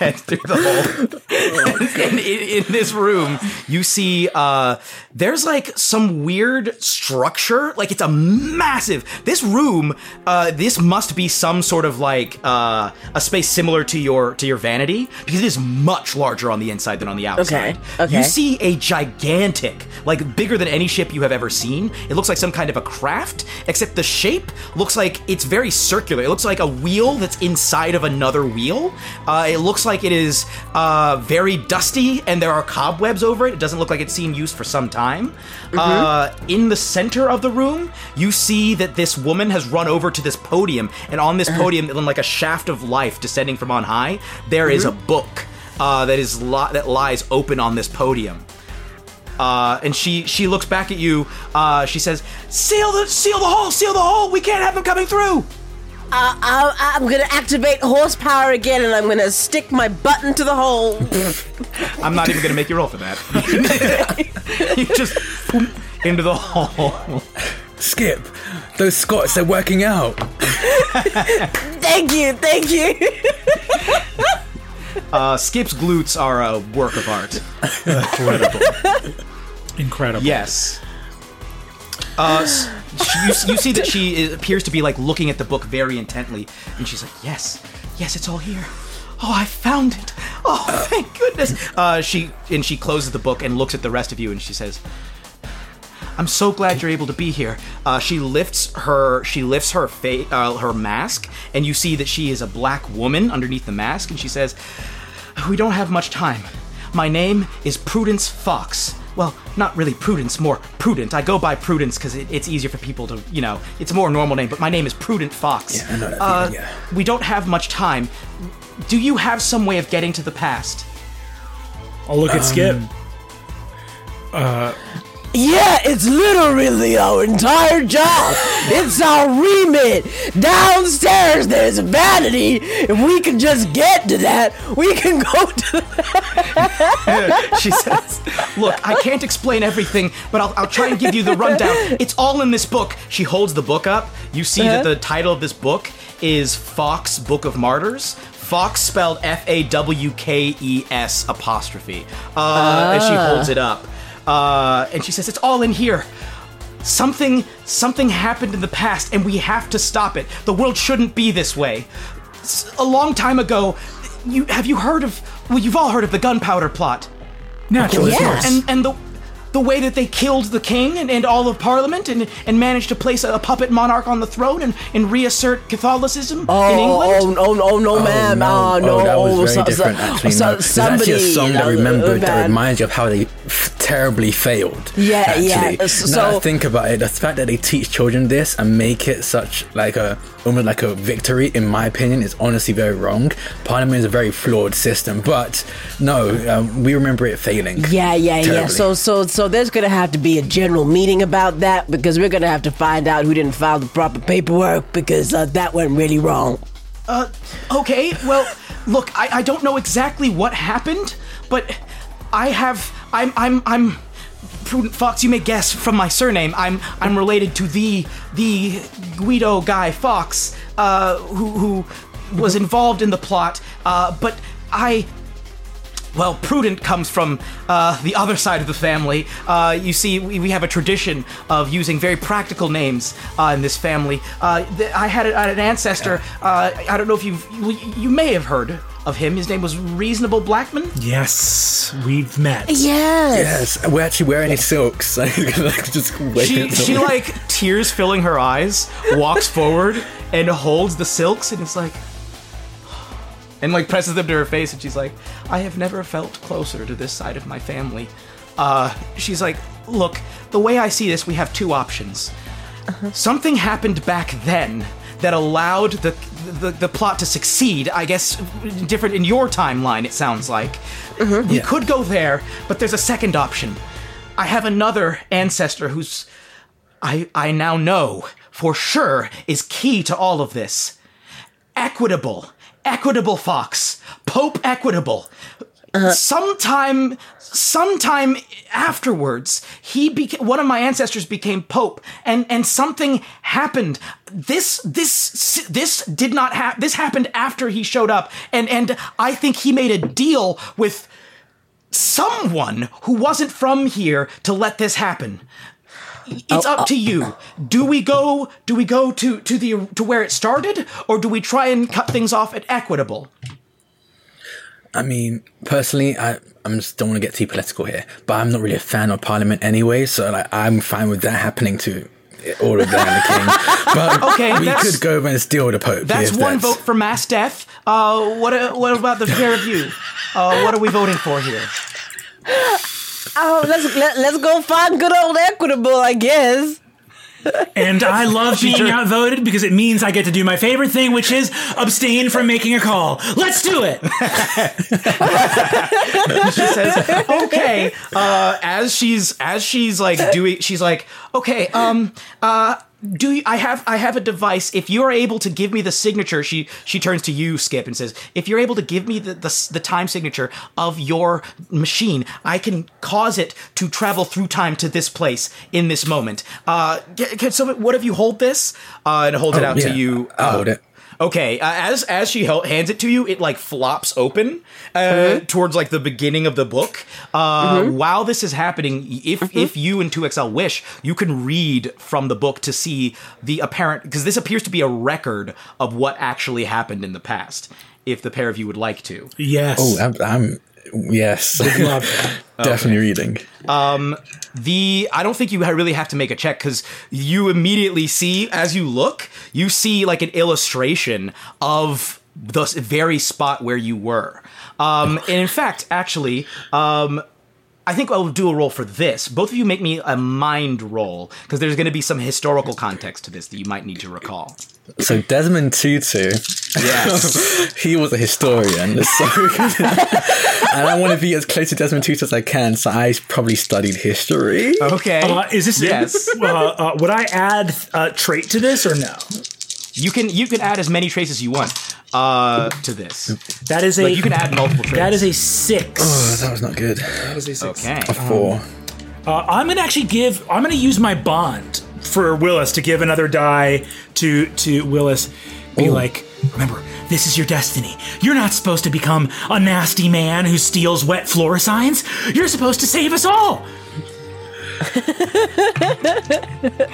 Speaker 3: as through the hole. and in, in this room, you see uh, there's like some weird structure. Like it's a massive. This room, uh, this must be some sort of like uh, a space similar to your to your vanity because it is much larger on the inside than on the outside.
Speaker 7: Okay, okay.
Speaker 3: You see a gigantic, like bigger than any ship you have ever seen. It looks like some kind of a craft, except the shape looks like it's very circular. It looks like a wheel that's inside of another wheel. Uh, it looks like it is uh, very dusty and there are cobwebs over it. It doesn't look like it's seen use for some time. Uh, in the center of the room, you see that this woman has run over to this podium, and on this podium, in like a shaft of life descending from on high, there is a book uh, that is li- that lies open on this podium. Uh, and she she looks back at you. Uh, she says, "Seal the seal the hole, seal the hole. We can't have them coming through."
Speaker 7: Uh, I, I'm gonna activate horsepower again, and I'm gonna stick my button to the hole.
Speaker 3: I'm not even gonna make you roll for that. you just boom, into the hole.
Speaker 6: Skip, those Scots, they're working out.
Speaker 7: thank you, thank you.
Speaker 3: Uh, Skip's glutes are a work of art.
Speaker 5: Incredible. Incredible.
Speaker 3: Yes. Uh, s- you, you see that she is- appears to be like looking at the book very intently, and she's like, "Yes, yes, it's all here. Oh, I found it. Oh, thank goodness." Uh, she and she closes the book and looks at the rest of you, and she says, "I'm so glad you're able to be here." Uh, she lifts her she lifts her fa- uh, her mask, and you see that she is a black woman underneath the mask, and she says, "We don't have much time. My name is Prudence Fawkes." Well, not really Prudence, more Prudent. I go by Prudence because it, it's easier for people to, you know, it's a more normal name, but my name is Prudent Fawkes.
Speaker 6: Yeah, I know that
Speaker 3: uh,
Speaker 6: feeling, yeah.
Speaker 3: We don't have much time. Do you have some way of getting to the past?
Speaker 5: I'll look at Skip.
Speaker 15: Yeah, it's literally our entire job. It's our remit. Downstairs, there's a vanity. If we can just get to that, we can go to.
Speaker 3: she says, Look, I can't explain everything, but I'll, I'll try and give you the rundown. It's all in this book. She holds the book up. You see that the title of this book is Fox Book of Martyrs. Fox spelled F A W K E S apostrophe. Uh, And she holds it up. Uh, and she says, It's all in here. Something something happened in the past and we have to stop it. The world shouldn't be this way. S- A long time ago, you have you heard of well you've all heard of the gunpowder plot.
Speaker 5: Naturally,
Speaker 15: Yes.
Speaker 3: And and the the way that they killed the king and, and all of parliament and, and managed to place a, puppet monarch on the throne and, and reassert Catholicism
Speaker 15: Oh,
Speaker 3: in England.
Speaker 15: oh, oh, oh, no, ma'am.
Speaker 6: no.
Speaker 15: Oh, no.
Speaker 6: that was very
Speaker 15: so- so-
Speaker 6: different. Actually,
Speaker 15: so-
Speaker 6: no. There's actually a song that I
Speaker 15: uh,
Speaker 6: remembered that reminds you of how they f- terribly failed.
Speaker 15: Yeah,
Speaker 6: actually.
Speaker 15: yeah,
Speaker 6: now
Speaker 15: so-
Speaker 6: that I think about it, the fact that they teach children this and make it such like a almost like a victory, in my opinion, is honestly very wrong. Parliament is a very flawed system, but no, um, we remember it failing.
Speaker 15: Yeah, yeah, yeah. So, so, so there's gonna have to be a general meeting about that because we're gonna have to find out who didn't file the proper paperwork because uh, that went really wrong.
Speaker 3: Uh, okay, well, look, I, I don't know exactly what happened, but I have I'm I'm I'm Prudent Fawkes. You may guess from my surname. I'm I'm related to the the Guido Guy Fawkes, uh, who who was involved in the plot. Uh, but I well, Prudent comes from uh, the other side of the family. Uh, you see, we, we have a tradition of using very practical names uh, in this family. Uh, th- I had, had an ancestor. Uh, I don't know if you've you, you may have heard of him. His name was Reasonable Blackman.
Speaker 5: yes, we've met.
Speaker 15: Yes.
Speaker 6: Yes, we're actually wearing his silks. like, just wait
Speaker 3: She she like tears filling her eyes, walks forward and holds the silks, and it's like. And like presses them to her face, and she's like, "I have never felt closer to this side of my family." Uh, she's like, "Look, the way I see this, we have two options. Something happened back then that allowed the, the the plot to succeed. I guess different in your timeline. It sounds like mm-hmm. we could go there, but there's a second option. I have another ancestor who's I I now know for sure is key to all of this. Equitable. Equitable Fox, Pope Equitable. Uh-huh. Sometime, sometime afterwards, he one of my ancestors became pope, and and something happened. This this this did not happen. This happened after he showed up, and and I think he made a deal with someone who wasn't from here to let this happen. It's oh, up to oh. you. Do we go? Do we go to to the to where it started, or do we try and cut things off at equitable?
Speaker 6: I mean, personally, I I'm just don't want to get too political here, but I'm not really a fan of Parliament anyway, so like I'm fine with that happening to all of that the king. But
Speaker 3: Okay,
Speaker 6: we could go over and steal the Pope.
Speaker 3: That's
Speaker 6: if
Speaker 3: one vote for mass death. Uh, what uh, what about the pair of you? Uh, what are we voting for here?
Speaker 7: Oh, let's let, let's go find good old equitable, I guess.
Speaker 5: And I love being
Speaker 3: turned-
Speaker 5: outvoted because it means I get to do my favorite thing, which is abstain from making a call. Let's do it.
Speaker 3: she says, "Okay." Uh, as she's as she's like doing, she's like, "Okay, um, uh." Do you, I have I have a device? If you are able to give me the signature, she she turns to you, Skip, and says, "If you're able to give me the the, the time signature of your machine, I can cause it to travel through time to this place in this moment." Uh, can, can someone, what if you hold this uh, and hold it
Speaker 6: Oh,
Speaker 3: out
Speaker 6: yeah,
Speaker 3: to you?
Speaker 6: I'll
Speaker 3: uh,
Speaker 6: hold it.
Speaker 3: Okay, uh, as as she hel- hands it to you, it like flops open uh, towards like the beginning of the book. Uh, While this is happening, if if you and 2XL wish, you can read from the book to see the apparent because this appears to be a record of what actually happened in the past. If the pair of you would like to,
Speaker 5: Yes.
Speaker 6: Oh, I'm, I'm yes,
Speaker 5: love that.
Speaker 6: definitely reading.
Speaker 3: the I don't think you really have to make a check because you immediately see as you look, you see like an illustration of the very spot where you were. Um, and in fact, actually, um, I think I'll do a roll for this. Both of you make me a mind roll because there's going to be some historical context to this that you might need to recall.
Speaker 6: So Desmond Tutu,
Speaker 3: Yes.
Speaker 6: he was a historian, so and I want to be as close to Desmond Tutu as I can. So I probably studied history.
Speaker 3: okay.
Speaker 5: Uh, is this
Speaker 3: Yes.
Speaker 5: Uh, uh, would I add a trait to this or no?
Speaker 3: You can you can add as many traits as you want uh, to this.
Speaker 5: That is a.
Speaker 3: Like you can add multiple traits.
Speaker 5: that is a six.
Speaker 6: Oh, that was not good. That is a six.
Speaker 3: okay.
Speaker 6: A four.
Speaker 5: Uh, I'm gonna actually give. I'm gonna use my bond for Willis to give another die to to Willis. Be like, remember, this is your destiny. You're not supposed to become a nasty man who steals wet floor signs. You're supposed to save us all.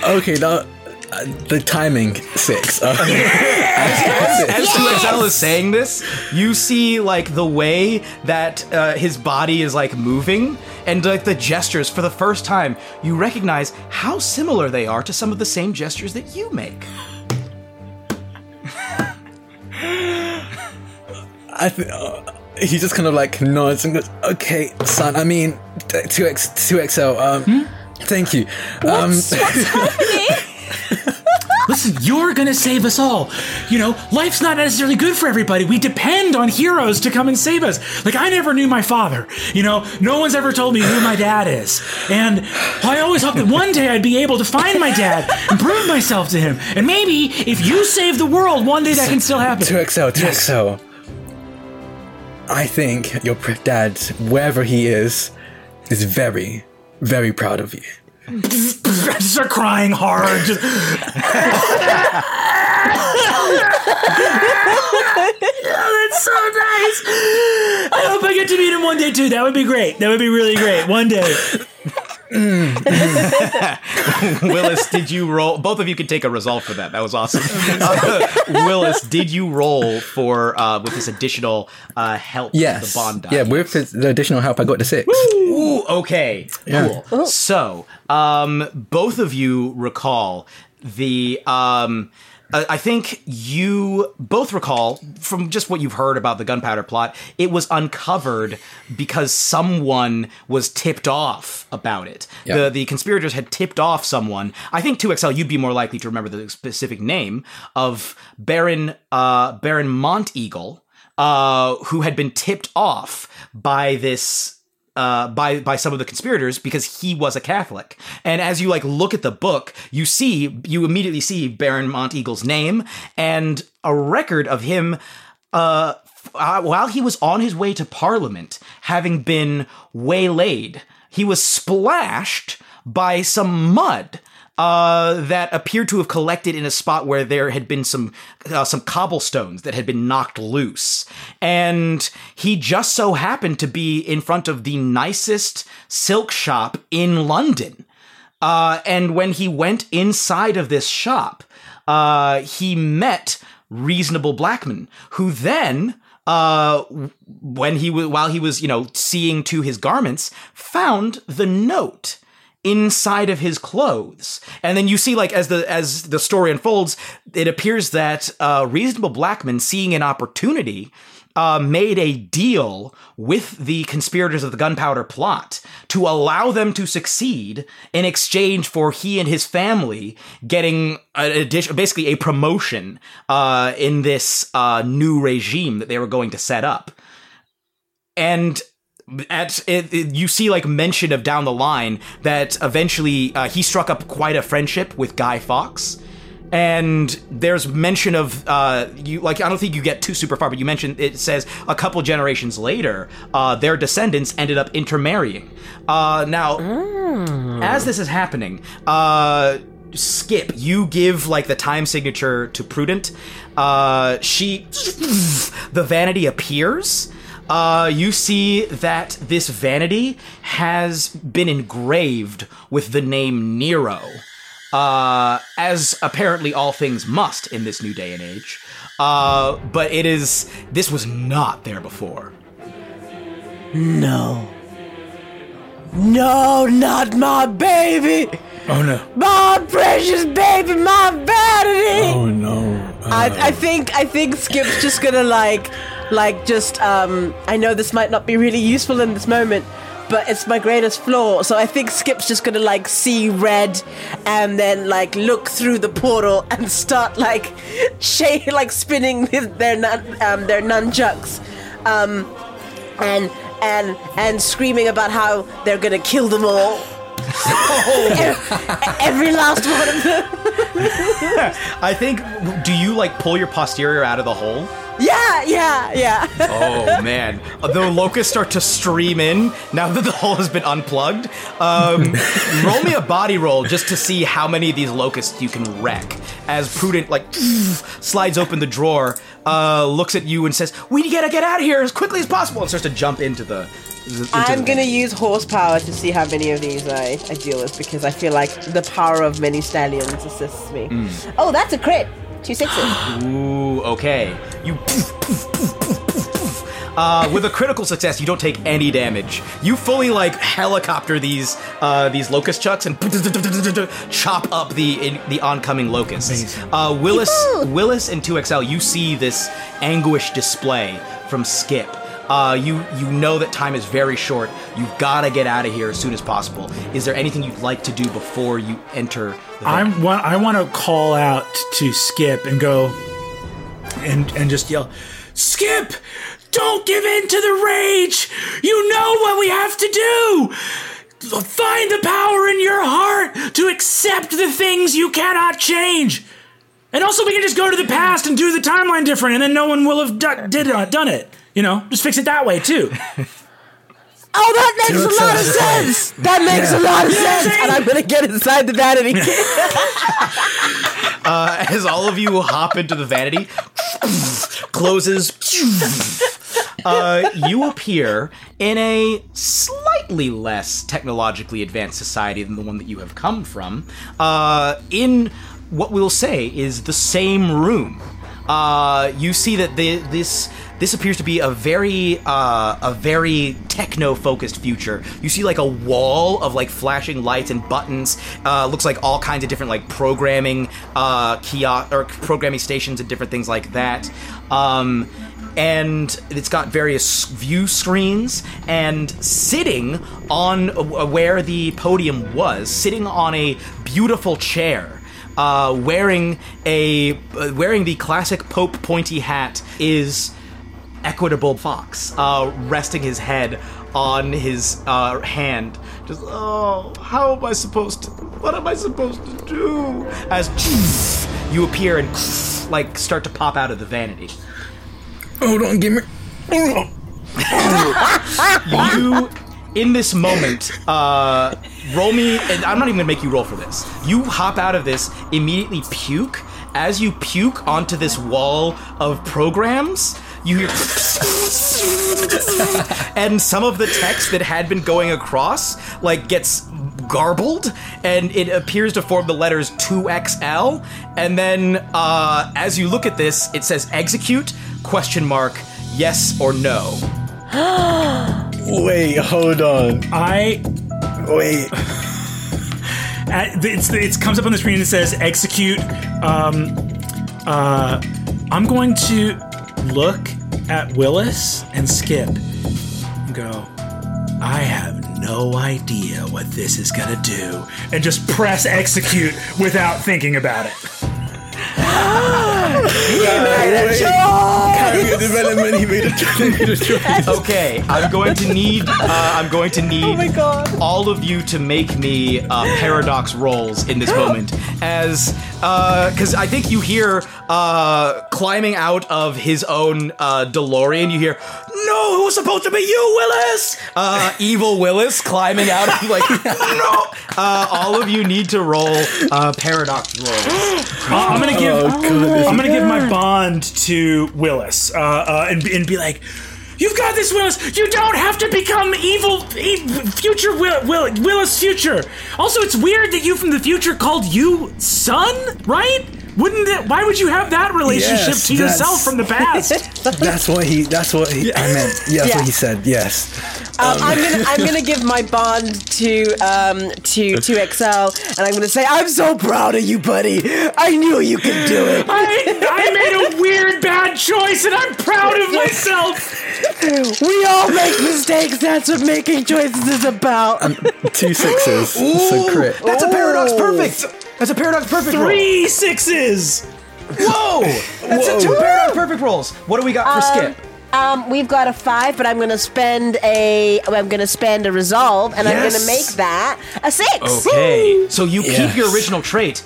Speaker 6: Okay, now uh, the timing six. Uh,
Speaker 3: As 2XL is saying this, you see like the way that uh, his body is like moving and like the gestures for the first time. You recognize how similar they are to some of the same gestures that you make.
Speaker 6: I th- uh, he just kind of like nods and goes, "Okay, son. I mean, two x two XL. Um, thank you. What's, Um,
Speaker 5: Listen, you're gonna save us all. You know, life's not necessarily good for everybody. We depend on heroes to come and save us. Like, I never knew my father. You know, no one's ever told me who my dad is. And I always hoped that one day I'd be able to find my dad and prove myself to him. And maybe if you save the world, one day that can still happen.
Speaker 6: two XL, two XL. I think your dad, wherever he is, is very, very proud of you.
Speaker 5: Start crying hard. Oh, that's so nice. I hope I get to meet him one day too. That would be great. That would be really great. One day.
Speaker 3: Willis, did you roll? Both of you could take a result for that. That was awesome. Uh, Willis, did you roll for uh, with this additional uh, help?
Speaker 6: Yes.
Speaker 3: the bond die?
Speaker 6: Yeah, with the- the additional help, I got the six.
Speaker 3: Ooh, okay.
Speaker 6: Yeah.
Speaker 3: Cool. So, um, both of you recall the. Um, I I think you both recall from just what you've heard about the gunpowder plot. It was uncovered because someone was tipped off about it.
Speaker 6: Yeah.
Speaker 3: The the conspirators had tipped off someone. I think 2XL you'd be more likely to remember the specific name of Baron uh, Baron Monteagle, uh, who had been tipped off by this uh, by by some of the conspirators because he was a Catholic. And as you like look at the book, you see you immediately see Baron Monteagle's name and a record of him uh, uh, while he was on his way to Parliament, having been waylaid, he was splashed by some mud uh, that appeared to have collected in a spot where there had been some uh, some cobblestones that had been knocked loose, and he just so happened to be in front of the nicest silk shop in London. Uh, and when he went inside of this shop, uh, he met reasonable Blackman, who then uh, when he was while he was you know seeing to his garments, found the note inside of his clothes and then you see like as the as the story unfolds it appears that uh reasonable blackman seeing an opportunity uh, made a deal with the conspirators of the gunpowder plot to allow them to succeed in exchange for he and his family getting an addition, basically a promotion uh, in this uh, new regime that they were going to set up. And at it, it- you see like mention of down the line that eventually uh, he struck up quite a friendship with Guy Fawkes. And there's mention of uh, you like I don't think you get too super far, but you mentioned it says a couple generations later, uh, their descendants ended up intermarrying. Uh, now, as this is happening, uh, Skip, you give like the time signature to Prudent. Uh, she, the vanity appears. Uh, you see that this vanity has been engraved with the name Nero, uh, as apparently all things must in this new day and age. Uh, but it is this was not there before.
Speaker 15: No. No, not my baby!
Speaker 5: Oh no.
Speaker 15: My precious baby, my vanity!
Speaker 6: Oh no.
Speaker 7: I, I think I think Skip's just gonna like like just um I know this might not be really useful in this moment, but it's my greatest flaw. So I think Skip's just gonna like see red and then like look through the portal and start like shake like spinning their nun, um their nunchucks. Um and and and screaming about how they're gonna kill them all. Every last one of them.
Speaker 3: I think. Do you like pull your posterior out of the hole?
Speaker 7: Yeah, yeah, yeah.
Speaker 3: Oh man, the locusts start to stream in now that the hole has been unplugged. Um, roll me a body roll just to see how many of these locusts you can wreck. As Prudent like slides open the drawer, uh, looks at you and says, "We gotta get out of here as quickly as possible," and starts to jump into the. into
Speaker 7: I'm
Speaker 3: the-
Speaker 7: gonna use horsepower to see how many of these I, I deal with because I feel like the power of many stallions assists me.
Speaker 3: Mm.
Speaker 7: Oh, that's a crit. Two sixes.
Speaker 3: Ooh, okay. You poof, poof, poof, poof, poof, poof. Uh, with a critical success, you don't take any damage. You fully like helicopter these uh, these locust chucks and chop up the in, the oncoming locusts. Uh, Willis Willis and 2XL, you see this anguish display from Skip. Uh, you you know that time is very short. You've got to get out of here as soon as possible. Is there anything you'd like to do before you enter? The
Speaker 5: I want I want to call out to Skip and go and and just yell, Skip, don't give in to the rage. You know what we have to do. Find the power in your heart to accept the things you cannot change. And also, we can just go to the past and do the timeline different, and then no one will have do- did uh, done it. You know, just fix it that way too.
Speaker 7: Oh, that makes a lot of sense. That makes a lot of
Speaker 5: You know what I'm
Speaker 7: sense.
Speaker 5: saying?
Speaker 7: And I'm gonna get inside the vanity.
Speaker 3: uh, as all of you hop into the vanity, closes. Uh, you appear in a slightly less technologically advanced society than the one that you have come from. Uh, in what we'll say is the same room. Uh, you see that the, this this appears to be a very uh, a very techno focused future. You see like a wall of like flashing lights and buttons. Uh, looks like all kinds of different like programming uh, kiosk or programming stations and different things like that. Um, and it's got various view screens and sitting on uh, where the podium was, sitting on a beautiful chair uh, wearing a uh, wearing the classic Pope pointy hat is Equitable Fawkes, uh, resting his head on his uh, hand. Just oh, how am I supposed to? What am I supposed to do? As you appear and like start to pop out of the vanity.
Speaker 6: Hold on, give me.
Speaker 3: you in this moment uh roll me and i'm not even gonna make you roll for this you hop out of this immediately puke as you puke onto this wall of programs you hear and some of the text that had been going across like gets garbled and it appears to form the letters 2xl and then uh as you look at this it says execute question mark yes or no
Speaker 6: Wait, hold on.
Speaker 5: I
Speaker 6: Wait.
Speaker 5: at, it's, it comes up on the screen and says execute. Um, uh, I'm going to look at Willis and Skip and go, I have no idea what this is gonna do, and just press execute without thinking about it.
Speaker 6: Character development. He made a choice.
Speaker 3: Okay, I'm going to need uh, I'm going to need all of you to make me uh, paradox rolls in this moment, as because I think you hear uh, climbing out of his own uh, DeLorean. You hear, "No, it was supposed to be you, Willis." Uh, evil Willis climbing out of like, no. Uh, all of you need to roll uh, paradox rolls.
Speaker 5: Uh, I'm gonna give I'm gonna give my bond to Willis uh, uh, and, and be like, "You've got this, Willis. You don't have to become evil, future Will, Will, Willis future." Also, it's weird that you from the future called you son, right? Wouldn't it? Why would you have that relationship
Speaker 6: Yes,
Speaker 5: to yourself from the past?
Speaker 6: That's what he. That's what he. I meant. Yeah, that's what he said. Yes.
Speaker 7: Um, I'm gonna I'm gonna give my bond to um to to XL, and I'm gonna say I'm so proud of you, buddy. I knew you could do it.
Speaker 5: I, I made a weird bad choice, and I'm proud of myself.
Speaker 7: We all make mistakes. That's what making choices is about.
Speaker 6: Two sixes. It's a crit.
Speaker 3: That's a paradox perfect. That's a paradox perfect. roll.
Speaker 5: Three sixes.
Speaker 3: Whoa! That's a two paradox perfect rolls. What do we got for Skip?
Speaker 7: Um, we've got a five, but I'm gonna spend a I'm gonna spend a resolve, and I'm
Speaker 3: Yes.
Speaker 7: gonna make that a six.
Speaker 3: Okay, so you
Speaker 6: Yes.
Speaker 3: keep your original trait.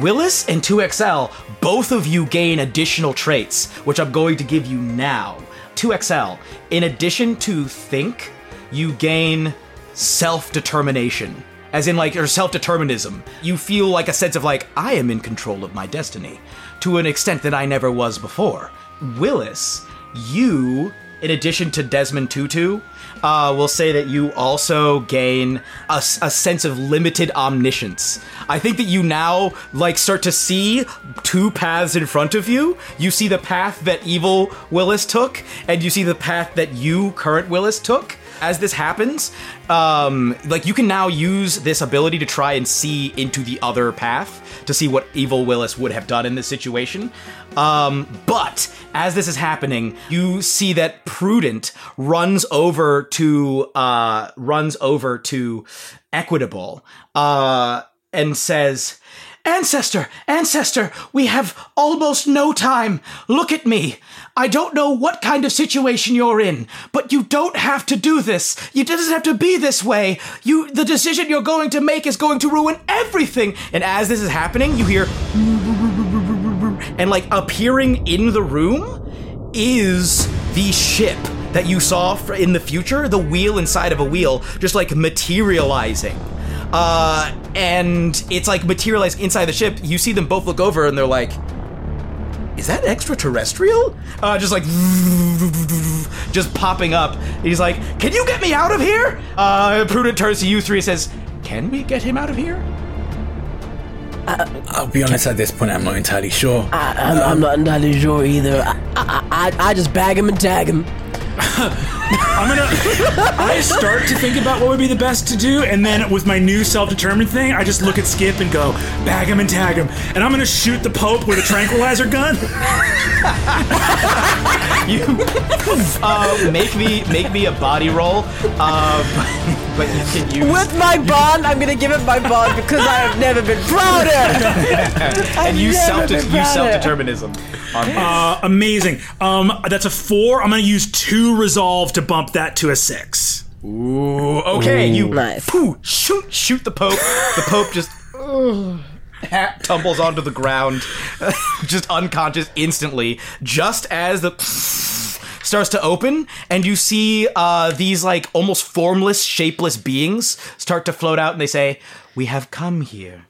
Speaker 3: Willis and 2XL, both of you gain additional traits, which I'm going to give you now. 2XL, in addition to think, you gain self determination. As in, like, or self determinism. You feel like a sense of, like, I am in control of my destiny to an extent that I never was before. Willis, you, in addition to Desmond Tutu, uh, will say that you also gain a, a, sense of limited omniscience. I think that you now like start to see two paths in front of you. You see the path that evil Willis took, and you see the path that you, current Willis, took. As this happens, um, like you can now use this ability to try and see into the other path to see what evil Willis would have done in this situation. Um, but as this is happening, you see that Prudent runs over to uh, runs over to Equitable uh, and says, "Ancestor, ancestor, we have almost no time. Look at me." I don't know what kind of situation you're in, but you don't have to do this. You doesn't have to be this way. You the decision you're going to make is going to ruin everything. And as this is happening, you hear and like appearing in the room is the ship that you saw in the future, the wheel inside of a wheel, just like materializing. Uh, and it's like materialized inside the ship. You see them both look over and they're like, is that extraterrestrial? Uh, just like just popping up. He's like, "Can you get me out of here?" Uh, Prudent turns to you three and says, "Can we get him out of here?"
Speaker 6: I'll be honest. At this point, I'm not entirely sure.
Speaker 7: I, I'm, I'm not entirely sure either. I, I, I, I just bag him and tag him.
Speaker 5: I'm gonna. I start to think about what would be the best to do, and then with my new self-determined thing, I just look at Skip and go, bag him and tag him, and I'm gonna shoot the Pope with a tranquilizer gun.
Speaker 3: You uh, make me make me a body roll, uh, but you can use
Speaker 7: With my bond, I'm gonna give it my bond because I have never been prouder.
Speaker 3: and use
Speaker 7: never
Speaker 3: self
Speaker 7: been
Speaker 3: use
Speaker 7: prouder.
Speaker 3: self determinism. On
Speaker 5: Uh, amazing. Um, that's a four. I'm gonna use two resolve to bump that to a six.
Speaker 3: Ooh, okay, you
Speaker 7: Nice.
Speaker 3: poo, shoot shoot the Pope. The Pope just hat tumbles onto the ground, just unconscious instantly, just as the starts to open, and you see uh, these like almost formless, shapeless beings start to float out, and they say, "We have come here,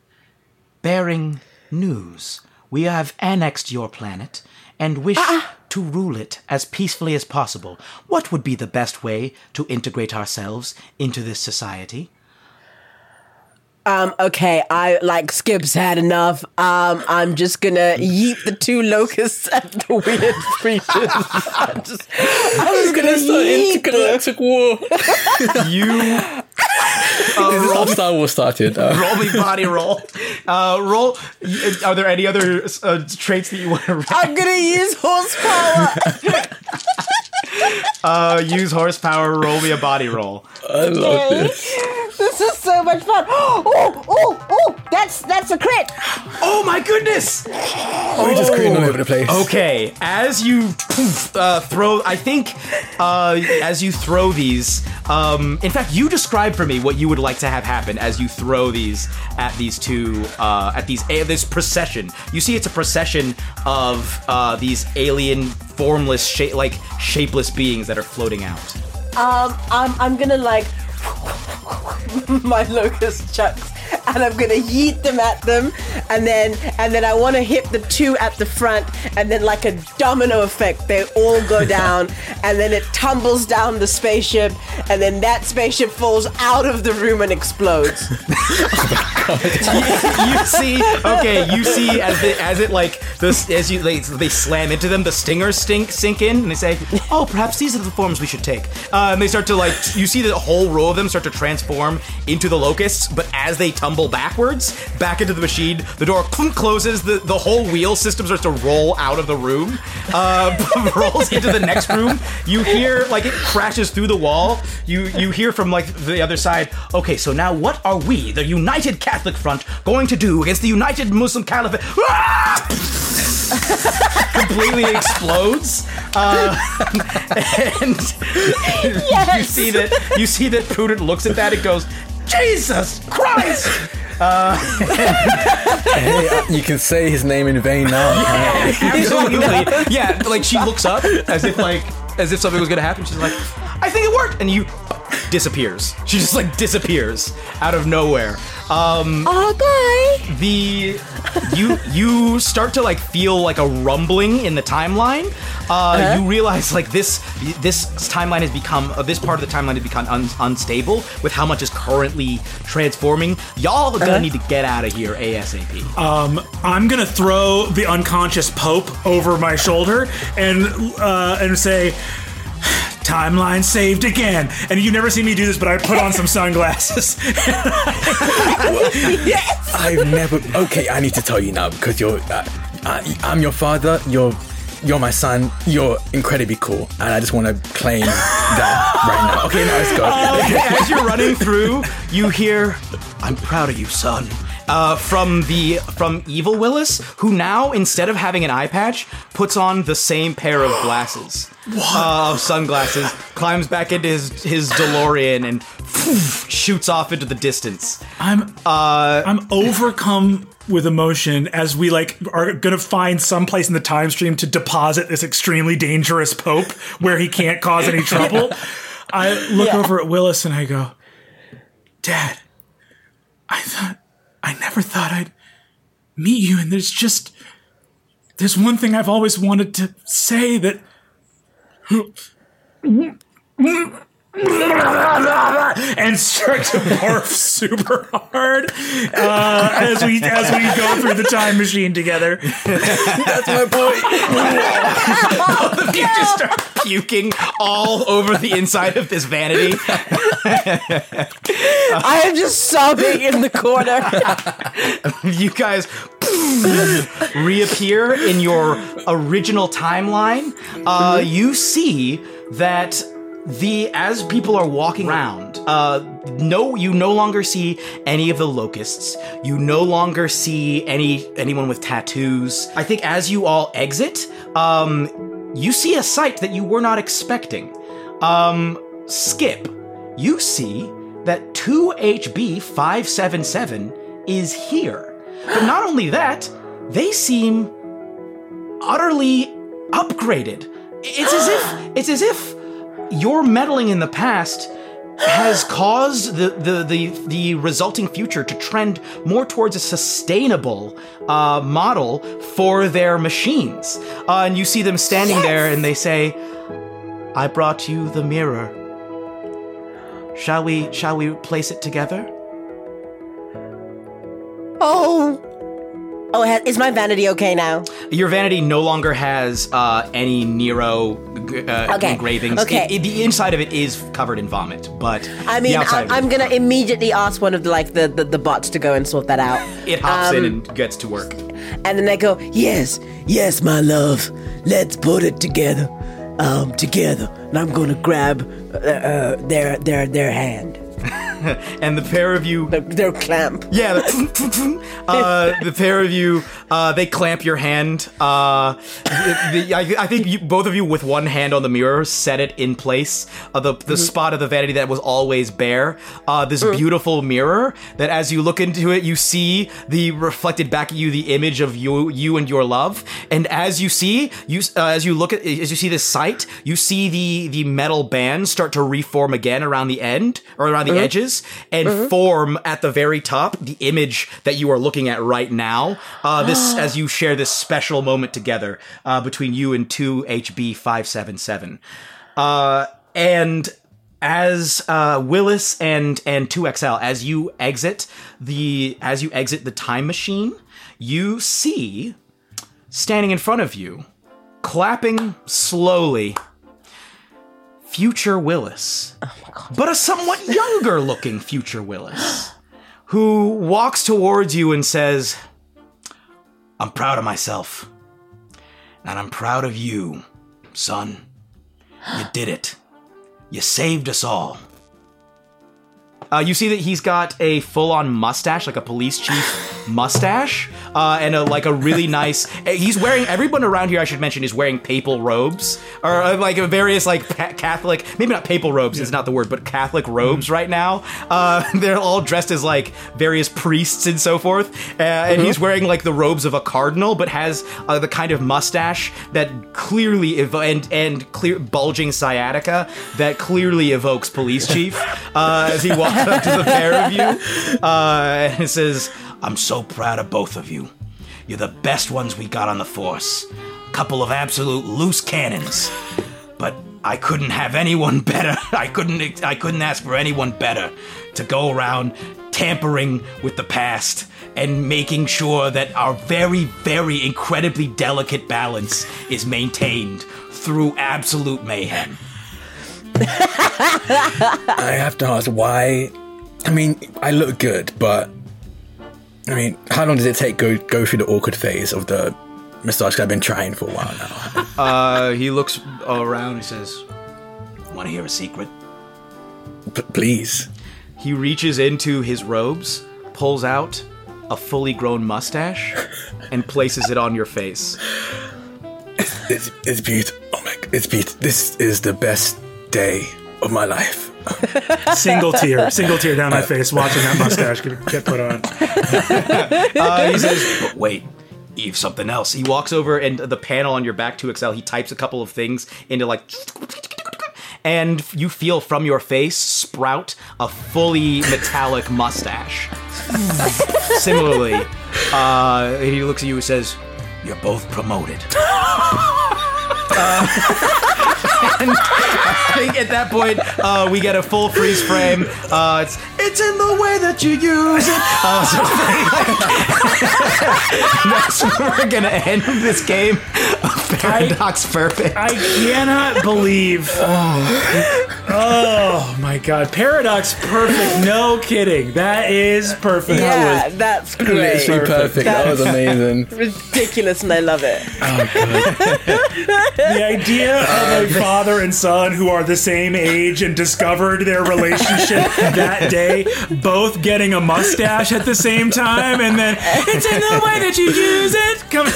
Speaker 3: bearing news. We have annexed your planet and wish to rule it as peacefully as possible. What would be the best way to integrate ourselves into this society?"
Speaker 7: Um, okay, I like Skip's had enough. Um, I'm just gonna yeet the two locusts at the weird creatures. I'm just, I'm just gonna yeet them.
Speaker 6: intergalactic war.
Speaker 3: You
Speaker 6: this is how Star Wars started. Uh,
Speaker 3: roll me body roll. Uh, roll. Are there any other uh, traits that you want to?
Speaker 7: I'm gonna use horsepower.
Speaker 3: Uh, use horsepower. Roll me a body roll.
Speaker 6: I love this.
Speaker 7: this is so much fun. Oh, oh, oh! That's that's a crit.
Speaker 3: Oh my goodness!
Speaker 6: We're just creating all over the place.
Speaker 3: Okay, as you poof, uh, throw, I think uh, as you throw these, um, in fact, you describe for me what you would like to have happen as you throw these at these two, uh, at these a- this procession. You see, it's a procession of uh, these alien, formless, sha- like shapeless beings that are floating out.
Speaker 7: Um, I'm I'm gonna like my locust chucks, and I'm gonna yeet them at them, and then and then I want to hit the two at the front, and then like a domino effect, they all go down, and then it tumbles down the spaceship, and then that spaceship falls out of the room and explodes.
Speaker 3: you see, okay, you see as the, as it like this as you they, they slam into them, the stingers stink sink in, and they say, "Oh, perhaps these are the forms we should take." Uh, and they start to like you see the whole row of them start to transform into the locusts, but as they tumble backwards back into the machine, the door clunk closes, the the whole wheel system starts to roll out of the room, uh, rolls into the next room. You hear like it crashes through the wall. You you hear from like the other side. Okay, so now what are we, the United Catholic Front, going to do against the United Muslim Caliphate? Ah! completely explodes, uh, and you see that you see that Prudent looks at that and goes, "Jesus Christ!" Uh,
Speaker 6: Hey, uh, you can say his name in vain now.
Speaker 3: absolutely, yeah. Like she looks up as if like as if something was gonna happen. She's like, "I think it worked," and you disappears. She just like disappears out of nowhere. Um,
Speaker 7: okay.
Speaker 3: the you you start to like feel like a rumbling in the timeline. Uh, You realize like this this timeline has become uh, this part of the timeline has become un- unstable with how much is currently transforming. Y'all are gonna need to get out of here asap.
Speaker 5: Um, I'm gonna throw the unconscious Pope over my shoulder and uh, and say, "Timeline saved again." And you never see me do this, but I put on some sunglasses. yes.
Speaker 6: I've never. Okay, I need to tell you now because you're. Uh, I, I'm your father. You're. You're my son. You're incredibly cool, and I just want to claim that right now. Okay, now let's go.
Speaker 3: As you're running through, you hear, "I'm proud of you, son." Uh, from the from Evil Willis, who now instead of having an eye patch, puts on the same pair of glasses, uh, sunglasses, climbs back into his his DeLorean and shoots off into the distance.
Speaker 5: I'm
Speaker 3: Uh,
Speaker 5: I'm overcome with emotion as we like are gonna find some place in the time stream to deposit this extremely dangerous Pope where he can't cause any trouble. I look over at Willis and I go, Dad, I thought I never thought I'd meet you, and there's just there's one thing I've always wanted to say that and start to barf super hard uh, as we as we go through the time machine together.
Speaker 6: That's my point.
Speaker 3: Both of you just start puking all over the inside of this vanity.
Speaker 7: I am just sobbing in the corner.
Speaker 3: you guys reappear in your original timeline. Uh, you see that the as people are walking around, uh, no, you no longer see any of the locusts. You no longer see any anyone with tattoos. I think as you all exit, um, you see a sight that you were not expecting. Um, Skip, you see that 2HB577 is here. But not only that, they seem utterly upgraded. it's as if it's as if your meddling in the past has caused the, the, the, the resulting future to trend more towards a sustainable uh, model for their machines. Uh, and you see them standing there and they say, I brought you the mirror. Shall we shall we place it together?
Speaker 7: Oh. Oh, is my vanity okay now?
Speaker 3: Your vanity no longer has uh, any Nero uh,
Speaker 7: Okay,
Speaker 3: engravings.
Speaker 7: okay.
Speaker 3: It- it- the inside of it is covered in vomit, but
Speaker 7: I mean, I, I'm gonna immediately ask one of the, like the, the the bots to go and sort that out.
Speaker 3: It hops in
Speaker 7: Um,
Speaker 3: and gets to work.
Speaker 7: And then they go,
Speaker 15: Yes, yes, my love. Let's put it together. Um, together. And I'm gonna grab uh, uh, their their their hand.
Speaker 3: and the pair of you,
Speaker 7: their clamp.
Speaker 3: Yeah, the, uh, the pair of you, uh, they clamp your hand. Uh, the, the, I, I think you, both of you, with one hand on the mirror, set it in place. Uh, the the spot of the vanity that was always bare. Uh, this beautiful mirror that, as you look into it, you see the reflected back at you the image of you, you and your love. And as you see, you uh, as you look at as you see this sight, you see the the metal bands start to reform again around the end or around the
Speaker 16: Mhm.
Speaker 3: edges and
Speaker 16: Mhm.
Speaker 3: form at the very top the image that you are looking at right now. Uh, this as you share this special moment together uh, between you and two HB five seven seven, uh, and as uh, Willis and and two XL as you exit the as you exit the time machine, you see standing in front of you, clapping slowly. Future Willis. But a somewhat younger looking future Willis who walks towards you and says, I'm proud of myself. And I'm proud of you, son. You did it. You saved us all. Uh, you see that he's got a full-on mustache, like a police chief mustache, uh, and a, like a really nice. He's wearing. Everyone around here, I should mention, is wearing papal robes or uh, like various like Catholic, maybe not papal robes is not the word, but Catholic robes right now. Uh, they're all dressed as like various priests and so forth, uh, and
Speaker 16: Mhm.
Speaker 3: he's wearing like the robes of a cardinal, but has uh, the kind of mustache that clearly evo- and and clear bulging sciatica that clearly evokes police chief uh, as he walks up to the pair of you uh, and says, "I'm so proud of both of you. You're the best ones we got on the force. A couple of absolute loose cannons, but." I couldn't have anyone better. I couldn't. I couldn't ask for anyone better to go around tampering with the past and making sure that our very, very incredibly delicate balance is maintained through absolute mayhem.
Speaker 6: I have to ask why. I mean, I look good, but I mean, how long does it take go go through the awkward phase of the massage? I've been trying for a while now.
Speaker 3: Uh, he looks around. He says, "Want to hear a secret?"
Speaker 6: P- please.
Speaker 3: He reaches into his robes, pulls out a fully grown mustache, and places it on your face.
Speaker 6: It's, it's beautiful. Oh my! It's beautiful. This is the best day of my life.
Speaker 5: Single tear, single tear down my face watching that mustache get, get put on.
Speaker 3: Uh, he says, but wait, Eve, something else. He walks over and the panel on your back 2XL, he types a couple of things into like. And you feel from your face sprout a fully metallic mustache. Similarly, uh, he looks at you and says, You're both promoted. Uh, and I think at that point uh, we get a full freeze frame. Uh, it's it's in the way that you use it. Uh, so that's where we're gonna end this game. of Paradox Perfect.
Speaker 5: I cannot believe. Oh, oh my god. Paradox perfect. No kidding. That is perfect.
Speaker 7: Yeah, that's great.
Speaker 6: Literally perfect. That was amazing.
Speaker 7: Ridiculous, and I love it.
Speaker 5: the idea of a father and son who are the same age and discovered their relationship that day, both getting a mustache at the same time, and then it's in the way that you use it. Come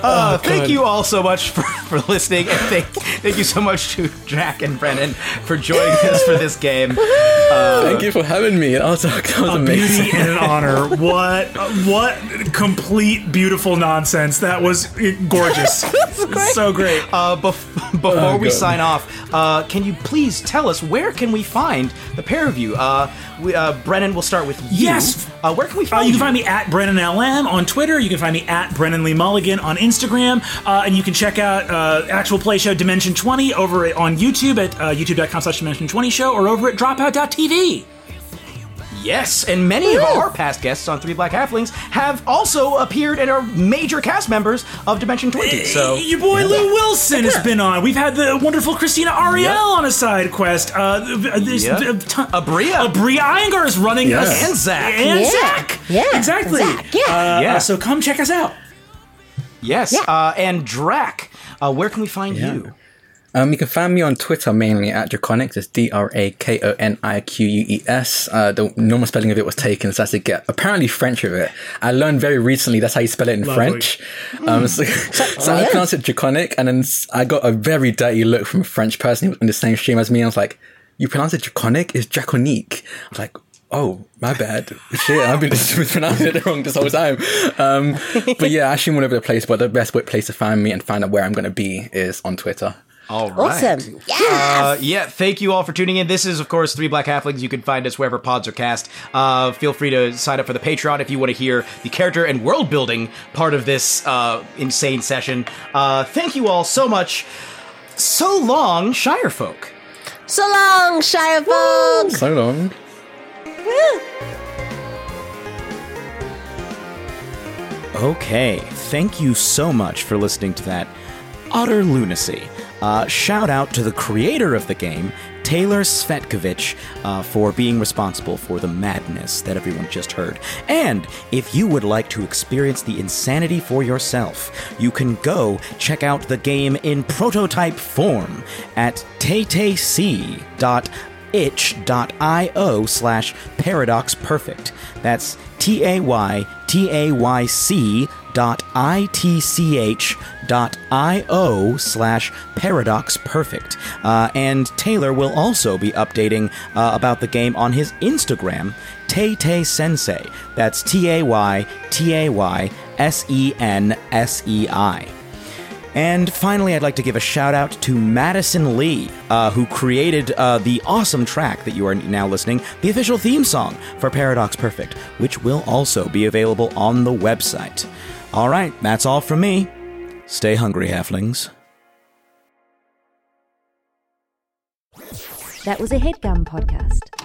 Speaker 17: Uh, thank you all so much for, for listening, and thank, thank you so much to Jack and Brennan for joining us for this game.
Speaker 6: Thank you for having me. That was, that was
Speaker 5: a
Speaker 6: amazing.
Speaker 5: beauty and an honor. What what complete beautiful nonsense. That was gorgeous. So great.
Speaker 17: Uh, bef- before
Speaker 6: Oh,
Speaker 17: we
Speaker 6: God.
Speaker 17: sign off, uh, can you please tell us where can we find the pair of you? Uh, we, uh, Brennan, we'll start with you.
Speaker 5: Yes.
Speaker 17: Uh, where can we
Speaker 5: Uh,
Speaker 17: find
Speaker 5: you can find me at Brennan LM on Twitter. You can find me at Brennan Lee Mulligan on Instagram. Uh, and you can check out uh, actual play show Dimension 20 over on YouTube at uh, youtube.com slash Dimension 20 show or over at dropout.tv.
Speaker 17: Yes, and many of our past guests on Three Black Halflings have also appeared and are major cast members of Dimension 20. So
Speaker 5: Your boy Lou Wilson has been on. We've had the wonderful Krystina Arielle
Speaker 17: Yep.
Speaker 5: on a side quest. Uh, this,
Speaker 17: Yep.
Speaker 5: uh, t-
Speaker 17: Aabria.
Speaker 5: Aabria Iyengar is running
Speaker 6: Yeah.
Speaker 5: us.
Speaker 17: And Zach.
Speaker 5: And
Speaker 7: Yeah.
Speaker 5: Zach.
Speaker 7: Yeah.
Speaker 5: Exactly.
Speaker 7: Zach, yeah.
Speaker 5: Uh,
Speaker 17: Yeah.
Speaker 5: uh, so come check us out.
Speaker 17: yes,
Speaker 7: Yeah.
Speaker 17: uh, and Drac, uh, where can we find you?
Speaker 6: Um, you can find me on Twitter mainly at Drakoniques. It's D R A K O N I Q U E S. Uh, the normal spelling of it was taken, so I had to get apparently French with it. I learned very recently that's how you spell it in
Speaker 5: Lovely.
Speaker 6: French. Um, so so I pronounced it Draconic, and then I got a very dirty look from a French person who was in the same stream as me. I was like, "You pronounce it Draconic? It's Draconique." I was like. Oh, my bad. Shit, I've been mispronouncing it wrong this whole time. Um, but yeah, I stream all over the place. But the best place to find me and find out where I'm going to be is on Twitter.
Speaker 17: All right.
Speaker 7: Awesome. Yes.
Speaker 17: Uh, yeah, thank you all for tuning in. This is, of course, Three Black Halflings. You can find us wherever pods are cast. Uh, feel free to sign up for the Patreon if you want to hear the character and world building part of this uh, insane session. Uh, thank you all so much. So long, Shire folk.
Speaker 7: so long, Shire folk.
Speaker 6: So long.
Speaker 3: Okay, thank you so much for listening to that utter lunacy. Uh, shout out to the creator of the game, Taylor Svetkovich, uh, for being responsible for the madness that everyone just heard. And if you would like to experience the insanity for yourself, you can go check out the game in prototype form at taytayc.itch.io slash paradox perfect. That's T A Y T A Y C dot I T C H dot I O slash paradox perfect. Uh, and Taylor will also be updating uh, about the game on his Instagram, Tay Tay Sensei. That's T A Y T A Y S E N S E I. And finally, I'd like to give a shout out to Madison Lee, uh, who created uh, the awesome track that you are now listening, the official theme song for Paradox Perfect, which will also be available on the website. All right, that's all from me. Stay hungry, halflings.
Speaker 1: That was a headgum podcast.